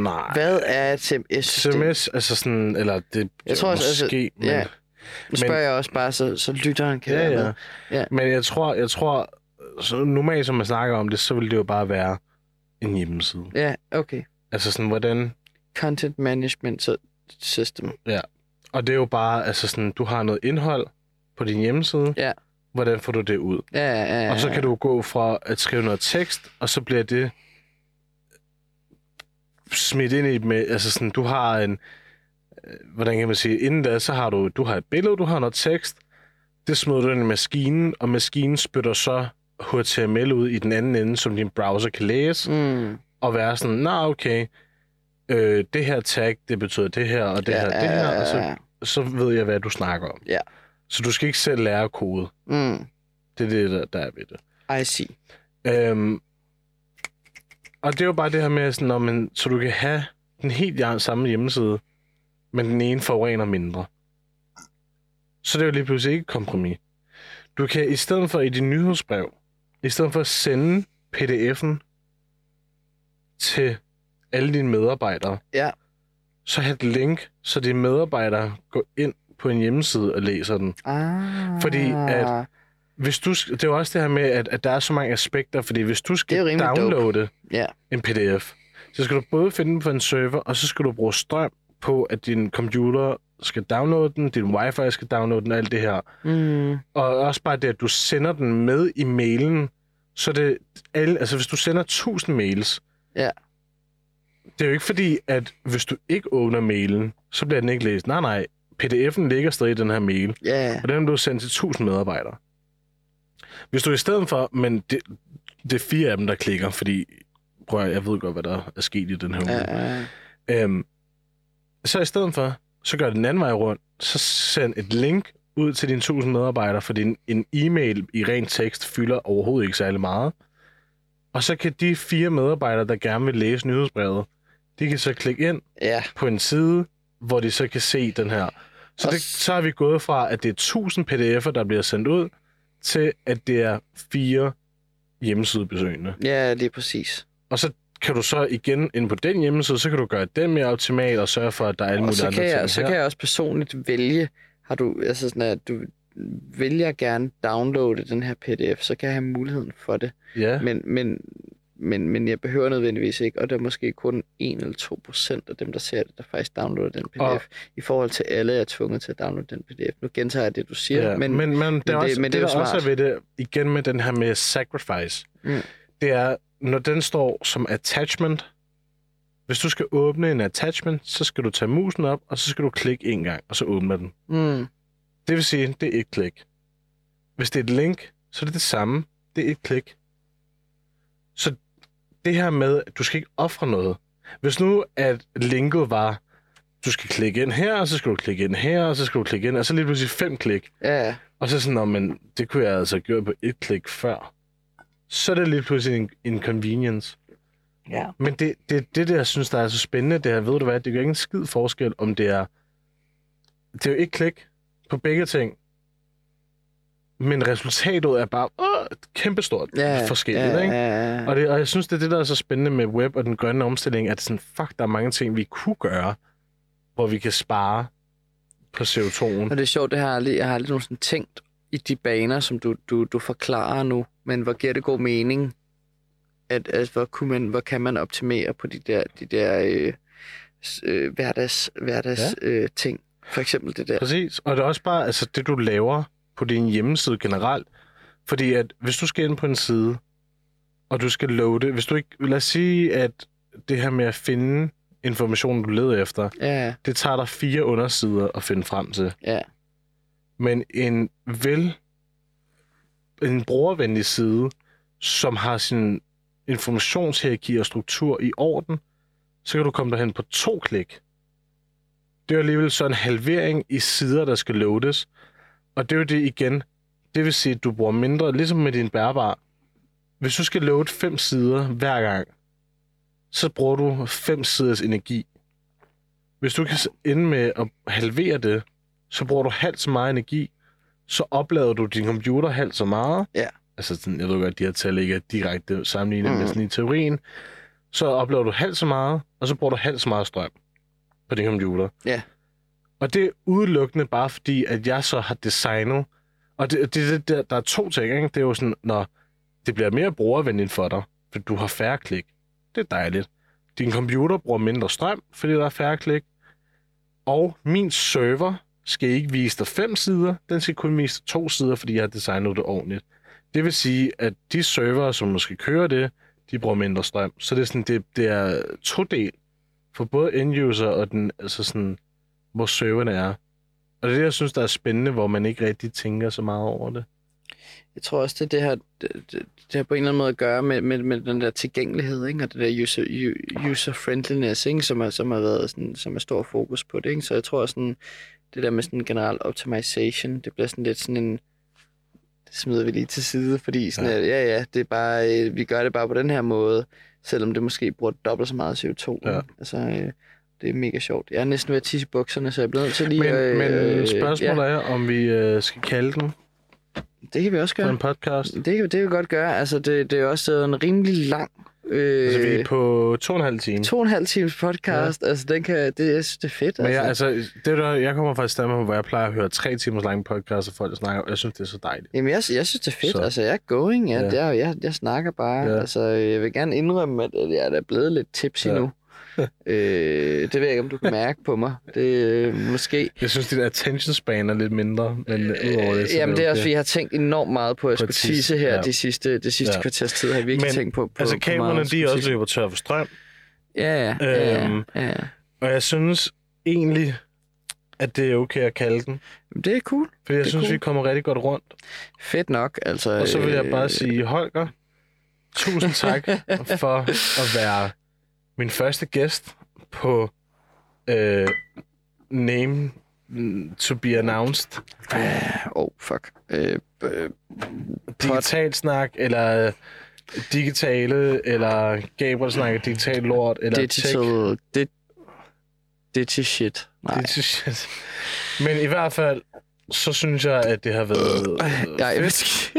nej. Hvad er et CMS-system? SMS, altså sådan, eller det Jeg tror også, måske, altså, men, ja. Nu spørger jeg også bare, så, så lytteren kan ja, ja. med. Ja. Men jeg tror, jeg tror, så normalt som man snakker om det, så vil det jo bare være en hjemmeside. Ja, okay. Altså sådan, hvordan, Content Management System. og det er jo bare, altså sådan, du har noget indhold på din hjemmeside. Ja. Hvordan får du det ud? Ja, ja, ja. Og så kan du gå fra at skrive noget tekst, og så bliver det smidt ind i med, altså sådan, du har en, øh, hvordan kan man sige, inden da, så har du, du har et billede, du har noget tekst, det smider du ind i maskinen, og maskinen spytter så HTML ud i den anden ende, som din browser kan læse, Mm. og være sådan, nej, okay, øh, det her tag, det betyder det her, og det ja, her, det her, og så, så ved jeg, hvad du snakker om. Ja. Så du skal ikke selv lære kode. Mm. Det er det, der, der er ved det. I see. Øhm, og det er jo bare det her med, sådan, når man, så du kan have den helt samme hjemmeside, men den ene forurener mindre. Så det er jo lige pludselig ikke et kompromis. Du kan i stedet for i din nyhedsbrev, i stedet for at sende pdf'en til alle dine medarbejdere, Ja. så have et link, så dine medarbejdere går ind på en hjemmeside og læser den. Ah. Fordi at- Hvis du, det er jo også det her med, at, at der er så mange aspekter, fordi hvis du skal dope. downloade Ja. en pdf, så skal du både finde den på en server, og så skal du bruge strøm på, at din computer skal downloade den, din wifi skal downloade den, alt det her. Mm. Og også bare det, at du sender den med i mailen, så det alle, altså hvis du sender 1000 mails, Ja. det er jo ikke fordi, at hvis du ikke åbner mailen, så bliver den ikke læst. Nej, nej, pdf'en ligger stadig i den her mail, Ja. og den er blevet sendt til 1000 medarbejdere. Hvis du i stedet for, men det, det er fire af dem, der klikker, fordi, prøv at, jeg ved godt, hvad der er sket i den her uge. Ja. ja. Øhm, så i stedet for, så gør det den anden vej rundt. Så send et link ud til dine 1000 medarbejdere, fordi en, en e-mail i ren tekst fylder overhovedet ikke særlig meget. Og så kan de fire medarbejdere, der gerne vil læse nyhedsbrevet, de kan så klikke ind ja. på en side, hvor de så kan se den her. Så, det, så har vi gået fra, at det er 1000 pdf'er, der bliver sendt ud, til at det er fire hjemmesidebesøgende. Ja, det er præcis. Og så kan du så igen ind på den hjemmeside, så kan du gøre den mere optimal og sørge for, at der er alle mulige så andre ting jeg, så her. kan jeg også personligt vælge, har du, altså sådan, at du vælger gerne downloade den her pdf, så kan jeg have muligheden for det. Ja, Men, men, men, men jeg behøver nødvendigvis ikke, og det er måske kun 1 eller 2 procent af dem, der ser det, der faktisk downloader den pdf. Og- I forhold til alle er tvunget til at downloade den pdf. Nu gentager jeg det, du siger, ja. men, men, men, men, det, er det- også, men det, det er det jo der også smart. ved det, igen med den her med sacrifice, Mm. det er, når den står som attachment, hvis du skal åbne en attachment, så skal du tage musen op, og så skal du klikke en gang, og så åbner den. mm, Det vil sige, det er et klik. Hvis det er et link, så er det det samme. Det er et klik. Så det her med, at du skal ikke ofre noget. Hvis nu, at linket var, du skal klikke ind her, og så skal du klikke ind her, og så skal du klikke ind, og så lige pludselig fem klik. ja, Og så sådan, "Nå, men det kunne jeg altså gjort på et klik før. Så er det lige pludselig en, en convenience. Ja. Men det, det, det der, jeg synes, der er så spændende, det her, ved du hvad, det gør ikke en skid forskel, om det er... Det er jo ikke klik på begge ting. Men resultatet er bare åh, kæmpestort Ja, forskelligt, ja, ikke? ja, ja. Og, det, og jeg synes, det er det, der er så spændende med web og den grønne omstilling, at sådan, fuck, der er mange ting, vi kunne gøre, hvor vi kan spare på CO2'en. Og det er sjovt, det har jeg aldrig, jeg har aldrig nogensinde tænkt i de baner, som du, du, du forklarer nu. Men hvor giver det god mening, at, at hvor, kunne man, hvor kan man optimere på de der, de der øh, øh, hverdags, hverdags ja. øh, ting. For eksempel det der. Præcis. Og det er også bare altså, det, du laver på din hjemmeside generelt. Fordi at hvis du skal ind på en side, og du skal loade, hvis du ikke, lad os sige, at det her med at finde informationen, du leder efter, Ja, det tager dig fire undersider at finde frem til. ja, Men en vel, en brugervenlig side, som har sin informationshierarki og struktur i orden, så kan du komme derhen på to klik. Det er alligevel så en halvering i sider, der skal loades. Og det er jo det igen. Det vil sige, at du bruger mindre, ligesom med din bærbar. Hvis du skal loade fem sider hver gang, så bruger du fem siders energi. Hvis du kan ende med at halvere det, så bruger du halvt så meget energi, så oplader du din computer halvt så meget. Ja. Altså, sådan, jeg ved godt, at de her tal ikke er direkte sammenlignet mm. med sådan i teorien. Så oplader du halvt så meget, og så bruger du halvt så meget strøm på din computer. Ja. Og det er udelukkende bare fordi, at jeg så har designet, og det, det, det der, der er to ting, ikke? Det er jo sådan, når det bliver mere brugervenligt for dig, for du har færre klik. Det er dejligt. Din computer bruger mindre strøm, fordi der er færre klik. Og min server skal ikke vise dig fem sider, den skal kun vise dig to sider, fordi jeg har designet det ordentligt. Det vil sige, at de server, som måske kører det, de bruger mindre strøm. Så det er sådan, det, det er to del for både end-user og den, altså sådan, hvor serverne er. Og det er det, jeg synes, der er spændende, hvor man ikke rigtig tænker så meget over det. Jeg tror også, det, det, her, det, det, har på en eller anden måde at gøre med, med, med den der tilgængelighed, ikke? og det der user, user-friendliness, ikke? Som, er, som har været sådan, som er stor fokus på det. Ikke? Så jeg tror sådan, det der med sådan en general optimization, det bliver sådan lidt sådan en, det smider vi lige til side, fordi sådan, Ja. ja. At, ja, ja, det er bare, øh, vi gør det bare på den her måde, selvom det måske bruger dobbelt så meget CO2. Ja. Altså, øh, det er mega sjovt. Jeg er næsten ved at tisse i bukserne, så jeg bliver nødt til lige Men, at... men øh, spørgsmålet ja, er, om vi øh, skal kalde den det kan vi også for gøre. en podcast. Det kan, det kan vi godt gøre. Altså, det, det er også en rimelig lang... Øh, Altså, vi er på to og en halv time. to og en halv times podcast. Ja. Altså, den kan, det, jeg synes, det er fedt. Men altså. jeg, altså, det er der, jeg kommer fra et sted, hvor jeg plejer at høre tre timers lange podcast, og folk snakker. Jeg synes, det er så dejligt. Jamen, jeg, jeg synes, det er fedt. Så. Så. Altså, jeg er going. Ja. Ja. Det er, jeg, jeg snakker bare. Ja. Altså, jeg vil gerne indrømme, at jeg er da blevet lidt tipsy ja. nu. øh, det ved jeg ikke, om du kan mærke på mig. Det øh, måske... Jeg synes, dit attention span er lidt mindre, men øh, udover det, så Jamen, det er også, okay. fordi jeg har tænkt enormt meget på, at jeg På skulle tisse, tisse her ja. de sidste, det sidste Ja. kvarters tid. Har jeg virkelig Men, tænkt på, på Altså, kameraerne, de er også løber tør for strøm. Ja, ja. ja, Øhm, ja, ja. og jeg synes egentlig, at det er okay at kalde den. Det er cool. For jeg Det synes, cool. vi kommer rigtig godt rundt. Fedt nok. Altså, Og så vil jeg bare øh, sige, Holger, tusind tak for at være min første gæst på øh, Name to be announced. Oh, fuck. Øh, øh, Digital snak, eller digitale, eller Gabriel snakker digital lort, eller tech. digital... Det, digital shit. Nej. Digital shit. Men i hvert fald, så synes jeg, at det har været øh, Jeg fedt.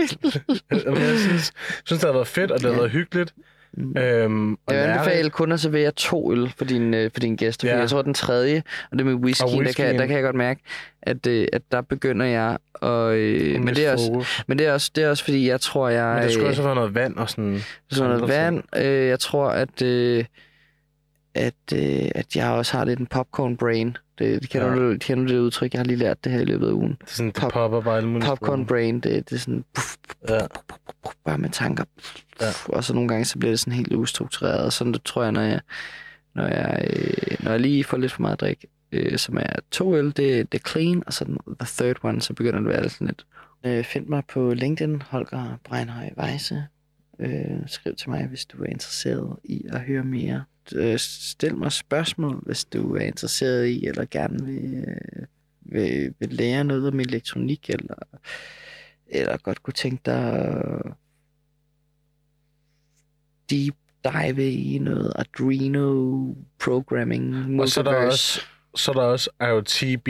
Men jeg synes, synes, det har været fedt, og det har Ja. været hyggeligt. Mm. Øhm, og Jeg vil anbefale kun at servere to øl for dine, øh, for dine gæster, Ja. ja. jeg tror, den tredje, og det med whisky, Og der, kan, der kan jeg godt mærke, at, øh, at der begynder jeg, og, øh, men, det er også, Fokus. men det er også, det er også fordi, jeg tror, jeg... Men der skulle øh, også være noget vand og sådan... sådan noget vand. Øh, jeg tror, at, øh, at, øh, at jeg også har lidt en popcorn brain. Det, det kender, Ja. du, kender du det udtryk? Jeg har lige lært det her i løbet af ugen. Det, er sådan, det Pop- popper bare alle mulige Popcorn brain, det, det er sådan... Puff, Ja. bare med tanker. Ja. Og så nogle gange, så bliver det sådan helt ustruktureret. Og sådan det tror jeg, når jeg, når jeg, øh, når jeg lige får lidt for meget drik, øh, som er to øl, det, det er clean, og så den the third one, så begynder det at være sådan lidt. Øh, find mig på LinkedIn, Holger Breinhøj Weisse. Øh, skriv til mig, hvis du er interesseret i at høre mere. Øh, stil mig spørgsmål, hvis du er interesseret i, eller gerne vil, øh, vil, vil lære noget om elektronik, eller, eller godt kunne tænke dig at deep dive i noget Arduino programming, Og så er der multiverse. også, så er der også IoTB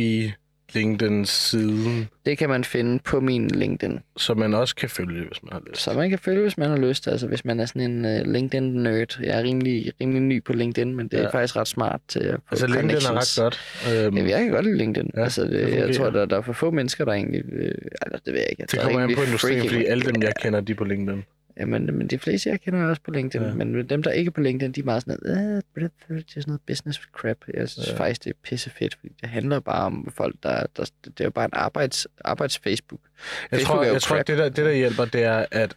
LinkedIn-siden, Det kan man finde på min LinkedIn. som man også kan følge, hvis man har lyst. Så man kan følge, hvis man har lyst. Altså, hvis man er sådan en uh, LinkedIn-nørd. Jeg er rimelig, rimelig ny på LinkedIn, men det er Ja. faktisk ret smart til at få Altså, LinkedIn er ret godt. Øhm, Jamen, jeg kan godt lide LinkedIn. Ja, altså, det, det det jeg tror, der, der er for få mennesker, der egentlig... Øh, altså, det ved jeg ikke. det Der er kommer an på industrien, fordi alle dem, jeg kender, de er på LinkedIn. Jamen, men de fleste, jeg kender er også på LinkedIn. Ja. Ja. Men dem, der ikke er på LinkedIn, de er meget sådan noget, "Øh, det er sådan noget business crap. Jeg synes Ja. ja. faktisk, det er pissefedt, fordi det handler bare om folk, der, der det er jo bare en arbejds, arbejds Facebook. Jeg Facebook tror, jeg tror det, der, det, der hjælper, det er, at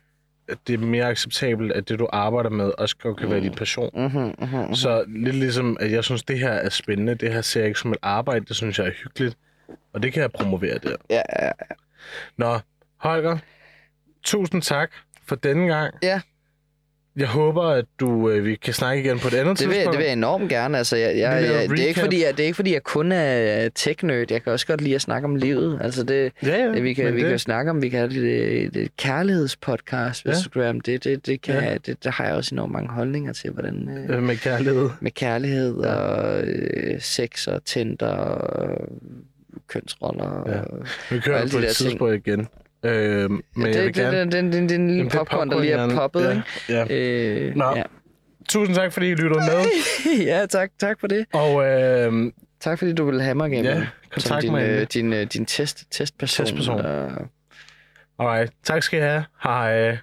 det er mere acceptabelt, at det, du arbejder med, også kan være din passion. Mm-hmm, mm-hmm. Så lidt ligesom, at jeg synes, det her er spændende. Det her ser jeg ikke som et arbejde. Det synes jeg er hyggeligt. Og det kan jeg promovere der. Ja, ja, Nå, Holger, tusind tak for denne gang. Ja. Jeg håber, at du, øh, vi kan snakke igen på et andet det vil, tidspunkt. det vil jeg enormt gerne. Altså, jeg, jeg, jeg, det, er ikke, fordi, jeg, det er ikke fordi, jeg kun er tech-nerd. Jeg kan også godt lide at snakke om livet. Altså, det, Ja, ja. Vi kan, vi det, kan jo snakke om, vi kan have det, et, et kærlighedspodcast på Ja. Instagram. Det, det, det, kan, Ja. det, der har jeg også enormt mange holdninger til, hvordan øh, øh, med kærlighed. med kærlighed og øh, sex og Tinder og kønsroller. Ja. Vi kører alle på de et der ting. tidspunkt igen. Øh, men det, jeg vil det, gerne... den, den, den lille er popcorn, der lige er poppet. Ja, ikke? ja. Øh, Nå. ja. Tusind tak, fordi I lyttede med. ja, tak, tak for det. Og øh, Tak fordi du ville have mig gennem. ja, kontakt din, mig. øh, din, øh, din test, testperson. Testperson. Og, Alright, tak skal I have. Hej.